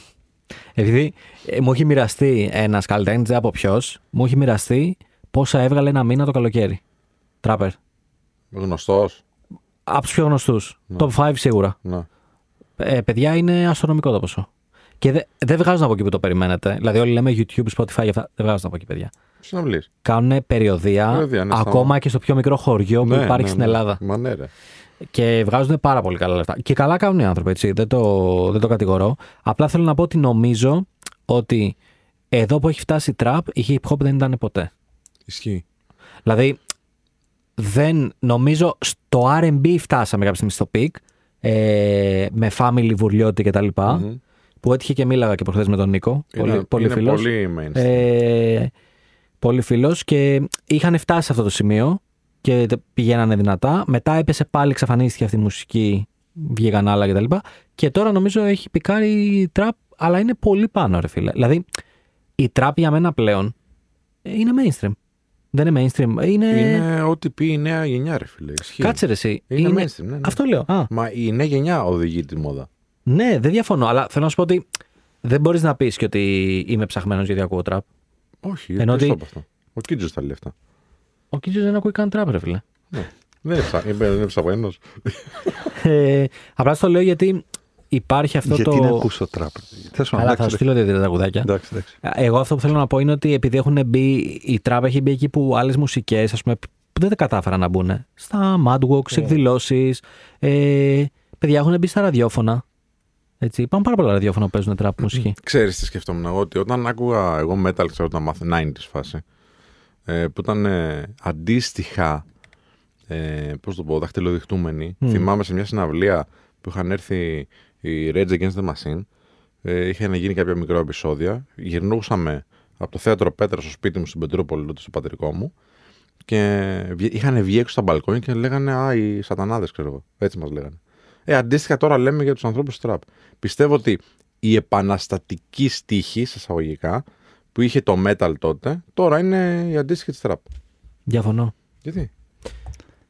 Επειδή ε, μου έχει μοιραστεί ένας καλλιτέχνης, δεν από ποιος, μου έχει μοιραστεί πόσα έβγαλε ένα μήνα το καλοκαίρι. Τράπερ. Γνωστός. Από τους πιο γνωστούς. Top 5 σίγουρα. Ναι. Ε, παιδιά είναι αστρονομικό το ποσό. Και δε- δεν βγάζουν από εκεί που το περιμένετε. Δηλαδή, όλοι λέμε YouTube, Spotify και αυτά. Δεν βγάζουν από εκεί, παιδιά. Συναυλίες. Κάνουν περιοδία, Περιοδία, ναι, στα- ακόμα και στο πιο μικρό χωριό που υπάρχει στην Ελλάδα. Μα ναι, ρε. Και βγάζουν πάρα πολύ καλά λεφτά. Και καλά κάνουν οι άνθρωποι, έτσι. Δεν το, δεν το κατηγορώ. Απλά θέλω να πω ότι νομίζω ότι εδώ που έχει φτάσει η trap, η hip hop δεν ήταν ποτέ. Ισχύει. Δηλαδή, δεν νομίζω στο RB φτάσαμε κάποια στιγμή στο peak, ε, με family, βουρλιώτη κτλ. Που έτυχε και μίλαγα και προχθές με τον Νίκο. Είναι- πολύ πολύ είναι φίλος. πολύ mainstream. Ε, πολύ φίλος και είχαν φτάσει σε αυτό το σημείο και τε- πηγαίνανε δυνατά. Μετά έπεσε πάλι, εξαφανίστηκε αυτή η μουσική, βγήκαν άλλα κτλ. Και, και τώρα νομίζω έχει πικάρει η τραπ, αλλά είναι πολύ πάνω, ρε φίλε. Δηλαδή, η τραπ για μένα πλέον ε, είναι mainstream. Δεν είναι mainstream. Είναι. Είναι ό,τι πει η νέα γενιά, ρε φίλε. Ισχύει. Κάτσε ρε εσύ. Είναι mainstream, ναι, ναι. Αυτό λέω. Α, Μα η νέα γενιά οδηγεί τη μόδα. Ναι, δεν διαφωνώ. Αλλά θέλω να σου πω ότι δεν μπορείς να πεις και ότι είμαι ψαχμένος γιατί ακούω τραπ. Όχι, Ενώ δεν ότι- ότι... αυτό. Ο Κίτζος τα λέει αυτά. Ο Κίτζος δεν ακούει καν τραπ, ρε φίλε. Ναι. Δεν είναι ψα- είπε- δεν είναι ψαγμένος. Ε, απλά στο λέω γιατί υπάρχει αυτό Γιατί το. να ακούσω τραπ. Θες να Καλά, θα σου εντάξει, στείλω δύο τραγουδάκια. εντάξει, εντάξει. Εγώ αυτό που θέλω να πω είναι ότι επειδή έχουν μπει, η τραπ έχει μπει εκεί που άλλες μουσικές, ας πούμε, που δεν τα κατάφεραν να μπουν. Στα Madwalk, σε εκδηλώσεις. Ε, παιδιά έχουν μπει στα ραδιόφωνα. Έτσι, υπάρχουν πάρα πολλά ραδιόφωνα που παίζουν τραπ μουσική. Ξέρεις τι σκεφτόμουν εγώ, ότι όταν άκουγα εγώ metal, ξέρω όταν μάθω 90s φάση, ε, που ήταν ε, αντίστοιχα, ε, πώς το πω, δαχτυλοδειχτούμενοι. Θυμάμαι σε μια συναυλία που είχαν έρθει οι Rage Against the Machine, ε, είχαν γίνει κάποια μικρά επεισόδια, γυρνούσαμε από το θέατρο Πέτρας στο σπίτι μου στην Πετρούπολη, τότε στο πατρικό μου, και βγε- είχαν βγει έξω στα μπαλκόνια και λέγανε Α, οι σατανάδες, ξέρω εγώ. Έτσι μας λέγανε. Ε, αντίστοιχα τώρα λέμε για τους ανθρώπους τραπ. Πιστεύω ότι η επαναστατική στίχη, σε εισαγωγικά, που είχε το metal τότε, τώρα είναι η αντίστοιχη της τραπ. Διαφωνώ. Γιατί;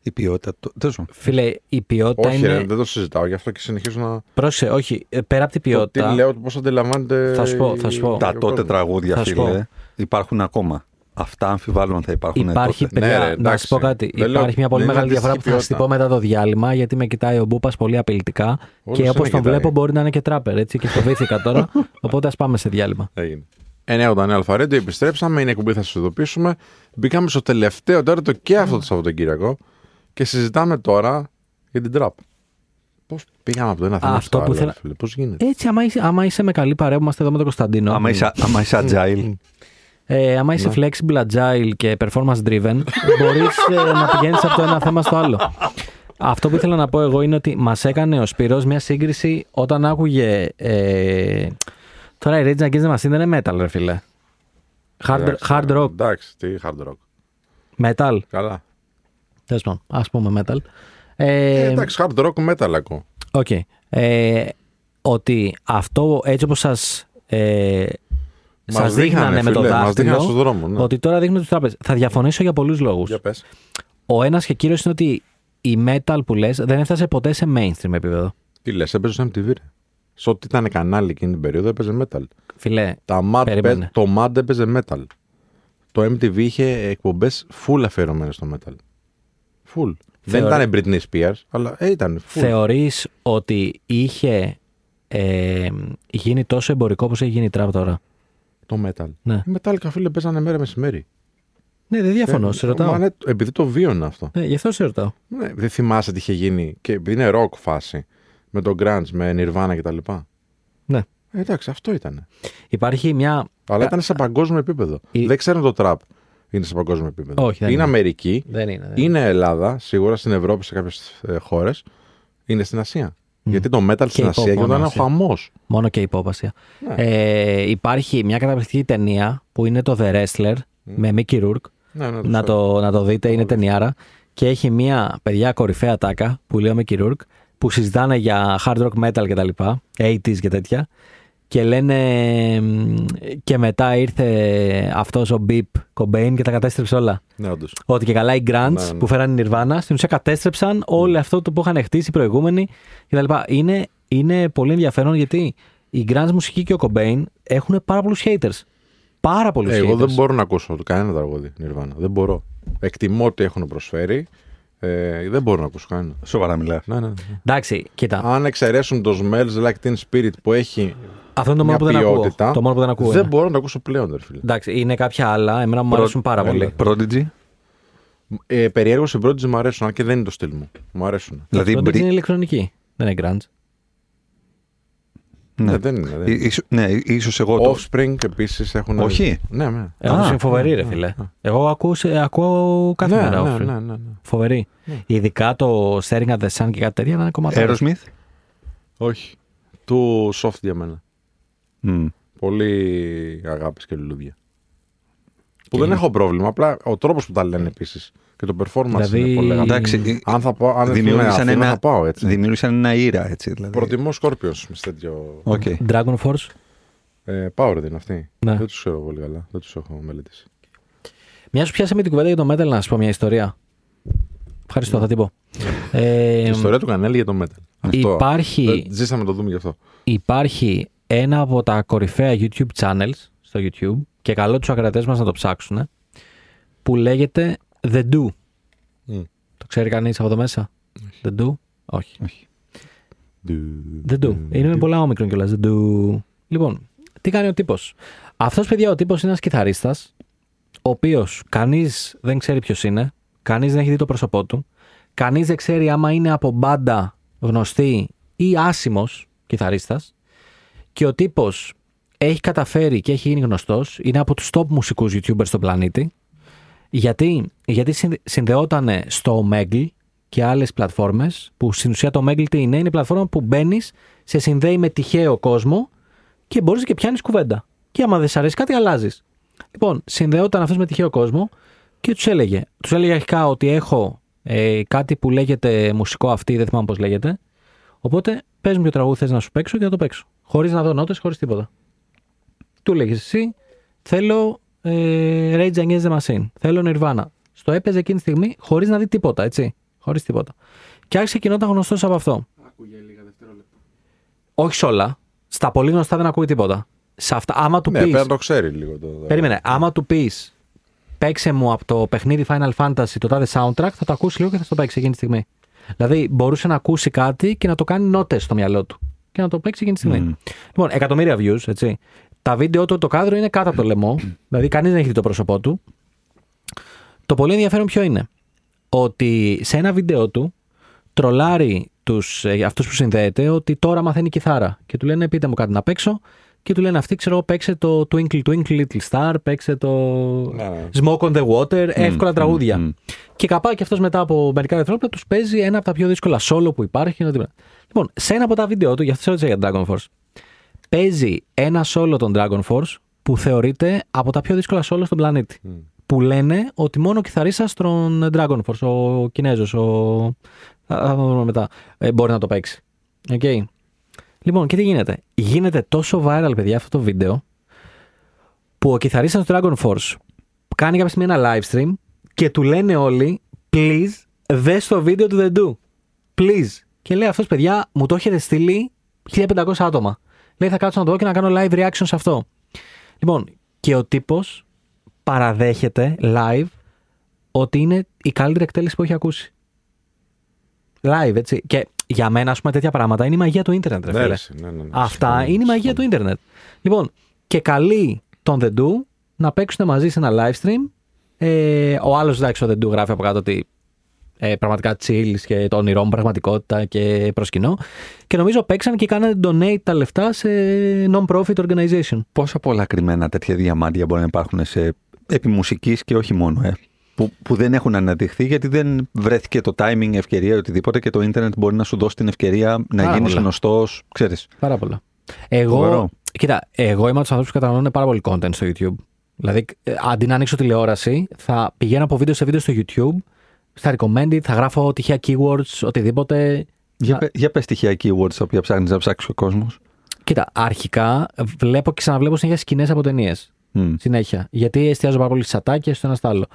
Η ποιότητα. το- τέλος πάντων. Φίλε, η ποιότητα Όχι, είναι. ρε, δεν το συζητάω, γι' αυτό και συνεχίζω να. Πρόσεχε, όχι. ε, Πέρα από την Το ποιότητα. τι λέω, πώς αντιλαμβάνεται. Θα σου πω, η- θα σου πω. ο Τα κόσμος. τότε τραγούδια, Θα σου πω. φίλε, υπάρχουν ακόμα. Αυτά αμφιβάλλω αν θα υπάρχουν Υπάρχει, τότε. παιδιά, Ναι, ρε, να εντάξει. σου πω κάτι. Δεν λέω- Υπάρχει μια πολύ δεν είναι μεγάλη διαφορά που θα αντίστοιχη σου την πω μετά το διάλειμμα, γιατί με κοιτάει ο Μπούπας πολύ απειλητικά. Όλος και είναι όπως τον κοιτάει. βλέπω, μπορεί να είναι και τράπερ, έτσι. Και φοβήθηκα τώρα. Οπότε ας πάμε σε διάλειμμα. Έγινε. 989 Αλφαρέντιο, επιστρέψαμε. Είναι εκπομπή, θα σας ειδοποιήσουμε. Μπήκαμε στο τελευταίο τέταρτο και αυτό το Σαββατοκύριακο και συζητάμε τώρα για την τραπ. Πώς πήγαμε από το ένα θέμα Αυτό στο που άλλο, ήθελα- φίλε, πώς γίνεται; Έτσι, άμα είσαι, άμα είσαι με καλή παρέα που είμαστε εδώ με τον Κωνσταντίνο. Άμα είσαι, άμα είσαι agile, Ε, άμα Ναι. είσαι flexible, agile και performance driven, μπορείς να πηγαίνεις από το ένα θέμα στο άλλο. Αυτό που ήθελα να πω εγώ είναι ότι μας έκανε ο Σπυρός μια σύγκριση όταν άκουγε. Ε, τώρα η Rage Against the Machine δεν είναι metal, ρε φίλε. Hard, Εντάξει, hard rock. Εντάξει, τι hard rock. Metal. Καλά. Τέλος πάντων, ας πούμε metal. Ε, Ε, εντάξει, hard rock metal ακούω. Οκ. Ε, ότι αυτό έτσι όπως σας, ε, Μας σας δείχνανε, δείχνανε με το φίλε, μας δάχτυλο, δείχνανε στους δρόμους, ναι. ότι τώρα δείχνουν τους trappers. Θα διαφωνήσω για πολλούς λόγους. Για πες. Ο ένας και κύριος είναι ότι η metal που λες δεν έφτασε ποτέ σε mainstream επίπεδο. Τι λες, έπαιζε στο MTV. Ρε. Σε ό,τι ήταν κανάλι εκείνη την περίοδο έπαιζε metal. Φίλε, Τα Mad Περίμενε. το Mad έπαιζε metal. Το MTV είχε εκπομπές full αφιερωμένες στο metal. Full. Δεν Θεωρώ- ήταν Britney Spears, αλλά ε, ήταν full. θεωρείς ότι είχε ε, γίνει τόσο εμπορικό όπως έχει γίνει η τραπ τώρα; Το metal. Ναι. Οι Metallica φίλε παίζανε μέρα μεσημέρι. Ναι, δεν διαφωνώ, Ε, σε ρωτάω. μα ναι, επειδή το βίωνα αυτό. Ναι, γι' αυτό σε ρωτάω. Ναι, δεν θυμάσαι τι είχε γίνει. Και επειδή είναι rock φάση. Με το grunge, με Nirvana κτλ. Ναι. Ε, εντάξει, αυτό ήταν. Υπάρχει μια... Αλλά ήταν σε παγκόσμιο επίπεδο. Η- Δεν ξέρουν το trap είναι σε παγκόσμιο επίπεδο. Όχι, δεν είναι, είναι. Αμερική, Δεν είναι. δεν είναι Ελλάδα, σίγουρα στην Ευρώπη, σε κάποιες χώρες. Είναι στην Ασία. Γιατί το metal στην η Ασία pop γινόταν μόνο ένα Ασία. χαμό. Μόνο και υπόβασία. Ναι. Ε, υπάρχει μια καταπληκτική ταινία που είναι το The Wrestler με Mickey Rourke. Ναι, ναι, να, το, να το δείτε, είναι ταινιάρα. Και έχει μια παιδιά κορυφαία τάκα που λέει ο Mickey Rourke που συζητάνε για hard rock metal και τα λοιπά, 80s και τέτοια. Και λένε μ, και μετά ήρθε αυτός ο Μπιπ Κομπέιν και τα κατέστρεψε όλα. Ναι, όντως. Ότι και καλά οι Grants Ναι, ναι. που φέραν η Nirvana στην ουσία κατέστρεψαν όλο αυτό το που είχαν χτίσει οι προηγούμενοι κτλ. Είναι, είναι πολύ ενδιαφέρον γιατί οι Grants μουσική και ο Κομπέιν έχουν πάρα πολλούς haters. Πάρα πολλούς Ε, Εγώ haters. δεν μπορώ να ακούσω κανένα τραγούδι Nirvana. Δεν μπορώ. Εκτιμώ ότι έχουν προσφέρει. Ε, δεν μπορώ να ακούσω κανένα. Σοβαρά μιλά. Ναι, ναι, ναι. Εντάξει, κοίτα. Αν εξαιρέσουν το Smells Like Teen Spirit που έχει αυτό είναι το μόνο μια που δεν ακούω. ποιότητα, Το μόνο που δεν ακούω. δεν είναι. μπορώ να το ακούσω πλέον, ρε φίλε. Εντάξει, είναι κάποια άλλα. Εμένα μου αρέσουν πάρα πολύ. Prodigy. Ε, Περιέργως οι Prodigy μου αρέσουν, αν και δεν είναι το στυλ μου. Μου αρέσουν. Δηλαδή, Prodigy μπρι- είναι ηλεκτρονική. Δεν είναι grunge. Ναι. Ναι, δεν είναι. Δεν Ί- είναι. ίσο- ναι, ίσως εγώ το... Offspring επίσης έχουν. Όχι. Ναι, ναι. Εγώ Α, είναι φοβερή, ρε φίλε. Εγώ ακούω, σε- ακούω κάθε ναι, μέρα. ναι, Offspring. ναι, ναι, ναι. Φοβερή. Ειδικά το Staring at the Sun και κάτι τέτοια είναι κομμάτι. Aerosmith; Όχι. Too soft για μένα. Μμ. Πολύ αγάπης και λουλούδια. Που δεν έχω πρόβλημα. Απλά ο τρόπος που τα λένε επίσης και το performance Δηλαδή- είναι πολύ αγαπητό. Εντάξει, Αν θα πάω, αν δεν δημιούργησαν Αθήνα, ένα, θα πάω έτσι. δημιούργησαν ένα era έτσι. Δηλαδή. Προτιμώ Scorpions με σε τέτοιο. OK. Dragon Force; Ε, Power δεν είναι αυτοί. Ναι. Δεν τους ξέρω πολύ καλά. Δεν τους έχω μελετήσει. Μιας που πιάσαμε την κουβέντα για το metal να σας πω μια ιστορία. Ευχαριστώ, θα την πω. Ε, Η ιστορία του Κανέλη για το metal. Αυτό. υπάρχει- Ε, Ζήσαμε να το δούμε γι' αυτό. υπάρχει ένα από τα κορυφαία YouTube channels στο YouTube και καλό τους ακρατές μας να το ψάξουν που λέγεται The Do. Μμ. Το ξέρει κανείς από εδώ μέσα; The Do? Όχι. Όχι. The Do. Είναι με πολλά όμικρον κιόλας. The Do. Λοιπόν, τι κάνει ο τύπος; Αυτός, παιδιά, ο τύπος είναι ένας κιθαρίστας ο οποίος κανείς δεν ξέρει ποιος είναι, κανείς δεν έχει δει το πρόσωπό του, κανείς δεν ξέρει άμα είναι από μπάντα γνωστή ή άσημος κιθαρίστας και ο τύπος έχει καταφέρει και έχει γίνει γνωστός, είναι από τους top μουσικούς YouTubers στον πλανήτη γιατί, γιατί συνδε- συνδεόταν στο Omegle και άλλες πλατφόρμες που στην ουσία το Omegle τι είναι, είναι η πλατφόρμα που μπαίνεις, σε συνδέει με τυχαίο κόσμο και μπορείς και πιάνεις κουβέντα. Και άμα δεν σ' αρέσει κάτι αλλάζεις. Λοιπόν, συνδεόταν αυτός με τυχαίο κόσμο και τους έλεγε. Τους έλεγε αρχικά ότι έχω ε, κάτι που λέγεται μουσικό αυτή, δεν θυμάμαι πώς λέγεται. Οπότε πες μου ποιο τραγούδι θες να σου παίξω και θα το παίξω. Χωρίς να δω νότες, χωρίς τίποτα. Του λέγε εσύ, θέλω ε, Rage Against the Machine, θέλω Nirvana. Στο έπαιζε εκείνη τη στιγμή χωρίς να δει τίποτα, έτσι. Χωρίς τίποτα. Και άρχισε και γινόταν γνωστός από αυτό. Όχι σε όλα. Στα πολύ γνωστά δεν ακούει τίποτα. Σε αυτά, άμα του Ναι, πεις, πρέπει να το ξέρει λίγο. Το, το- Περίμενε. Άμα του πεις παίξε μου από το παιχνίδι Final Fantasy το τάδε soundtrack, θα το ακούσει λίγο και θα το παίξει εκείνη τη στιγμή. Δηλαδή μπορούσε να ακούσει κάτι και να το κάνει νότες στο μυαλό του. Και να το παίξει εκείνη τη στιγμή. Μμμ. Λοιπόν, εκατομμύρια views, έτσι. Τα βίντεο του, το κάδρο είναι κάτω από το λαιμό. δηλαδή κανείς δεν έχει δει το πρόσωπό του. Το πολύ ενδιαφέρον ποιο είναι. Ότι σε ένα βίντεο του τρολάρει τους, ε, αυτούς που συνδέεται ότι τώρα μαθαίνει κιθάρα. Και του λένε πείτε μου κάτι να παίξω. Και του λένε αυτοί ξέρω εγώ παίξε το Twinkle Twinkle Little Star, παίξε το Ναι, ναι. Smoke on the Water, εύκολα τραγούδια. μμ. Και καπάει και αυτός μετά από μερικά δευτερόλεπτα τους παίζει ένα από τα πιο δύσκολα solo που υπάρχει. είναι τίποτα. Λοιπόν, σε ένα από τα βίντεο του, γι' αυτό σε ρώτησα για Dragon Force, παίζει ένα solo των Dragon Force που θεωρείται από τα πιο δύσκολα solo στον πλανήτη. Που λένε ότι μόνο ο κιθαρίστας των Dragon Force, ο Κινέζος, ο... θα θα το δούμε μετά, ε, μπορεί να το παίξει. Okay. Λοιπόν, και τι γίνεται; Γίνεται τόσο viral, παιδιά, αυτό το βίντεο, που ο κιθαρίστας του Dragon Force κάνει κάποια στιγμή ένα live stream και του λένε όλοι, please, δες το βίντεο του The Do. Please. Και λέει αυτός, παιδιά, μου το έχετε στείλει 1500 άτομα. Λέει, θα κάτσω να το δω και να κάνω live reaction σε αυτό. Λοιπόν, και ο τύπος παραδέχεται live ότι είναι η καλύτερη εκτέλεση που έχει ακούσει. Live, έτσι. Και για μένα, ας πούμε, τέτοια πράγματα είναι η μαγεία του ίντερνετ, ρε Ναι, φίλε. ρε, ναι, ναι, ναι. Αυτά Συμφωνώ, είναι η μαγεία του συμφωνώ. ίντερνετ. Λοιπόν, και καλεί τον The Do να παίξουν μαζί σε ένα live stream. Ε, ο άλλος, εντάξει, ο The Do γράφει από κάτω ότι ε, πραγματικά chill και το όνειρό μου πραγματικότητα και προσκυνώ. Και νομίζω παίξαν και κάνανε donate τα λεφτά σε non-profit organization. Πόσα πολλά κρυμμένα τέτοια διαμάντια μπορεί να υπάρχουν σε επιμουσική και όχι μόνο, ε, που, που δεν έχουν αναδειχθεί γιατί δεν βρέθηκε το timing, ευκαιρία ή οτιδήποτε και το ίντερνετ μπορεί να σου δώσει την ευκαιρία να Πάρα γίνεις πολλά. γνωστός, ξέρεις. Πάρα πολλά. Εγώ, Φοβερό. κοίτα, εγώ είμαι από τους ανθρώπους που καταναλώνουν πάρα πολύ content στο YouTube. Δηλαδή, ε, αντί να ανοίξω τηλεόραση, θα πηγαίνω από βίντεο σε βίντεο στο YouTube, στα recommended, θα γράφω τυχαία keywords, οτιδήποτε. Για, Να- πε- για πες στοιχεία keywords τα οποία ψάχνεις να ψάξεις ο κόσμος. Κοίτα, αρχικά βλέπω και ξαναβλέπω συνέχεια σκηνές από ταινίες. Μμ. Συνέχεια. Γιατί εστιάζω πάρα πολύ στις ατάκες, στο ένα στο άλλο.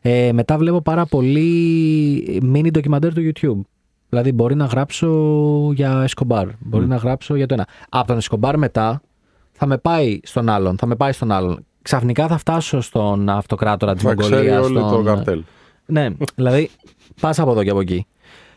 Ε, μετά βλέπω πάρα πολύ mini ντοκιμαντέρ του YouTube. Δηλαδή, μπορεί να γράψω για Escobar. Μπορεί να γράψω για το ένα. Από τον Escobar μετά θα με πάει στον άλλον. Θα με πάει στον άλλον. Ξαφνικά θα φτάσω στον αυτοκράτορα της Θα ξέρει Μογγολίας. όλο το Στον... καρτέλ. Ναι, δηλαδή πας από εδώ και από εκεί.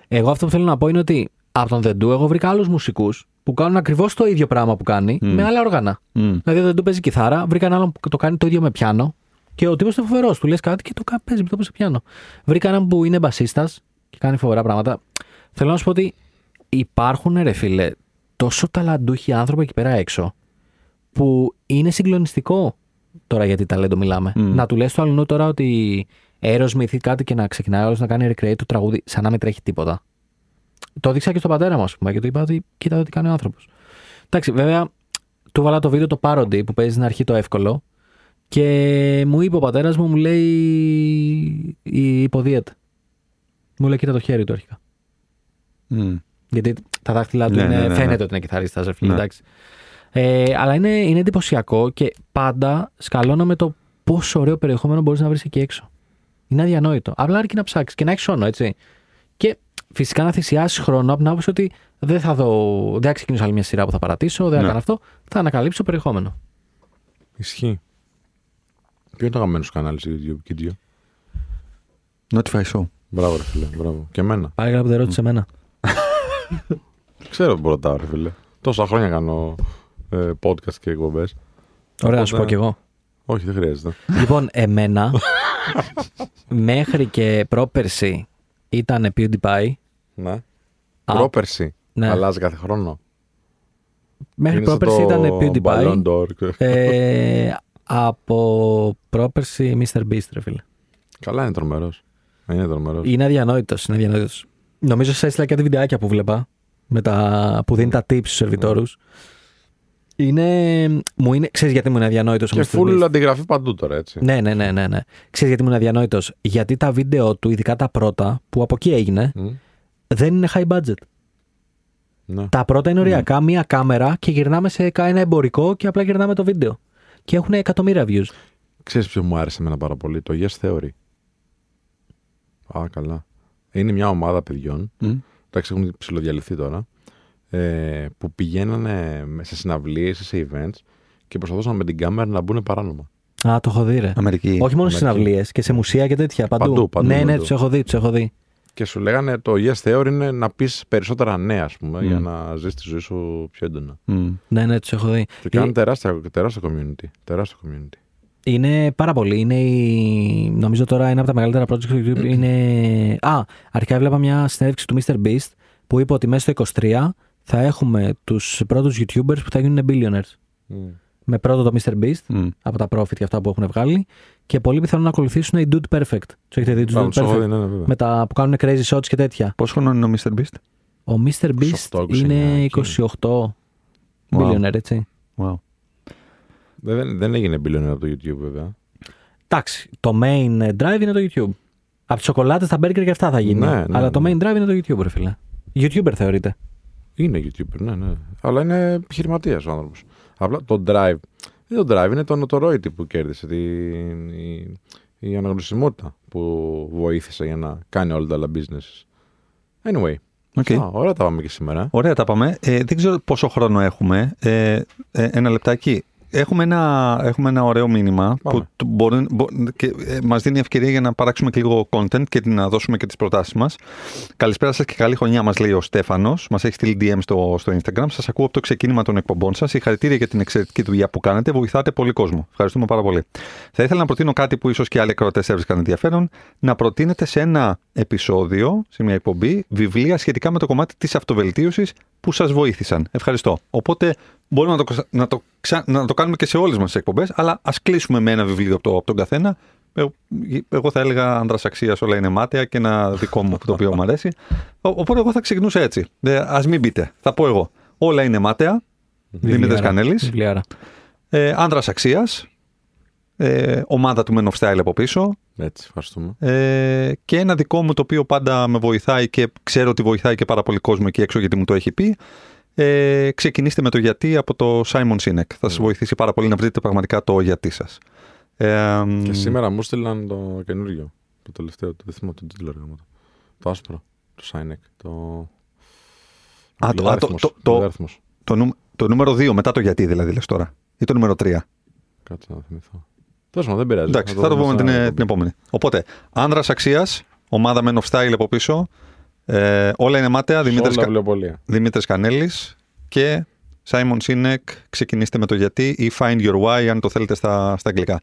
Εγώ αυτό που θέλω να πω είναι ότι από τον Δεντού εγώ βρήκα άλλους μουσικούς που κάνουν ακριβώς το ίδιο πράγμα που κάνει με άλλα όργανα. Μμ. Δηλαδή ο Δεντού παίζει κιθάρα, βρήκα έναν άλλον που το κάνει το ίδιο με πιάνο και ο τύπος είναι φοβερός. Του λες κάτι και το κα- παίζει το σε πιάνο. Βρήκα έναν που είναι μπασίστας και κάνει φοβερά πράγματα. Θέλω να σου πω ότι υπάρχουν ρε φίλε τόσο ταλαντούχοι άνθρωποι εκεί πέρα έξω που είναι συγκλονιστικό τώρα γιατί ταλέντο μιλάμε. Μμ. Να του λες στο αλλού τώρα ότι Aerosmith ή κάτι και να ξεκινάει όλος να κάνει recreate το τραγούδι σαν να μην τρέχει τίποτα. Το δείξα και στον πατέρα μου, ας πούμε, και του είπα ότι κοίτα εδώ τι κάνει ο άνθρωπος. Εντάξει, βέβαια, του βάλα το βίντεο το parody που παίζει στην αρχή το εύκολο και μου είπε ο πατέρας μου, μου λέει η υποδίαιτα. Μου λέει κοίτα το χέρι του αρχικά. Μμ. Γιατί τα δάχτυλά του Ναι, είναι, ναι, ναι, ναι. φαίνεται ότι είναι κιθαρίστας, ρε φίλε, Ναι. εντάξει. Ε, αλλά είναι, είναι εντυπωσιακό και πάντα σκαλώνω με το πόσο ωραίο περιεχόμενο μπορείς να βρεις εκεί έξω. Είναι αδιανόητο. Απλά αρκεί να ψάξεις και να έχεις όνο, έτσι. Και φυσικά να θυσιάσεις χρόνο από την άποψη ότι δεν θα δω, δεν θα ξεκινήσω άλλη μια σειρά που θα παρατήσω, δεν θα Ναι. κάνω αυτό. Θα ανακαλύψω περιεχόμενο. Ισχύει. Ποιο είναι το αγαπημένο σου κανάλι στο YouTube, Κίτζιο. Notify Show. Μπράβο, ρε φίλε. Μπράβο. Και εμένα. Πάρε γράψτε ερώτηση σε μένα. Ξέρω που ρωτάω, ρε φίλε. Τόσα χρόνια κάνω ε, podcast και εκπομπές. Ωραία, να σου πω Οπότε- κι εγώ. Όχι, δεν χρειάζεται. λοιπόν, εμένα μέχρι και πρόπερση ήταν PewDiePie. Ναι. Α, Πρόπερση. ναι. Αλλάζει κάθε χρόνο. Μέχρι Είναι σαν πρόπερση το ήταν PewDiePie. Ballon d'Or. ε, από πρόπερση Mr. Beast, ρε φίλε. Καλά είναι τρομερός. Είναι τρομερός. Είναι αδιανόητος. Είναι αδιανόητος. Νομίζω σα έστειλα κάτι βιντεάκια που βλέπα με τα, που δίνει τα tips στους σερβιτόρους. Είναι, μου είναι, ξέρεις γιατί μου είναι αδιανόητος ο Και Mr. full Beast. αντιγραφή παντού τώρα, έτσι. Ναι, ναι, ναι, ναι, ναι. Ξέρεις γιατί μου είναι αδιανόητος; Γιατί τα βίντεο του, ειδικά τα πρώτα, που από εκεί έγινε, Μμ. δεν είναι high budget. Ναι. Τα πρώτα είναι οριακά, μία κάμερα και γυρνάμε σε ένα εμπορικό και απλά γυρνάμε το βίντεο. Και έχουν εκατομμύρια views. Ξέρεις ποιο μου άρεσε εμένα πάρα πολύ, το Yes Theory. Α, καλά. Είναι μια ομάδα παιδιών, Μμ. εντάξει έχουν ψηλοδιαλυθεί τώρα, ε, που πηγαίνανε σε συναυλίες ή σε events και προσπαθούσαν με την κάμερα να μπουν παράνομα. Α, το έχω δει, ρε. Αμερική. Όχι μόνο στις Αμερική. συναυλίες και σε μουσεία και τέτοια. Παντού. Παντού, παντού, ναι, ναι, παντού. τους έχω δει, τους έχω δει. Και σου λέγανε το Yes Theory είναι να πεις περισσότερα ναι, ας πούμε, Μμ. για να ζεις τη ζωή σου πιο έντονα. Μμ. Ναι, ναι, τους έχω δει. Και κάνουν Ε, τεράστια, τεράστιο community. Τεράστιο community. Είναι πάρα πολύ. Είναι η... Νομίζω τώρα ένα από τα μεγαλύτερα projects του YouTube είναι. Α, αρχικά έβλεπα μια συνέντευξη του Mr. Beast που είπε ότι μέσα στο 23 θα έχουμε τους πρώτους YouTubers που θα γίνουν billionaires. Με πρώτο το Mr. Beast Μμ. από τα profit και αυτά που έχουν βγάλει και πολλοί πιθανόν να ακολουθήσουν οι Dude Perfect. Τους έχετε δει τους Μπράβο, Dude τους έχω Perfect; δει, ναι, ναι, βέβαια. Με τα που κάνουν crazy shots και τέτοια. Πόσο χρόνο είναι ο Mr. Beast? Ο Mr. Beast 28, 29 είναι εκεί. 28 billionaire, έτσι. Wow. Δεν, δεν έγινε billionaire από το YouTube, βέβαια. Εντάξει, το main drive είναι το YouTube. Από τις σοκολάτες, τα burger και αυτά θα γίνει. Ναι, ναι, Αλλά το ναι. main drive είναι το YouTube, ρε φίλε. YouTuber θεωρείται. Είναι YouTuber, ναι, ναι. Αλλά είναι επιχειρηματίας ο άνθρωπος. Απλά το drive. Δεν το drive, είναι το notoriety που κέρδισε. Την, η, η αναγνωσιμότητα που βοήθησε για να κάνει όλα τα άλλα business. Anyway. OK. Α, ωραία τα πάμε και σήμερα. Ωραία τα πάμε. Ε, δεν ξέρω πόσο χρόνο έχουμε. Ε, ε, ένα λεπτάκι. Έχουμε ένα, έχουμε ένα ωραίο μήνυμα Πάμε. που του- μπορεί, μπο- και, ε, μας δίνει ευκαιρία για να παράξουμε και λίγο content και να δώσουμε και τις προτάσεις μας. Καλησπέρα σας και καλή χρονιά μας λέει ο Στέφανος. Μας έχει στείλει DM στο, στο Instagram. Σας ακούω από το ξεκίνημα των εκπομπών σας. Συγχαρητήρια για την εξαιρετική δουλειά που κάνετε. Βοηθάτε πολύ κόσμο. Ευχαριστούμε πάρα πολύ. Θα ήθελα να προτείνω κάτι που ίσως και άλλοι ακροατές έβρισκαν ενδιαφέρον. Να προτείνετε σε ένα επεισόδιο, σε μια εκπομπή, βιβλία σχετικά με το κομμάτι της αυτοβελτίωσης που σας βοήθησαν. Ευχαριστώ. Οπότε μπορούμε να το, ξα- να το, ξα- να το κάνουμε και σε όλες μας τις εκπομπές, αλλά ας κλείσουμε με ένα βιβλίο από, το, από τον καθένα. Εγώ, εγώ θα έλεγα άντρα αξίας, όλα είναι μάταια και ένα δικό μου το οποίο μου αρέσει. Ο- Οπότε εγώ θα ξεκινούσα έτσι. Α μην πείτε. Θα πω εγώ. Όλα είναι μάταια. Δημήτρης Βιβλιάρα. Κανέλης. Βιβλιάρα. Ε, άντρα αξίας. Ε, ομάδα του Men of Style από πίσω. Έτσι, ευχαριστούμε. Ε, και ένα δικό μου το οποίο πάντα με βοηθάει και ξέρω ότι βοηθάει και πάρα πολύ κόσμο εκεί έξω γιατί μου το έχει πει. Ε, ξεκινήστε με το γιατί από το Simon Sinek. Θα σας βοηθήσει πάρα πολύ να βρείτε πραγματικά το γιατί σας. Ε, Και σήμερα μου στείλαν το καινούριο. Το τελευταίο, το δεν θυμάμαι τον τίτλο. ρε γαμώτο. Το άσπρο. Το Σάινεκ. Το. Α, το- α, το- Λογαριασμός, το- το- λογαριασμός. το, νου- το νούμερο 2 μετά το γιατί δηλαδή λες τώρα. Ή το νούμερο 3. Κάτσε να θυμηθώ. Τέλο πάντων, δεν πειράζει. Εντάξει, θα το δούμε πούμε στα- την, την επόμενη. Οπότε, άνδρας αξίας, ομάδα Men of Style από πίσω. Ε, όλα είναι μάταια. Σε Δημήτρης, όλα Κα... βιβλιοπωλεία. Δημήτρης Κανέλης και Simon Sinek. Ξεκινήστε με το γιατί ή Find Your Why αν το θέλετε στα, στα αγγλικά.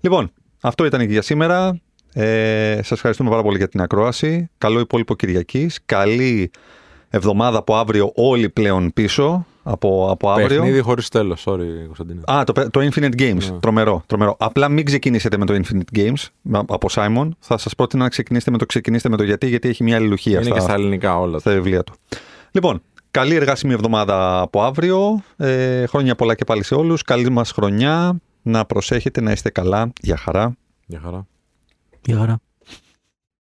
Λοιπόν, αυτό ήταν και για σήμερα. Ε, σας ευχαριστούμε πάρα πολύ για την ακρόαση. Καλό υπόλοιπο Κυριακής. Καλή εβδομάδα από αύριο όλοι πλέον πίσω από, από αύριο. Παιχνίδι χωρίς τέλος. Sorry, Κωνσταντίνε. Α, το, το Infinite Games. Ναι. Τρομερό, τρομερό. Απλά μην ξεκινήσετε με το Infinite Games α- από Simon. Θα σας πρότεινα να ξεκινήσετε με το ξεκινήστε με το γιατί, γιατί έχει μια αλληλουχία Είναι στα, και στα ελληνικά όλα. στα βιβλία του. Λοιπόν, καλή εργάσιμη εβδομάδα από αύριο. Ε, χρόνια πολλά και πάλι σε όλους. Καλή μας χρονιά. Να προσέχετε, να είστε καλά. Γεια χαρά. Για χαρά. Γεια χαρά.